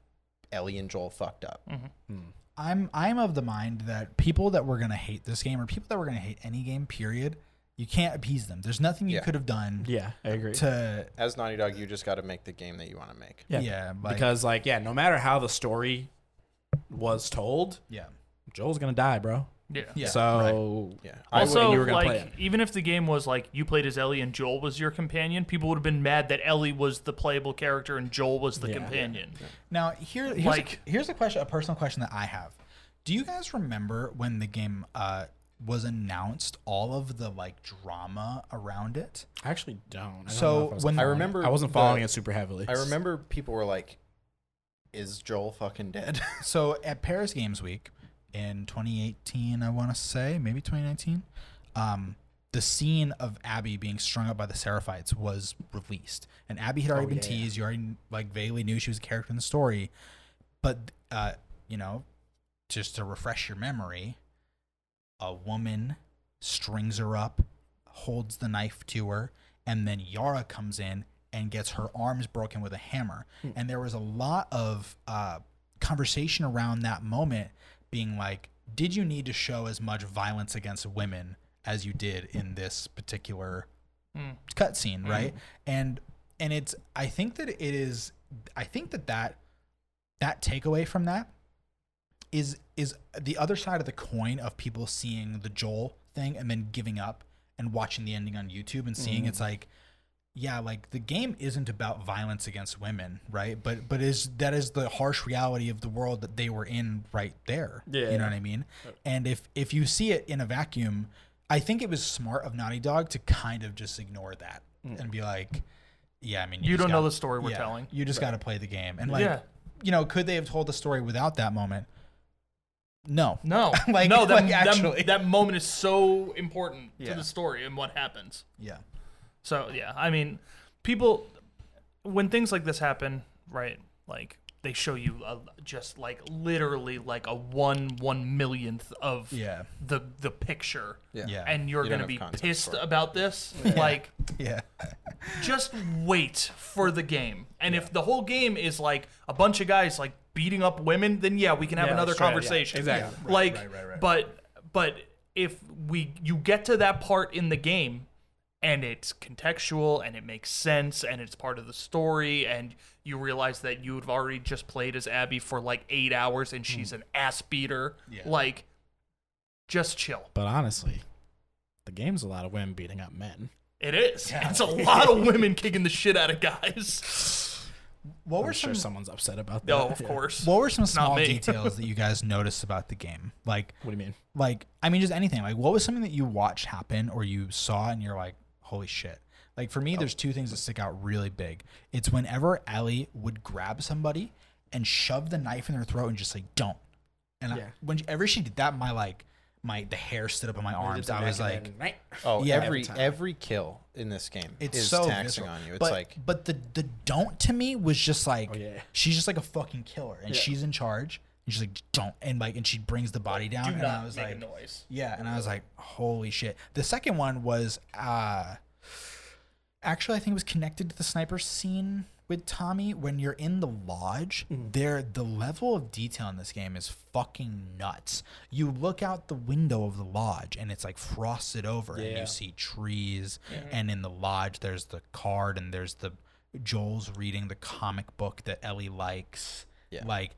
Ellie and Joel fucked up. Hmm. I'm I'm of the mind that people that were gonna hate this game or people that were gonna hate any game, period, you can't appease them. There's nothing you Yeah. could have done Yeah, I agree. to As Naughty Dog, you just got to make the game that you want to make. Yeah. yeah, like, because like yeah, no matter how the story was told, yeah. Joel's gonna die, bro. Yeah. Yeah, so Yeah. I Also, you were like, play even if the game was like you played as Ellie and Joel was your companion, people would have been mad that Ellie was the playable character and Joel was the Yeah. companion. Now here here's Like- a, here's a question, a personal question that I have. Do you guys remember when the game uh, was announced? All of the like drama around it. I actually don't. I don't So know I when- I following- remember I wasn't the- following it super heavily. I remember people were like, "Is Joel fucking dead?" [laughs] So at Paris Games Week in 2018, I want to say maybe 2019, um, the scene of Abby being strung up by the Seraphites was released, and Abby had already Oh, been yeah. teased. You already like vaguely knew she was a character in the story, but uh, you know, just to refresh your memory, a woman strings her up, holds the knife to her, and then Yara comes in and gets her arms broken with a hammer. And there was a lot of uh, conversation around that moment being like, did you need to show as much violence against women as you did in this particular Mm. cutscene, right? And and it's I think that it is I think that that that takeaway from that is is the other side of the coin of people seeing the Joel thing and then giving up and watching the ending on YouTube and seeing it's like yeah like the game isn't about violence against women right but but is that is the harsh reality of the world that they were in right there yeah you know what i mean and if if you see it in a vacuum i think it was smart of naughty dog to kind of just ignore that mm. and be like yeah i mean You just don't know gotta- the story we're yeah, telling. you just got to play the game and like yeah. you know could they have told the story without that moment no No. [laughs] Like- no, that, [laughs] like, that- actually. that, moment is so important Yeah. to the story and what happens. yeah So yeah, I mean, people when things like this happen, right? Like they show you a, just like literally like a one one millionth of yeah the the picture, Yeah. yeah and you're You gonna be pissed about this. Like, [laughs] yeah just wait for the game. And if the whole game is like a bunch of guys like beating up women, then yeah, we can have Yeah, another sure, yeah, conversation. exactly. Yeah, right, like, right, right, right. but but if we you get to that part in the game and it's contextual and it makes sense and it's part of the story and you realize that you've already just played as Abby for like eight hours and she's hmm. an ass beater, Yeah. like just chill. but honestly, the game's a lot of women beating up men. It is. It's a lot of [laughs] women kicking the shit out of guys. what were I'm sure some someone's upset about that. No, of Yeah. course. What were some Not small me. details that you guys [laughs] noticed about the game? Like, What do you mean? like I mean, just anything. Like, what was something that you watched happen or you saw and you're like, holy shit? Like for me, there's two things that stick out really big. It's whenever Ellie would grab somebody and shove the knife in their throat and just like, don't. And Yeah. I, whenever she did that, my like, my the hair stood up on my arms. I was like, [laughs] Oh, Yeah. every Every every, kill in this game it's is so taxing visceral. on you. It's but, like but the the don't to me was just like Oh, yeah. she's just like a fucking killer and Yeah. she's in charge and she's like don't and like and she brings the body down Do and I was like noise. yeah and I was like holy shit. The second one was uh actually I think it was connected to the sniper scene with Tommy when you're in the lodge Mm-hmm. there the level of detail in this game is fucking nuts. You look out the window of the lodge and it's like frosted over and you see trees and in the lodge there's the card and there's the Joel's reading the comic book that Ellie likes. Yeah. Like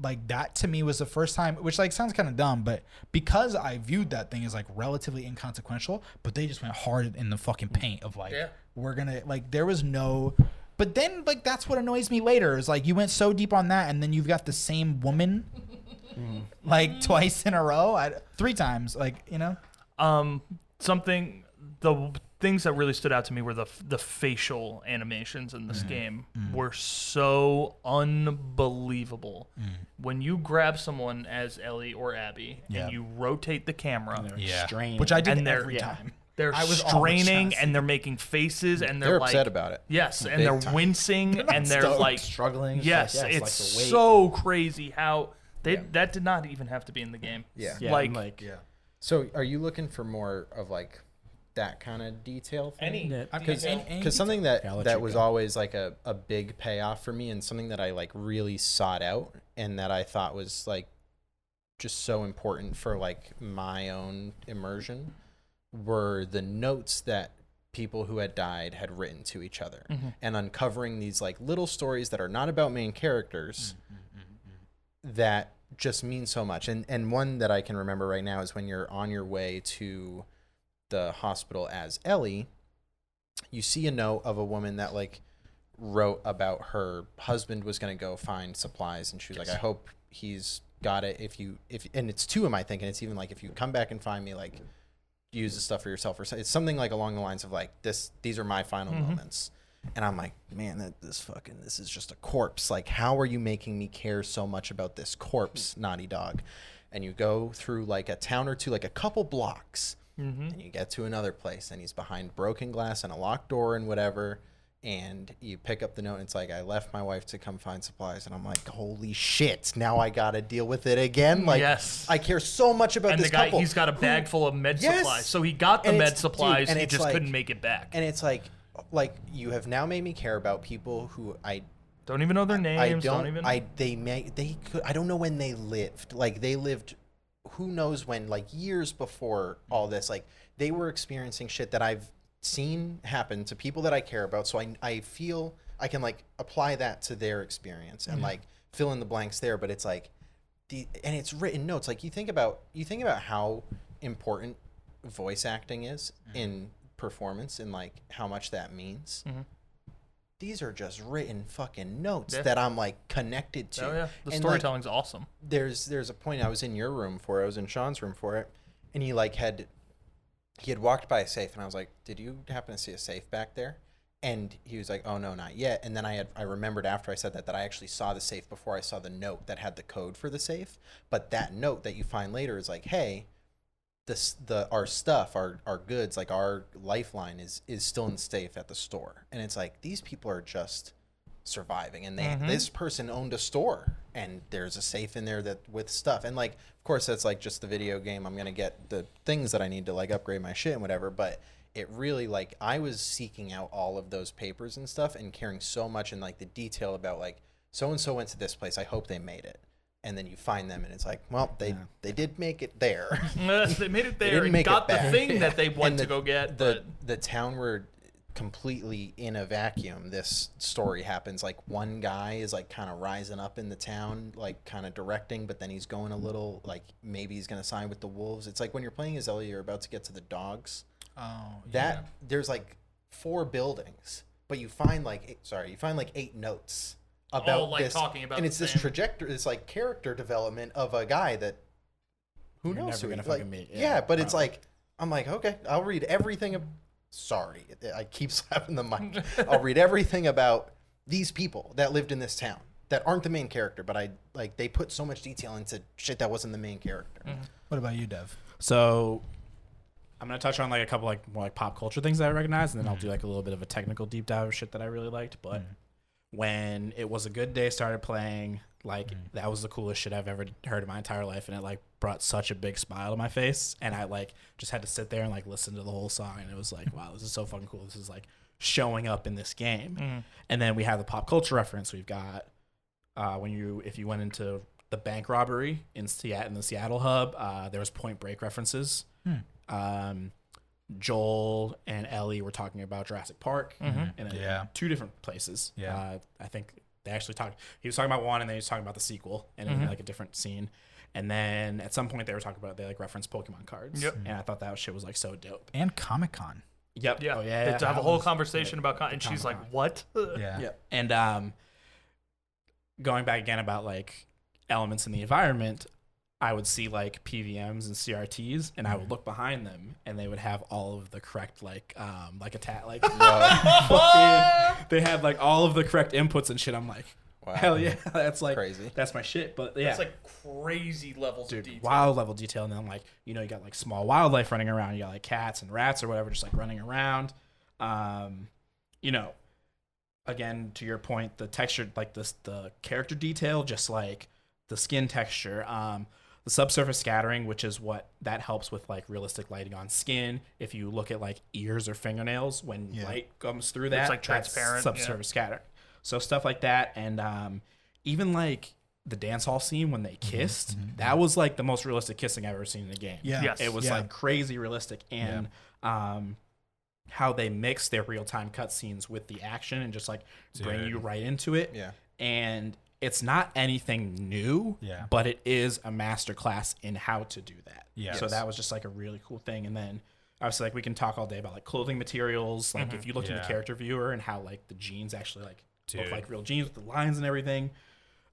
like that to me was the first time which like sounds kind of dumb but because I viewed that thing as like relatively inconsequential but they just went hard in the fucking paint of like Yeah. we're going to like there was no but then like that's what annoys me later is like you went so deep on that and then you've got the same woman [laughs] like twice in a row, I, three times. Like you know, Um, something the things that really stood out to me were the the facial animations in this mm-hmm. game mm-hmm. were so unbelievable. Mm. When you grab someone as Ellie or Abby Yeah. and you rotate the camera, They're yeah, strained. which I did and every yeah, time. they're I was always straining and they're making faces and they're, They're like, upset about it. Yes, and Big they're time. wincing and they're stoked. like struggling. Yes, like, yeah, it's like so crazy how they that did not even have to be in the game. Yeah. yeah, like, like Yeah, So, are you looking for more of like that kind of detail? Thing? any because Any- any because something that Yeah, that was go. always like a, a big payoff for me and something that I like really sought out and that I thought was like just so important for like my own immersion were the notes that people who had died had written to each other mm-hmm. and uncovering these like little stories that are not about main characters mm-hmm, mm-hmm, that just mean so much and and one that I can remember right now is when you're on your way to the hospital as Ellie, you see a note of a woman that like wrote about her husband was going to go find supplies and she was like I hope he's got it. If you if and it's two of my thinking. It's even like if you come back and find me like use the stuff for yourself or so- it's something like along the lines of like this these are my final mm-hmm. moments. And I'm like man that this fucking this is just a corpse. Like how are you making me care so much about this corpse naughty dog? And you go through like a town or two like a couple blocks Mm-hmm. and you get to another place and he's behind broken glass and a locked door and whatever and you pick up the note and it's like i left my wife to come find supplies and i'm like holy shit now i gotta deal with it again like Yes. i care so much about and this the guy couple he's got a who- bag full of med Yes. supplies. So he got the And med it's- dude, supplies, and he just like- couldn't make it back. and it's like like you have now made me care about people who i don't even know their names. I don't, don't. even. I they may they could. I don't know when they lived. Like they lived, who knows when? Like years before all this. Like they were experiencing shit that I've seen happen to people that I care about. So I I feel I can like apply that to their experience and mm-hmm. like fill in the blanks there. But it's like the and it's written notes. Like you think about you think about how important voice acting is mm-hmm. in performance and like how much that means mm-hmm. These are just written fucking notes Yeah. that I'm like connected to. oh yeah, the And, like, storytelling's awesome. there's there's a point I was in your room for it. I was in Sean's room for it, and he like had he had walked by a safe, and I was like, "Did you happen to see a safe back there?" And he was like, "Oh no, not yet." And then I had I remembered after I said that that I actually saw the safe before I saw the note that had the code for the safe. But that note that you find later is like, "Hey, this the our stuff, our our goods, like our lifeline is is still in safe at the store." And it's like these people are just surviving. And they mm-hmm. this person owned a store and there's a safe in there that with stuff. And like of course that's like just the video game. I'm gonna get the things that i need to like upgrade my shit and whatever. But it really like i was seeking out all of those papers and stuff and caring so much in like the detail about like so and so went to this place. I hope they made it and then you find them and it's like well they they did make it there. [laughs] They made it [laughs] there and got the thing that they [laughs] went And to go get. the but the town were completely in a vacuum. This story happens like one guy is like kind of rising up in the town like kind of directing but then he's going a little like maybe he's going to sign with the wolves. It's like when you're playing as ellie you're about to get to the dogs. Oh that there's like four buildings but you find like eight, sorry you find like eight notes about All, like, this talking about and it's this same- trajectory this like character development of a guy that who You're knows never who gonna like, fucking meet. yeah, Yeah, but it's like i'm like okay i'll read everything ab- sorry i keep [laughs] slapping the mic i'll read everything about these people that lived in this town that aren't the main character but i like they put so much detail into shit that wasn't the main character mm-hmm. What about you, Dev? So I'm gonna touch on like a couple like more like pop culture things that I recognize, and then I'll mm. do like a little bit of a technical deep dive of shit that I really liked. But mm. When it was a good day started playing, like that was the coolest shit I've ever heard in my entire life, and it like brought such a big smile to my face, and I like just had to sit there and like listen to the whole song, and it was like, wow, this is so fucking cool. This is like showing up in this game, and then we have the pop culture reference. We've got uh, when you if you went into the bank robbery in Seattle in the Seattle hub, uh, there was Point Break references. Um, Joel and Ellie were talking about Jurassic Park in a, Yeah. two different places. Yeah. uh, I think they actually talked. He was talking about one, and then he was talking about the sequel, and in like a different scene. And then at some point they were talking about they like referenced Pokemon cards. Yep. And I thought that shit was like so dope. And Comic Con. Yep. yeah, Oh yeah. they yeah. to have a whole was- conversation about, con- and she's like, "What?" [laughs] Yeah. Yep. And um, going back again about like elements in the environment, I would see like PVMs and CRTs, and I would look behind them, and they would have all of the correct like um like attack like [laughs] [laughs] they had like all of the correct inputs and shit. I'm like, Wow. hell yeah, [laughs] that's like Crazy. That's my shit. But yeah, It's like crazy levels dude, of detail. wild level detail, and then like you know you got like small wildlife running around. You got like cats and rats or whatever, just like running around. Um, you know, again to your point, the texture, like this, the character detail, just like the skin texture. Um, the subsurface scattering, which is what that helps with like realistic lighting on skin. If you look at like ears or fingernails, when Yeah. light comes through that, it's like, that's transparent, yeah. subsurface scattering. So stuff like that, and um, even like the dance hall scene when they kissed, that was like the most realistic kissing I've ever seen in a game. Yeah. Yes. It was Yeah. like crazy realistic, and um, how they mix their real time cutscenes with the action and just like bring you right into it. Yeah. And it's not anything new, Yeah. but it is a masterclass in how to do that. Yeah. So Yes. that was just like a really cool thing. And then obviously like we can talk all day about like clothing materials. Like if you look in the character viewer and how like the jeans actually like look like real jeans with the lines and everything.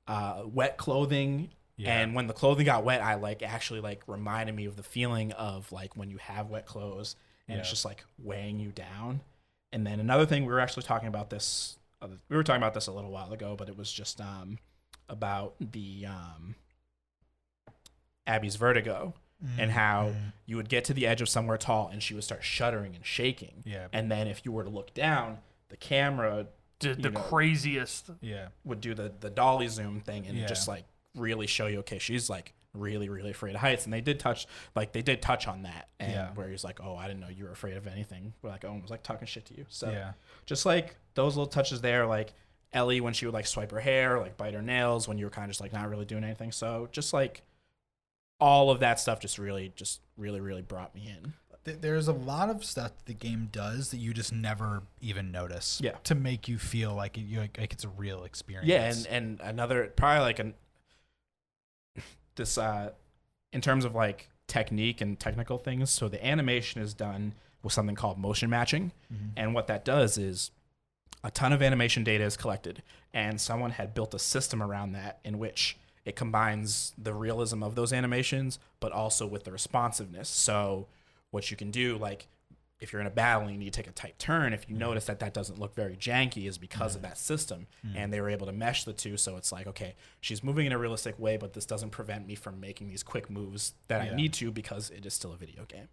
Uh, wet clothing. Yeah. And when the clothing got wet, I like actually like reminded me of the feeling of like when you have wet clothes and it's just like weighing you down. And then another thing we were actually talking about this. We were talking about this a little while ago, but it was just um, about the um, Abby's vertigo and how you would get to the edge of somewhere tall and she would start shuddering and shaking. Yeah. And then if you were to look down, the camera the, the know. craziest. Yeah. would do the the dolly zoom thing and Yeah. just like really show you okay she's like really really afraid of heights and they did touch like they did touch on that and Yeah. where he's like oh i didn't know you were afraid of anything we're like owen was like talking shit to you so Yeah. just like those little touches there like ellie when she would like swipe her hair like bite her nails when you were kind of just like not really doing anything so just like all of that stuff just really just really really brought me in There's a lot of stuff the game does that you just never even notice. Yeah. To make you feel like you like, like it's a real experience. Yeah, and and another probably like an this uh in terms of like technique and technical things. So the animation is done with something called motion matching, and what that does is a ton of animation data is collected, and someone had built a system around that in which it combines the realism of those animations, but also with the responsiveness. So what you can do, like if you're in a battle and you need to take a tight turn, if you mm-hmm. notice that that doesn't look very janky, is because of mm-hmm. that system. Mm-hmm. And they were able to mesh the two. So it's like, okay, she's moving in a realistic way, but this doesn't prevent me from making these quick moves that Yeah. I need to because it is still a video game.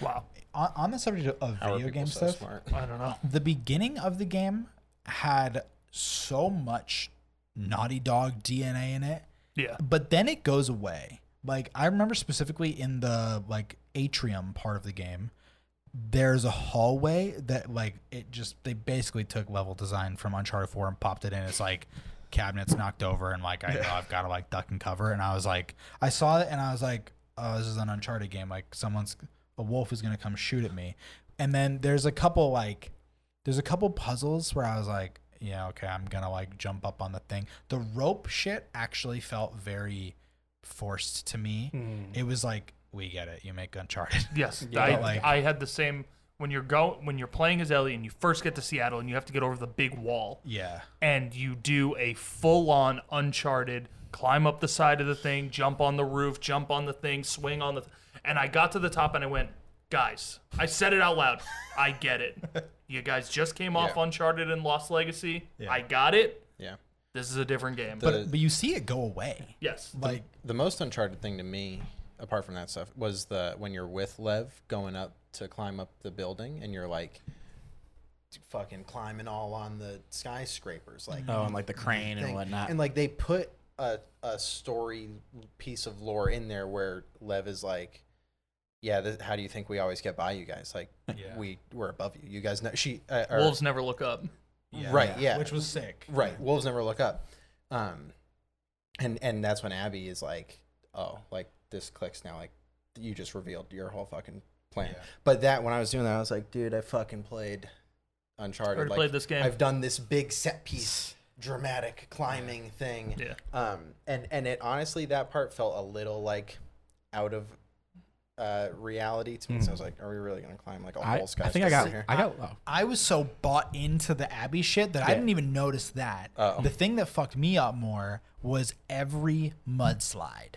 Wow. on, on the subject of How video people game so stuff, smart? I don't know. [laughs] the beginning of the game had so much Naughty Dog DNA in it, Yeah. but then it goes away. Like I remember specifically in the like atrium part of the game, there's a hallway that like it just they basically took level design from Uncharted 4 and popped it in. It's like cabinets knocked over and like I know I've got to like duck and cover. And I was like I saw it and I was like oh this is an Uncharted game. Like someone's a wolf is gonna come shoot at me. And then there's a couple like there's a couple puzzles where I was like yeah okay I'm gonna like jump up on the thing. The rope shit actually felt very forced to me. Hmm. It was like we get it you make Uncharted [laughs] Yes. Yeah, I, like- I had the same when you're go when you're playing as Ellie and you first get to Seattle and you have to get over the big wall yeah and you do a full on Uncharted climb up the side of the thing, jump on the roof, jump on the thing, swing on the th- and I got to the top and I went, guys, I said it out loud. I get it. [laughs] You guys just came off Yeah. Uncharted and Lost Legacy. Yeah. I got it. Yeah. This is a different game. but The- but you see it go away yes. like The most Uncharted thing to me, apart from that stuff, was the when you're with Lev going up to climb up the building and you're like fucking climbing all on the skyscrapers, like Oh, and like the crane and whatnot. And like they put a a story piece of lore in there where Lev is like, yeah, th- how do you think we always get by you guys? Like Yeah. we we're above you. You guys know she uh, or- Wolves never look up. right? Yeah, which was sick Right. Wolves never look up. Um, and and that's when Abby is like, oh, like this clicks now. Like you just revealed your whole fucking plan. Yeah. But that when I was doing that, I was like, dude, I fucking played Uncharted. Already like, played this game. I've done this big set piece, dramatic climbing thing. Yeah. Um, and and it honestly that part felt a little like out of uh reality to me. So I was like, are we really gonna climb like a I, whole sky? I skyscraper think I got here? I got oh. I was so bought into the Abby shit that I didn't even notice that. Oh. The thing that fucked me up more was every mudslide.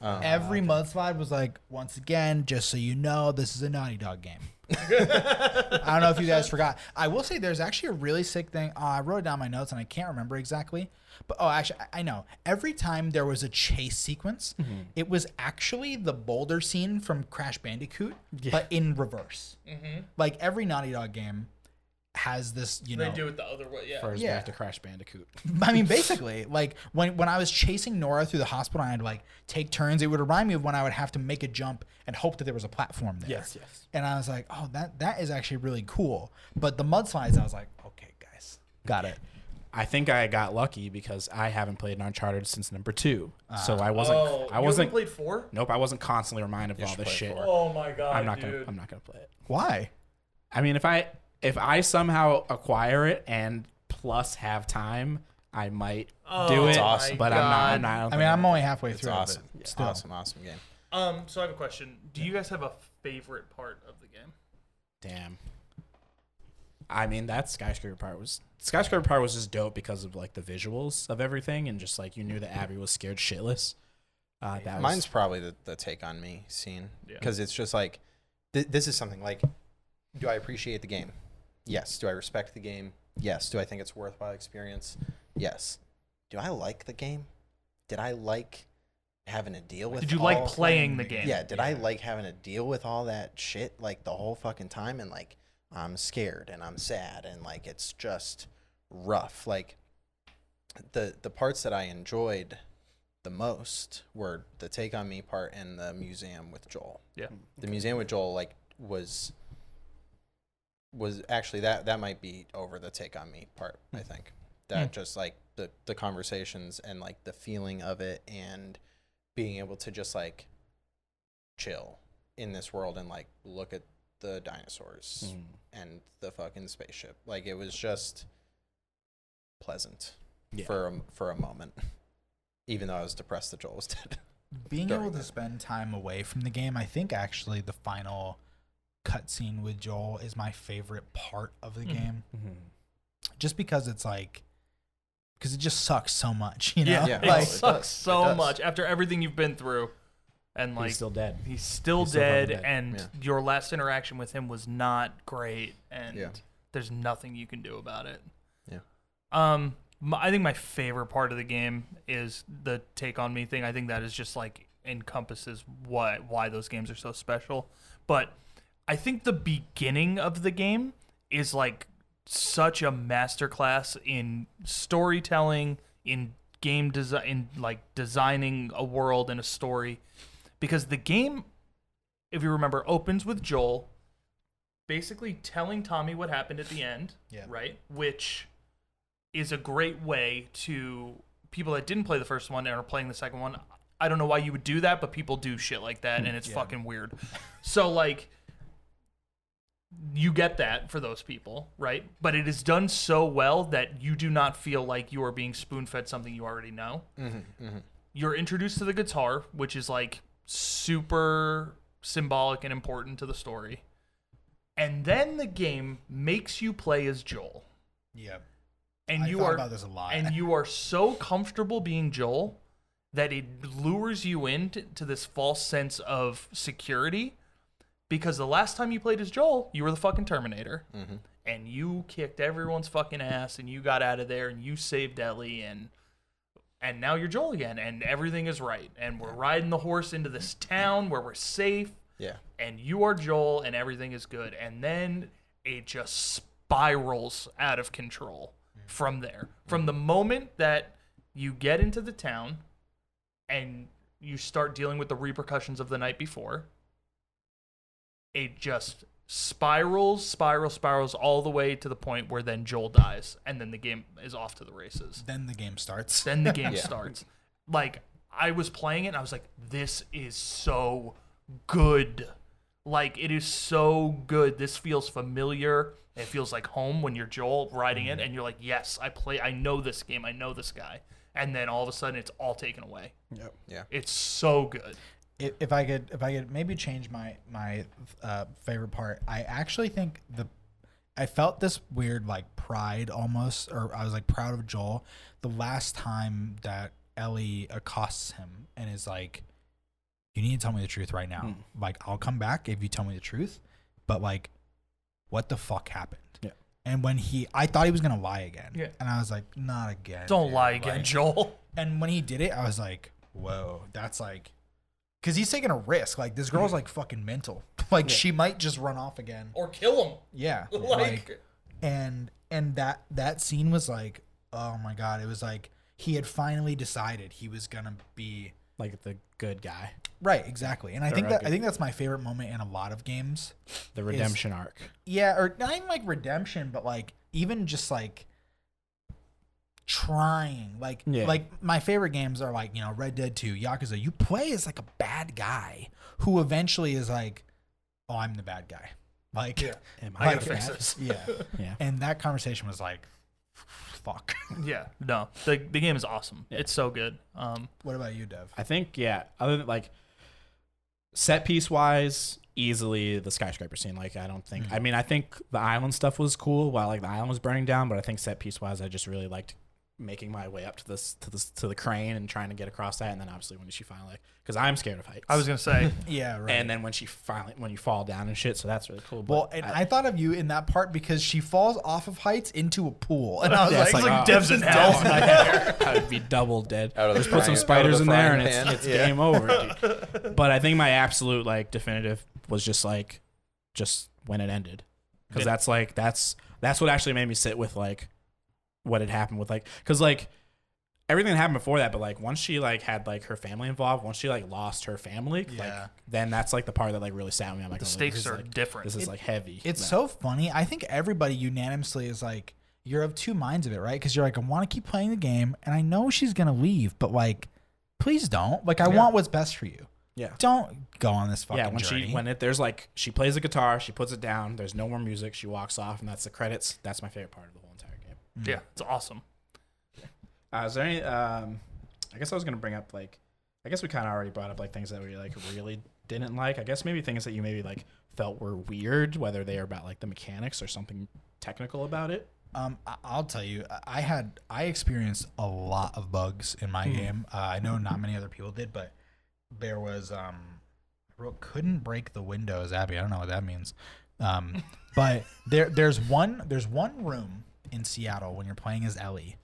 Uh, Every mudslide was like, once again, just so you know, this is a Naughty Dog game. [laughs] I don't know if you guys forgot. I will say there's actually a really sick thing. Uh, I wrote it down in my notes and I can't remember exactly. But oh, actually, I I know. Every time there was a chase sequence, it was actually the boulder scene from Crash Bandicoot, but in reverse. Like every Naughty Dog game has this, you know. They do it the other way. Yeah. First Yeah. back to Crash Bandicoot. [laughs] I mean, basically, like when when I was chasing Nora through the hospital, and I had to like take turns. It would remind me of when I would have to make a jump and hope that there was a platform there. Yes, yes. And I was like, oh, that that is actually really cool. But the mudslides, I was like, okay, guys, got it. I think I got lucky because I haven't played Uncharted since number two, uh, so I wasn't. Oh, I wasn't. haven't played four. nope, I wasn't constantly reminded of all this shit. four. Oh my god, I'm not dude. gonna. I'm not gonna play it. Why? I mean, if I if I somehow acquire it and plus have time, I might Oh do it. Awesome. But I'm not. I'm not. I, I mean, I'm I'm only halfway It's through. awesome. It, but It's still. awesome, awesome game. Um, so I have a question. Do you guys have a favorite part of the game? Damn. I mean, that skyscraper part was skyscraper part was just dope because of like the visuals of everything and just like you knew that Abby was scared shitless. Uh, that Mine's was probably the, the take on me scene Yeah. because it's just like th- this is something like do I appreciate the game? Yes. Do I respect the game? Yes. Do I think it's a worthwhile experience? Yes. Do I like the game? Did I like having to deal with Did you like all- playing the game? Yeah, did I like having to deal with all that shit like the whole fucking time and like I'm scared and I'm sad and like it's just rough. Like the the parts that I enjoyed the most were the take on me part and the museum with Joel. Yeah. The museum with Joel like was was actually that that might be over the take on me part, I think. That just like the the conversations and like the feeling of it and being able to just like chill in this world and like look at the dinosaurs Mm. and the fucking spaceship. Like it was just pleasant Yeah. for a, for a moment. [laughs] Even though I was depressed that Joel was dead. Being [laughs] able to that. spend time away from the game, I think actually the final cutscene with Joel is my favorite part of the Mhm. game, Mhm. just because it's like, because it just sucks so much, you know. Yeah, Yeah. it [laughs] like it sucks does. so It much after everything you've been through, and like He's still dead. he's still he's still dead, fucking dead. and Yeah. your last interaction with him was not great, and Yeah. there's nothing you can do about it. Yeah. Um, my, I think my favorite part of the game is the take on me thing. I think that is just like encompasses what why those games are so special. But I think the beginning of the game is like such a masterclass in storytelling, in game design, in like designing a world and a story, because the game, if you remember, opens with Joel basically telling Tommy what happened at the end, Yeah. right? Which is a great way to people that didn't play the first one and are playing the second one. I don't know why you would do that, but people do shit like that, and it's Yeah. fucking weird. So like, you get that for those people, right? But it is done so well that you do not feel like you are being spoon fed something you already know. Mm-hmm, mm-hmm. You're introduced to the guitar, which is like super symbolic and important to the story. And then the game makes you play as Joel. yeah. And I you are about this a lot. and you are so comfortable being Joel that it lures you into to this false sense of security because the last time you played as Joel, you were the fucking Terminator. Mm-hmm. And you kicked everyone's fucking ass and you got out of there and you saved Ellie and and now you're Joel again and everything is right and we're riding the horse into this mm-hmm. town where we're safe Yeah. and you are Joel and everything is good. And then it just spirals out of control mm-hmm. from there. From the moment that you get into the town and you start dealing with the repercussions of the night before, it just spirals, spirals, spirals all the way to the point where then Joel dies and then the game is off to the races then the game starts. then the [laughs] game Yeah. starts. Like I was playing it and I was like, this is so good. Like it is so good. This feels familiar. It feels like home when you're Joel riding it mm-hmm. and you're like, yes, I play I know this game. I know this guy. And then all of a sudden it's all taken away. Yep. Yeah. It's so good. If, if I could, if I could maybe change my my uh, favorite part, I actually think the I felt this weird like pride almost, or I was like proud of Joel the last time that Ellie accosts him and is like, you need to tell me the truth right now. Hmm. Like, I'll come back if you tell me the truth, but like, what the fuck happened? Yeah. And when he, I thought he was gonna lie again. Yeah. And I was like, not again. Don't dude." lie again, Like- Joel. And when he did it, I was like, whoa, that's like, because he's taking a risk. Like this girl's like fucking mental. [laughs] Like she might just run off again. Or kill him. Yeah. [laughs] Like, and and that that scene was like, oh my god, it was like he had finally decided he was gonna be Like the good guy, right, exactly. And I Or think a that I think that's my favorite moment in a lot of games. the redemption arc. Yeah, or not even like redemption, but like even just like trying. Like Yeah. like my favorite games are like, you know, Red Dead 2, Yakuza. You play as like a bad guy who eventually is like, Oh, I'm the bad guy. Like Am I like, gotta fix this. Yeah. Yeah. And that conversation was like fuck. [laughs] Yeah, no, the the game is awesome. It's so good. Um, what about you, Dev? I think yeah. Other than like set piece wise, easily the skyscraper scene. Like I don't think. I mean, I think the island stuff was cool while like the island was burning down. But I think set piece wise, I just really liked making my way up to this to this to the crane and trying to get across that. And then obviously when she finally because I'm scared of heights. I was gonna say, [laughs] Yeah, right. And then when she finally when you fall down and shit, so that's really cool. But well, and I, thought of you in that part because she falls off of heights into a pool, and I was Yeah, like, it's it's like, like oh, Dev's in hell. [laughs] I would be double dead. Out of Just put some spiders out in the there and it's, it's Yeah. game over. Dude. [laughs] But I think my absolute like definitive was just like just when it ended because Yeah. that's like that's that's what actually made me sit with like what had happened with like because like everything that happened before that but like once she like had like her family involved once she like lost her family like Yeah. then that's like the part that like really sat me i'm like The oh, stakes are like, different. this is It- like heavy It's No. so funny. I think everybody unanimously is like, you're of two minds of it, right? Because you're like, I want to keep playing the game, and I know she's gonna leave, but like, please don't. Like, I Yeah. want what's best for you. yeah Don't go on this fucking yeah when journey. she when it there's like she plays the guitar she puts it down there's no more music she walks off and that's the credits that's my favorite part of the whole entire game yeah, it's awesome. uh, is there any um i guess i was gonna bring up like i guess we kind of already brought up like things that we like really didn't like i guess maybe things that you maybe like felt were weird whether they are about like the mechanics or something technical about it Um, I- I'll tell you, I- I had I experienced a lot of bugs in my game. Uh, I know not many other people did, but there was um, I wrote couldn't break the windows, Abby. I don't know what that means. Um, [laughs] but there there's one there's one room in Seattle when you're playing as Ellie.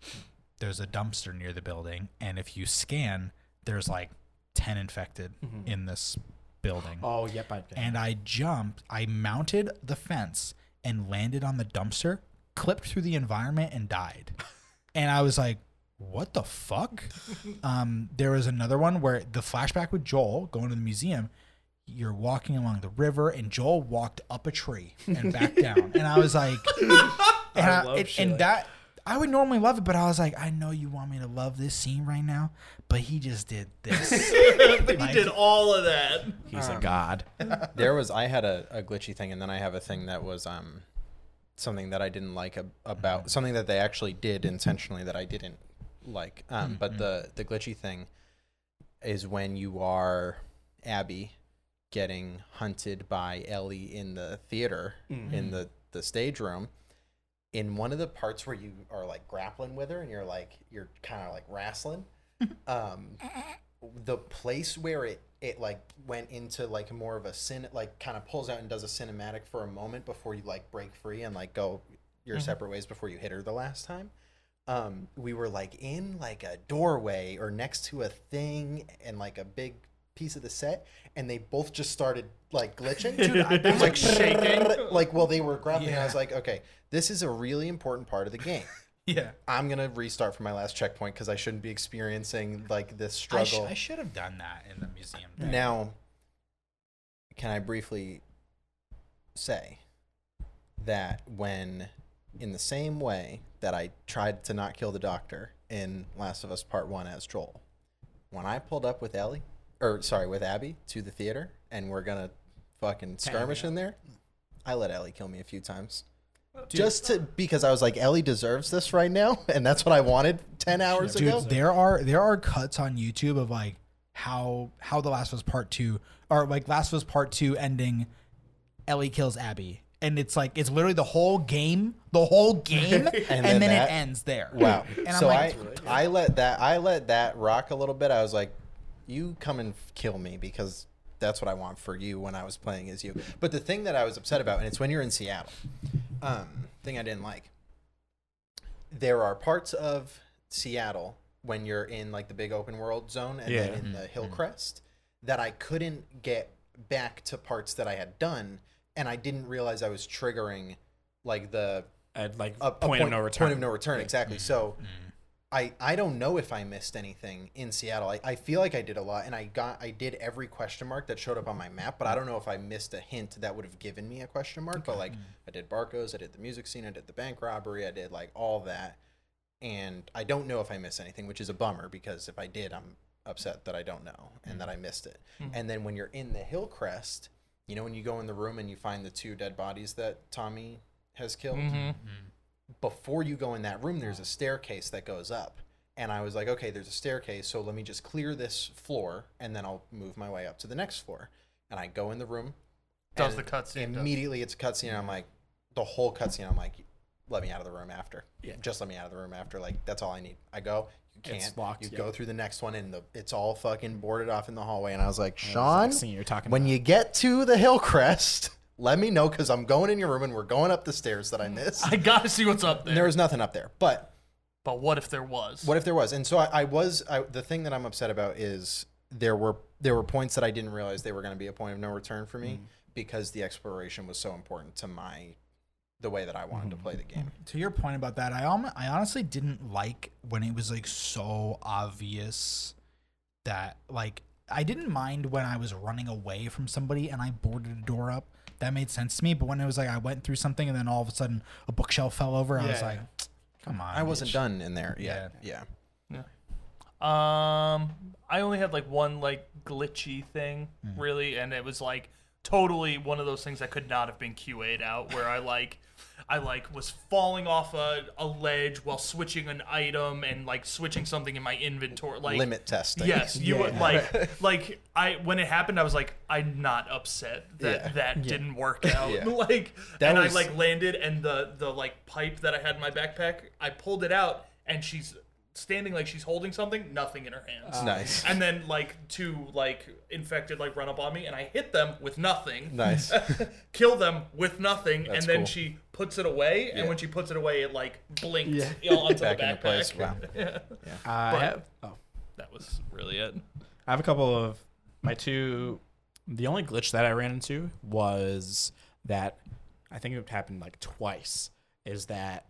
There's a dumpster near the building, and if you scan, there's like ten infected in this building. oh yep i And I jumped, I mounted the fence and landed on the dumpster, clipped through the environment and died. [laughs] And I was like, what the fuck? [laughs] um, there was another one where the flashback with Joel going to the museum, you're walking along the river and Joel walked up a tree and back down. And I was like, [laughs] and, I I- love and- shit and like that, I would normally love it, but I was like, I know you want me to love this scene right now, but he just did this. [laughs] he did [laughs] all of that. he's a god [laughs] there was I had a, a glitchy thing, and then I have a thing that was um something that I didn't like ab- about something that they actually did intentionally that I didn't like. Um, but the the glitchy thing is when you are Abby getting hunted by Ellie in the theater in the the stage room. In one of the parts where you are like grappling with her and you're like you're kind of like wrestling, [laughs] um, the place where it it like went into like more of a sin like kind of pulls out and does a cinematic for a moment before you like break free and like go your separate ways before you hit her the last time. Um we were like in like a doorway or next to a thing and like a big piece of the set and they both just started like glitching it [laughs] was like shaking like well they were grappling and i was like okay this is a really important part of the game [laughs] yeah. i'm gonna restart from my last checkpoint because i shouldn't be experiencing like this I, struggle sh- I should have done that in the museum. thing. now, can I briefly say that when, in the same way that I tried to not kill the doctor in Last of Us Part 1 as Joel, when I pulled up with Ellie, or sorry, with Abby to the theater and we're gonna fucking skirmish in there, I let Ellie kill me a few times. Just to because I was like Ellie deserves this right now, [laughs] and that's what I wanted ten hours dude ago. there are there are cuts on youtube of like how how the last of us part two or like last of us part two ending ellie kills abby and it's like it's literally the whole game the whole [laughs] game and, then then, that- it ends there Wow. and so i'm like I I let that I let that rock a little bit. I was like, you come and kill me because that's what I want for you when I was playing as you. But the thing that I was upset about, and it's when you're in Seattle, um, thing I didn't like. There are parts of Seattle when you're in like the big open world zone and then Yeah. in the mm-hmm. Hillcrest that I couldn't get back to parts that I had done, and I didn't realize I was triggering like the At like a, a point, of no return. Point of no return, exactly. Mm-hmm. So, mm-hmm. I I don't know if I missed anything in Seattle. I, I feel like I did a lot, and I got I did every question mark that showed up on my map, but I don't know if I missed a hint that would have given me a question mark. But like I did Barco's, I did the music scene, I did the bank robbery, I did like all that, and I don't know if I missed anything, which is a bummer because if I did, I'm upset that I don't know and that I missed it. Hmm. And then when you're in the Hillcrest, you know when you go in the room and you find the two dead bodies that Tommy has killed mm-hmm. Mm-hmm. Before you go in that room, there's a staircase that goes up. And I was like, okay, there's a staircase, so let me just clear this floor and then I'll move my way up to the next floor. And I go in the room. Does the cutscene, does- Immediately, it's a cutscene. And I'm like, the whole cutscene, I'm like, let me out of the room after. Yeah. Just let me out of the room after. Like, that's all I need. I go, you It's can't. locked, you yeah. go through the next one and the it's all fucking boarded off in the hallway. And I was like, Sean, you're talking when about. you get to the Hillcrest, let me know because I'm going in your room and we're going up the stairs that I mm. missed. I gotta see what's up there. There was nothing up there. But but what if there was? what if there was? And so I, I was. I, the thing that I'm upset about is there were there were points that I didn't realize they were going to be a point of no return for me mm. because the exploration was so important to my the way that I wanted to mm. play the game. to your point about that, I almo- I honestly didn't like when it was like so obvious that like I didn't mind when I was running away from somebody and I boarded a door up. That made sense to me. But when it was like I went through something and then all of a sudden a bookshelf fell over, I was Yeah. like, "Come on!" I wasn't bitch." done in there yet. Yeah. Yeah. Um, I only had like one like glitchy thing really, and it was like totally one of those things that could not have been QA'd out. Where I like, I like was falling off a, a ledge while switching an item and like switching something in my inventory. Like Limit testing. Yes, you would Yeah. like [laughs] like I when it happened, I was like, I'm not upset that Yeah. that didn't work [laughs] out. Yeah. [laughs] like, That and was- I like landed, and the the like pipe that I had in my backpack, I pulled it out, and she's standing like she's holding something, nothing in her hands. Nice. And then like two like infected like run up on me, and I hit them with nothing. Nice. [laughs] Kill them with nothing, That's and then cool. she puts it away, and when she puts it away, it like blinked Yeah. you know, onto Back the into backpack. place. Wow. [laughs] yeah. I But- have, oh, That was really it. I have a couple of my two. The only glitch that I ran into was that I think it happened like twice. Is that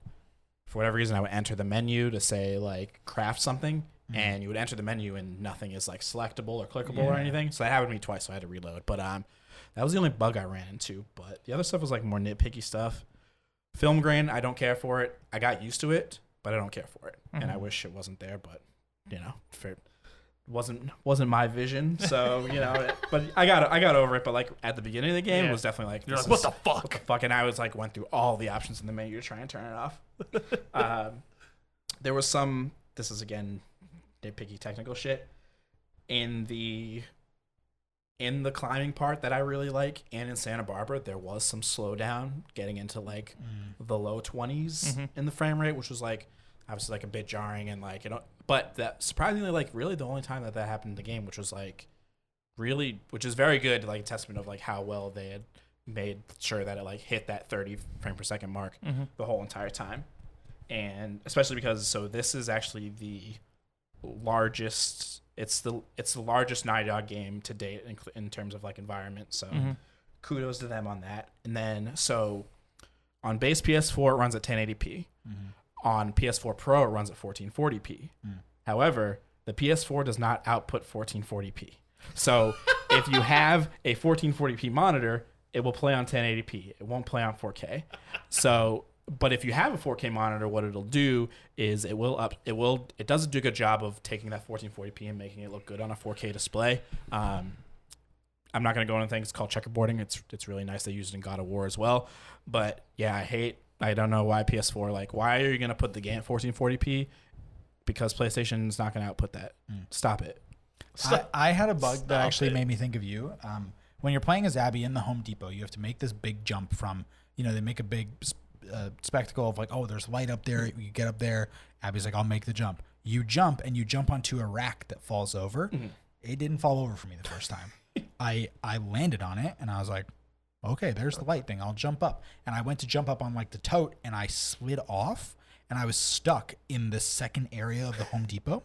for whatever reason I would enter the menu to say like craft something, and you would enter the menu and nothing is like selectable or clickable or anything. So that happened to me twice. So I had to reload. But um, that was the only bug I ran into. But the other stuff was like more nitpicky stuff. Film grain, I don't care for it. I got used to it, but I don't care for it, and I wish it wasn't there. But you know, for wasn't wasn't my vision. [laughs] So you know, it, but I got I got over it. But like at the beginning of the game, Yeah. it was definitely like You're like, what is- the fuck? what the fuck? And I was like went through all the options in the menu to try and turn it off. [laughs] um, there was some. This is again nitpicky technical shit in the in the climbing part that I really like, and in Santa Barbara, there was some slowdown getting into like the low 20s Mhm. in the frame rate, which was like obviously like a bit jarring and like you know, but that surprisingly like really the only time that that happened in the game, which was like really, which is very good, like a testament of like how well they had made sure that it like hit that 30 frame per second mark Mhm. the whole entire time, and especially because so this is actually the largest. It's the it's the largest Naughty Dog game to date in, in terms of like environment. So Mhm. kudos to them on that. And then so on base PS4 it runs at 1080p. On PS4 Pro it runs at 1440p. However, the PS4 does not output 1440p. So [laughs] if you have a 1440p monitor, it will play on 1080p. It won't play on 4K. So but if you have a 4K monitor, what it'll do is it will up it will it does do a good job of taking that 1440p and making it look good on a 4K display. Um, I'm not gonna go into things. It's called checkerboarding. It's it's really nice. They use it in God of War as well. But yeah, I hate. I don't know why PS4 like why are you gonna put the game at 1440p? Because PlayStation's not gonna output that. Stop it. I, I had a bug that actually it. made me think of you. Um, when you're playing as Abby in the Home Depot, you have to make this big jump from, you know, they make a big uh, spectacle of like, oh, there's light up there. You get up there. Abby's like, I'll make the jump. You jump and you jump onto a rack that falls over. it didn't fall over for me the first time. [laughs] I I landed on it and I was like, okay, there's the light thing. I'll jump up. And I went to jump up on like the tote and I slid off and I was stuck in the second area of the Home Depot.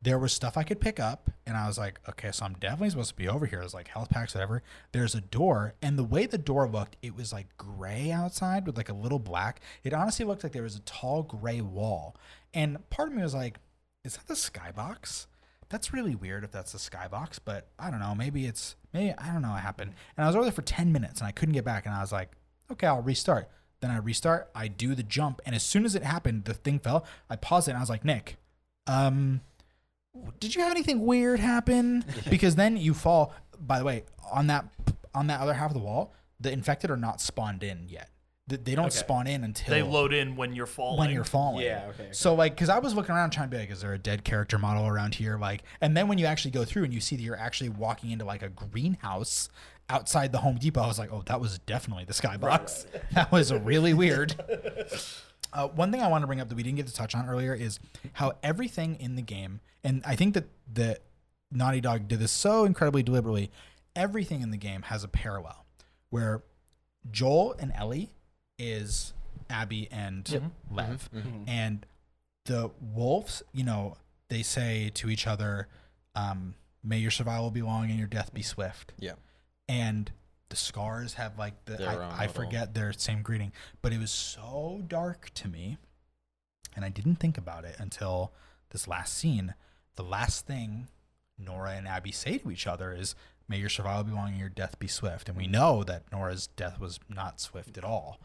There was stuff I could pick up and I was like, okay, so I'm definitely supposed to be over here. It was like health packs, whatever. There's a door and the way the door looked, it was like gray outside with like a little black. It honestly looked like there was a tall gray wall. And part of me was like, is that the skybox? That's really weird if that's the skybox, but I don't know. Maybe it's maybe I don't know what happened. And I was over there for ten minutes and I couldn't get back, and I was like, okay, I'll restart. Then I restart. I do the jump, and as soon as it happened, the thing fell. I paused it, and I was like, Nick, um, did you have anything weird happen? [laughs] because then you fall. By the way, on that on that other half of the wall, the infected are not spawned in yet. Th- They don't Okay. spawn in until They load in when you're falling. when you're falling. Yeah, okay, okay. So like, because I was looking around trying to be like, is there a dead character model around here? Like, and then when you actually go through and you see that you're actually walking into like a greenhouse outside the Home Depot, I was like, oh, that was definitely the skybox. [laughs] That was really weird. [laughs] Uh, one thing I want to bring up that we didn't get to touch on earlier is how everything in the game, and I think that the Naughty Dog did this so incredibly deliberately. Everything in the game has a parallel where Joel and Ellie is Abby and Lev, and the wolves, you know, they say to each other, um, "May your survival be long and your death be swift." Yeah. and the scars have like the Their I, I forget their same greeting, but it was so dark to me, and I didn't think about it until this last scene. The last thing Nora and Abby say to each other is, "May your survival be long and your death be swift." And we know that Nora's death was not swift at all,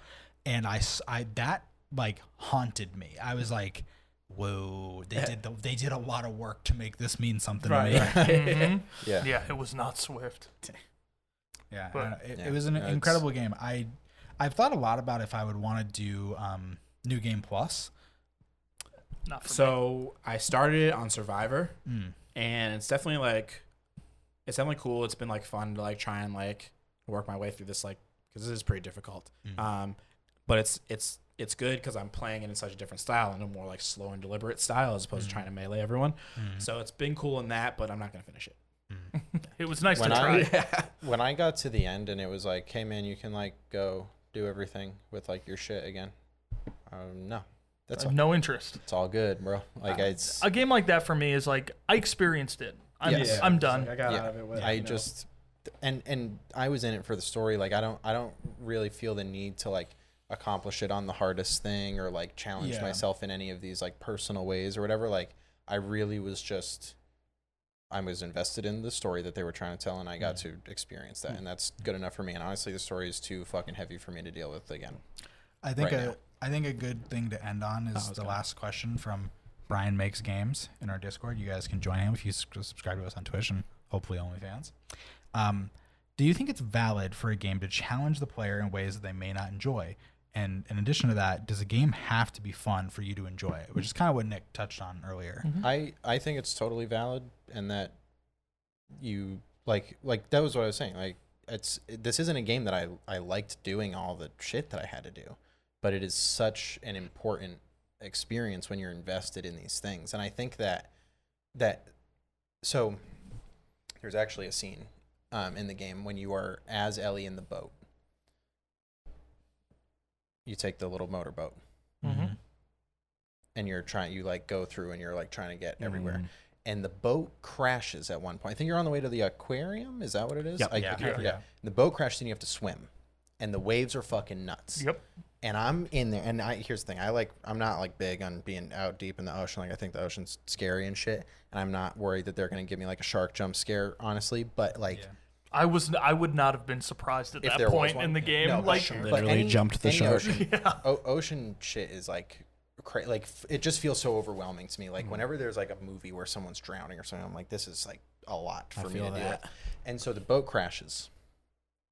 and I, I that like haunted me. I was like. Whoa! They did the, they did a lot of work to make this mean something to me. [laughs] Mhm. Yeah. Yeah, it was not Swift. Yeah, But- I don't know. it, Yeah, it was an no, it's- incredible game. I I've thought a lot about if I would want to do um, New Game Plus. Not for me. So I started it on Survivor, Mm. and it's definitely like, it's definitely cool. It's been like fun to like try and like work my way through this like because this is pretty difficult. Mm. Um, but it's it's it's good because I'm playing it in such a different style, in a more like slow and deliberate style, as opposed to trying to melee everyone. Mm. So it's been cool in that, but I'm not gonna finish it. [laughs] it was nice When to I- try. [laughs] when I got to the end and it was like, hey man, you can like go do everything with like your shit again. Um, no, that's I all, no interest. it's all good, bro. Like Uh, it's A game like that for me is like I experienced it. I'm Yes. I'm done. like, I got Yeah. out of it. With, I you know. just and and I was in it for the story. Like I don't I don't really feel the need to like accomplish it on the hardest thing or like challenge Yeah. myself in any of these like personal ways or whatever. Like I really was just I was invested in the story that they were trying to tell and I got to experience that and that's good enough for me. And honestly the story is too fucking heavy for me to deal with again. I think Right a now. I think a good thing to end on is the gonna- last question from Brian Makes Games in our Discord. You guys can join him if you subscribe to us on Twitch and hopefully OnlyFans. Um, do you think it's valid for a game to challenge the player in ways that they may not enjoy? And in addition to that, does a game have to be fun for you to enjoy it? Which is kind of what Nick touched on earlier. I I think it's totally valid and that you like like that was what I was saying. Like it's this isn't a game that I I liked doing all the shit that I had to do, but it is such an important experience when you're invested in these things. And I think that that so there's actually a scene um, in the game when you are as Ellie in the boat. You take the little motorboat Mhm. and you're trying you like go through and you're like trying to get everywhere Mm. And the boat crashes at one point i think you're on the way to the aquarium is that what it is Yep. I- Yeah. I can't Yeah. forget. the boat crashes and you have to swim and the waves are fucking nuts Yep. and i'm in there and i here's the thing i like i'm not like big on being out deep in the ocean like i think the ocean's scary and shit and i'm not worried that they're going to give me like a shark jump scare honestly but like Yeah. I was I would not have been surprised at If that there was point one. in the game. No, like sure. Literally jumped the shark. Ocean, [laughs] Yeah. o- ocean shit is like, cra- like f- it just feels so overwhelming to me. Like mm. whenever there's like a movie where someone's drowning or something, I'm like, this is like a lot I for me to that. with. And so the boat crashes,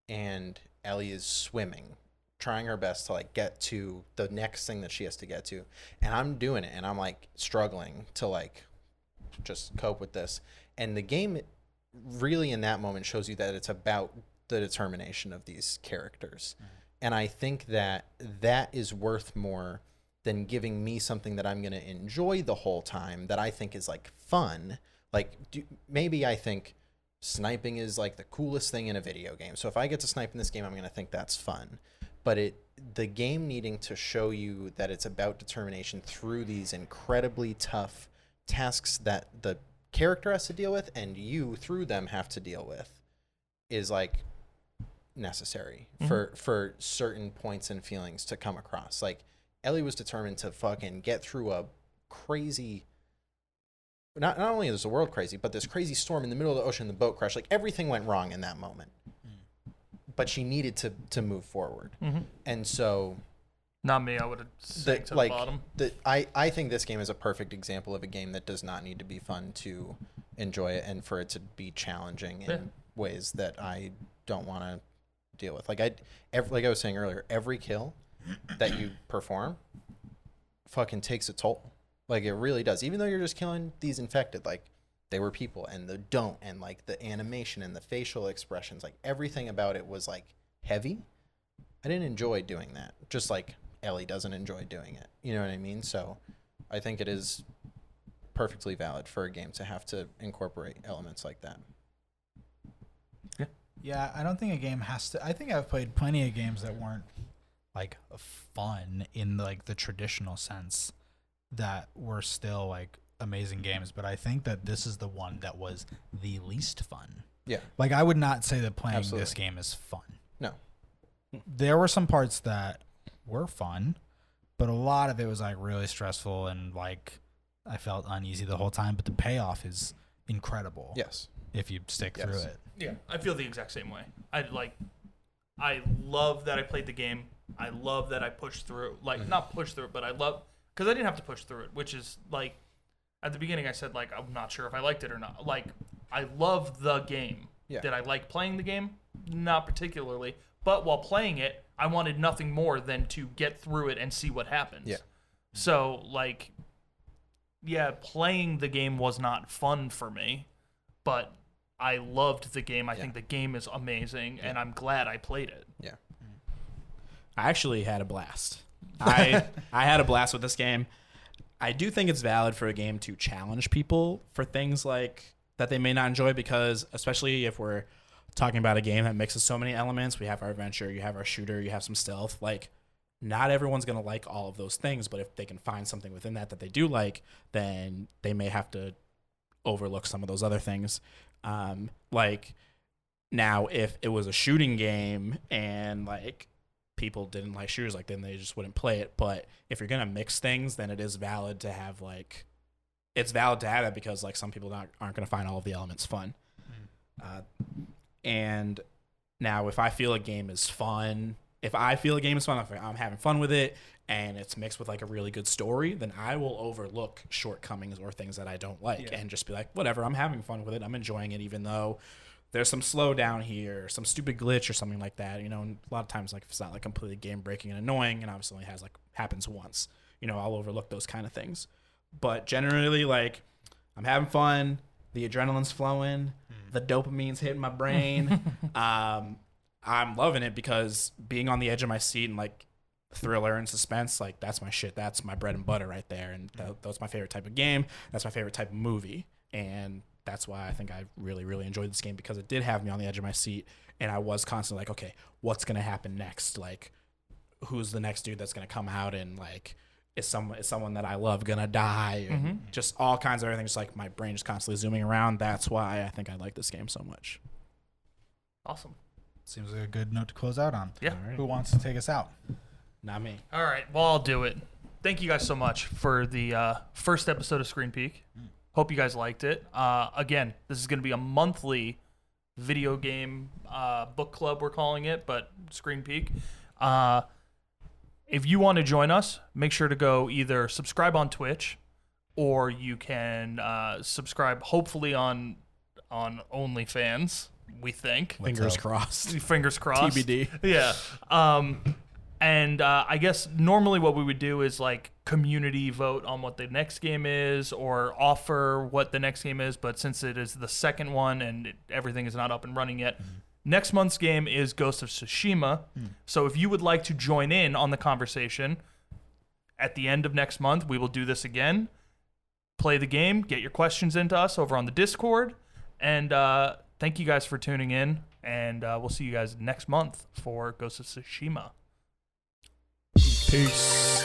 and Ellie is swimming, trying her best to like get to the next thing that she has to get to, and I'm doing it, and I'm like struggling to like just cope with this. And the game really in that moment shows you that it's about the determination of these characters. Mm-hmm. And I think that that is worth more than giving me something that I'm going to enjoy the whole time that I think is like fun Like, do, maybe I think sniping is like the coolest thing in a video game. So if I get to snipe in this game, I'm going to think that's fun. But it the game needing to show you that it's about determination through these incredibly tough tasks that the character has to deal with and you through them have to deal with is like necessary Mhm. for for certain points and feelings to come across. Like Ellie was determined to fucking get through a crazy not not only is the world crazy, but this crazy storm in the middle of the ocean, the boat crash, like everything went wrong in that moment. But she needed to to move forward. Mhm. And so Not me. I would have the, sank to like the bottom. the I, I think this game is a perfect example of a game that does not need to be fun to enjoy it and for it to be challenging in Yeah. ways that I don't want to deal with. Like I every, like I was saying earlier, every kill that you perform fucking takes a toll. Like it really does. Even though you're just killing these infected, like they were people and the don't and like the animation and the facial expressions, like everything about it was like heavy. I didn't enjoy doing that. Just like Ellie doesn't enjoy doing it. You know what I mean? So I think it is perfectly valid for a game to have to incorporate elements like that. Yeah, I don't think a game has to. I think I've played plenty of games that weren't like fun in like the traditional sense that were still like amazing games, but I think that this is the one that was the least fun. Yeah. Like I would not say that playing this game is fun. No. There were some parts that were fun, but a lot of it was like really stressful and like I felt uneasy the whole time, but the payoff is incredible Yes. if you stick through it. Yeah, I feel the exact same way. I like, I love that I played the game. I love that I pushed through. Like, mm-hmm. not pushed through but I love because I didn't have to push through it. Which is like, at the beginning, I said like I'm not sure if I liked it or not. Like, I love the game. Yeah. Did I like playing the game? Not particularly. But while playing it, I wanted nothing more than to get through it and see what happens. Yeah. So like, yeah, playing the game was not fun for me, but I loved the game. I think the game is amazing, and I'm glad I played it. I actually had a blast. I [laughs] I had a blast with this game. I do think it's valid for a game to challenge people for things like that they may not enjoy because especially if we're talking about a game that mixes so many elements, we have our adventure, you have our shooter, you have some stealth, like not everyone's going to like all of those things, but if they can find something within that that they do like, then they may have to overlook some of those other things. Um, like now, if it was a shooting game and like people didn't like shooters, like then they just wouldn't play it. But if you're gonna mix things, then it is valid to have like it's valid to have it because like some people not, aren't gonna find all of the elements fun. Uh, and now, if I feel a game is fun, if I feel a game is fun, I'm having fun with it, and it's mixed with like a really good story, then I will overlook shortcomings or things that I don't like, Yeah. and just be like, whatever, I'm having fun with it, I'm enjoying it, even though there's some slowdown here, some stupid glitch or something like that. You know, and a lot of times like if it's not like completely game breaking and annoying, and obviously only has like happens once, you know, I'll overlook those kind of things. But generally, like I'm having fun, the adrenaline's flowing, the dopamine's hitting my brain. [laughs] um, I'm loving it because being on the edge of my seat and like thriller and suspense, like that's my shit. That's my bread and butter right there, and that, that's my favorite type of game. That's my favorite type of movie, and that's why I think I really, really enjoyed this game because it did have me on the edge of my seat, and I was constantly like, okay, what's gonna happen next? Like, who's the next dude that's gonna come out and like. Is someone is someone that I love gonna die? And Just all kinds of everything. Just like my brain is constantly zooming around. That's why I think I like this game so much. Awesome. Seems like a good note to close out on. Yeah. Alright. Who wants to take us out? Not me. All right. Well, I'll do it. Thank you guys so much for the uh, first episode of Screen Peek. Hope you guys liked it. Uh, again, this is going to be a monthly video game uh, book club, we're calling it, but Screen Peek. Uh, if you want to join us, make sure to go either subscribe on Twitch or you can uh, subscribe, hopefully, on on OnlyFans, we think. Fingers crossed. Fingers [laughs] crossed. TBD. Yeah. Um, and uh, I guess normally what we would do is like community vote on what the next game is or offer what the next game is. But since it is the second one and it, everything is not up and running yet, next month's game is Ghost of Tsushima. So if you would like to join in on the conversation, at the end of next month, we will do this again. play the game. Get your questions into us over on the Discord. And uh, thank you guys for tuning in. And uh, we'll see you guys next month for Ghost of Tsushima. Peace.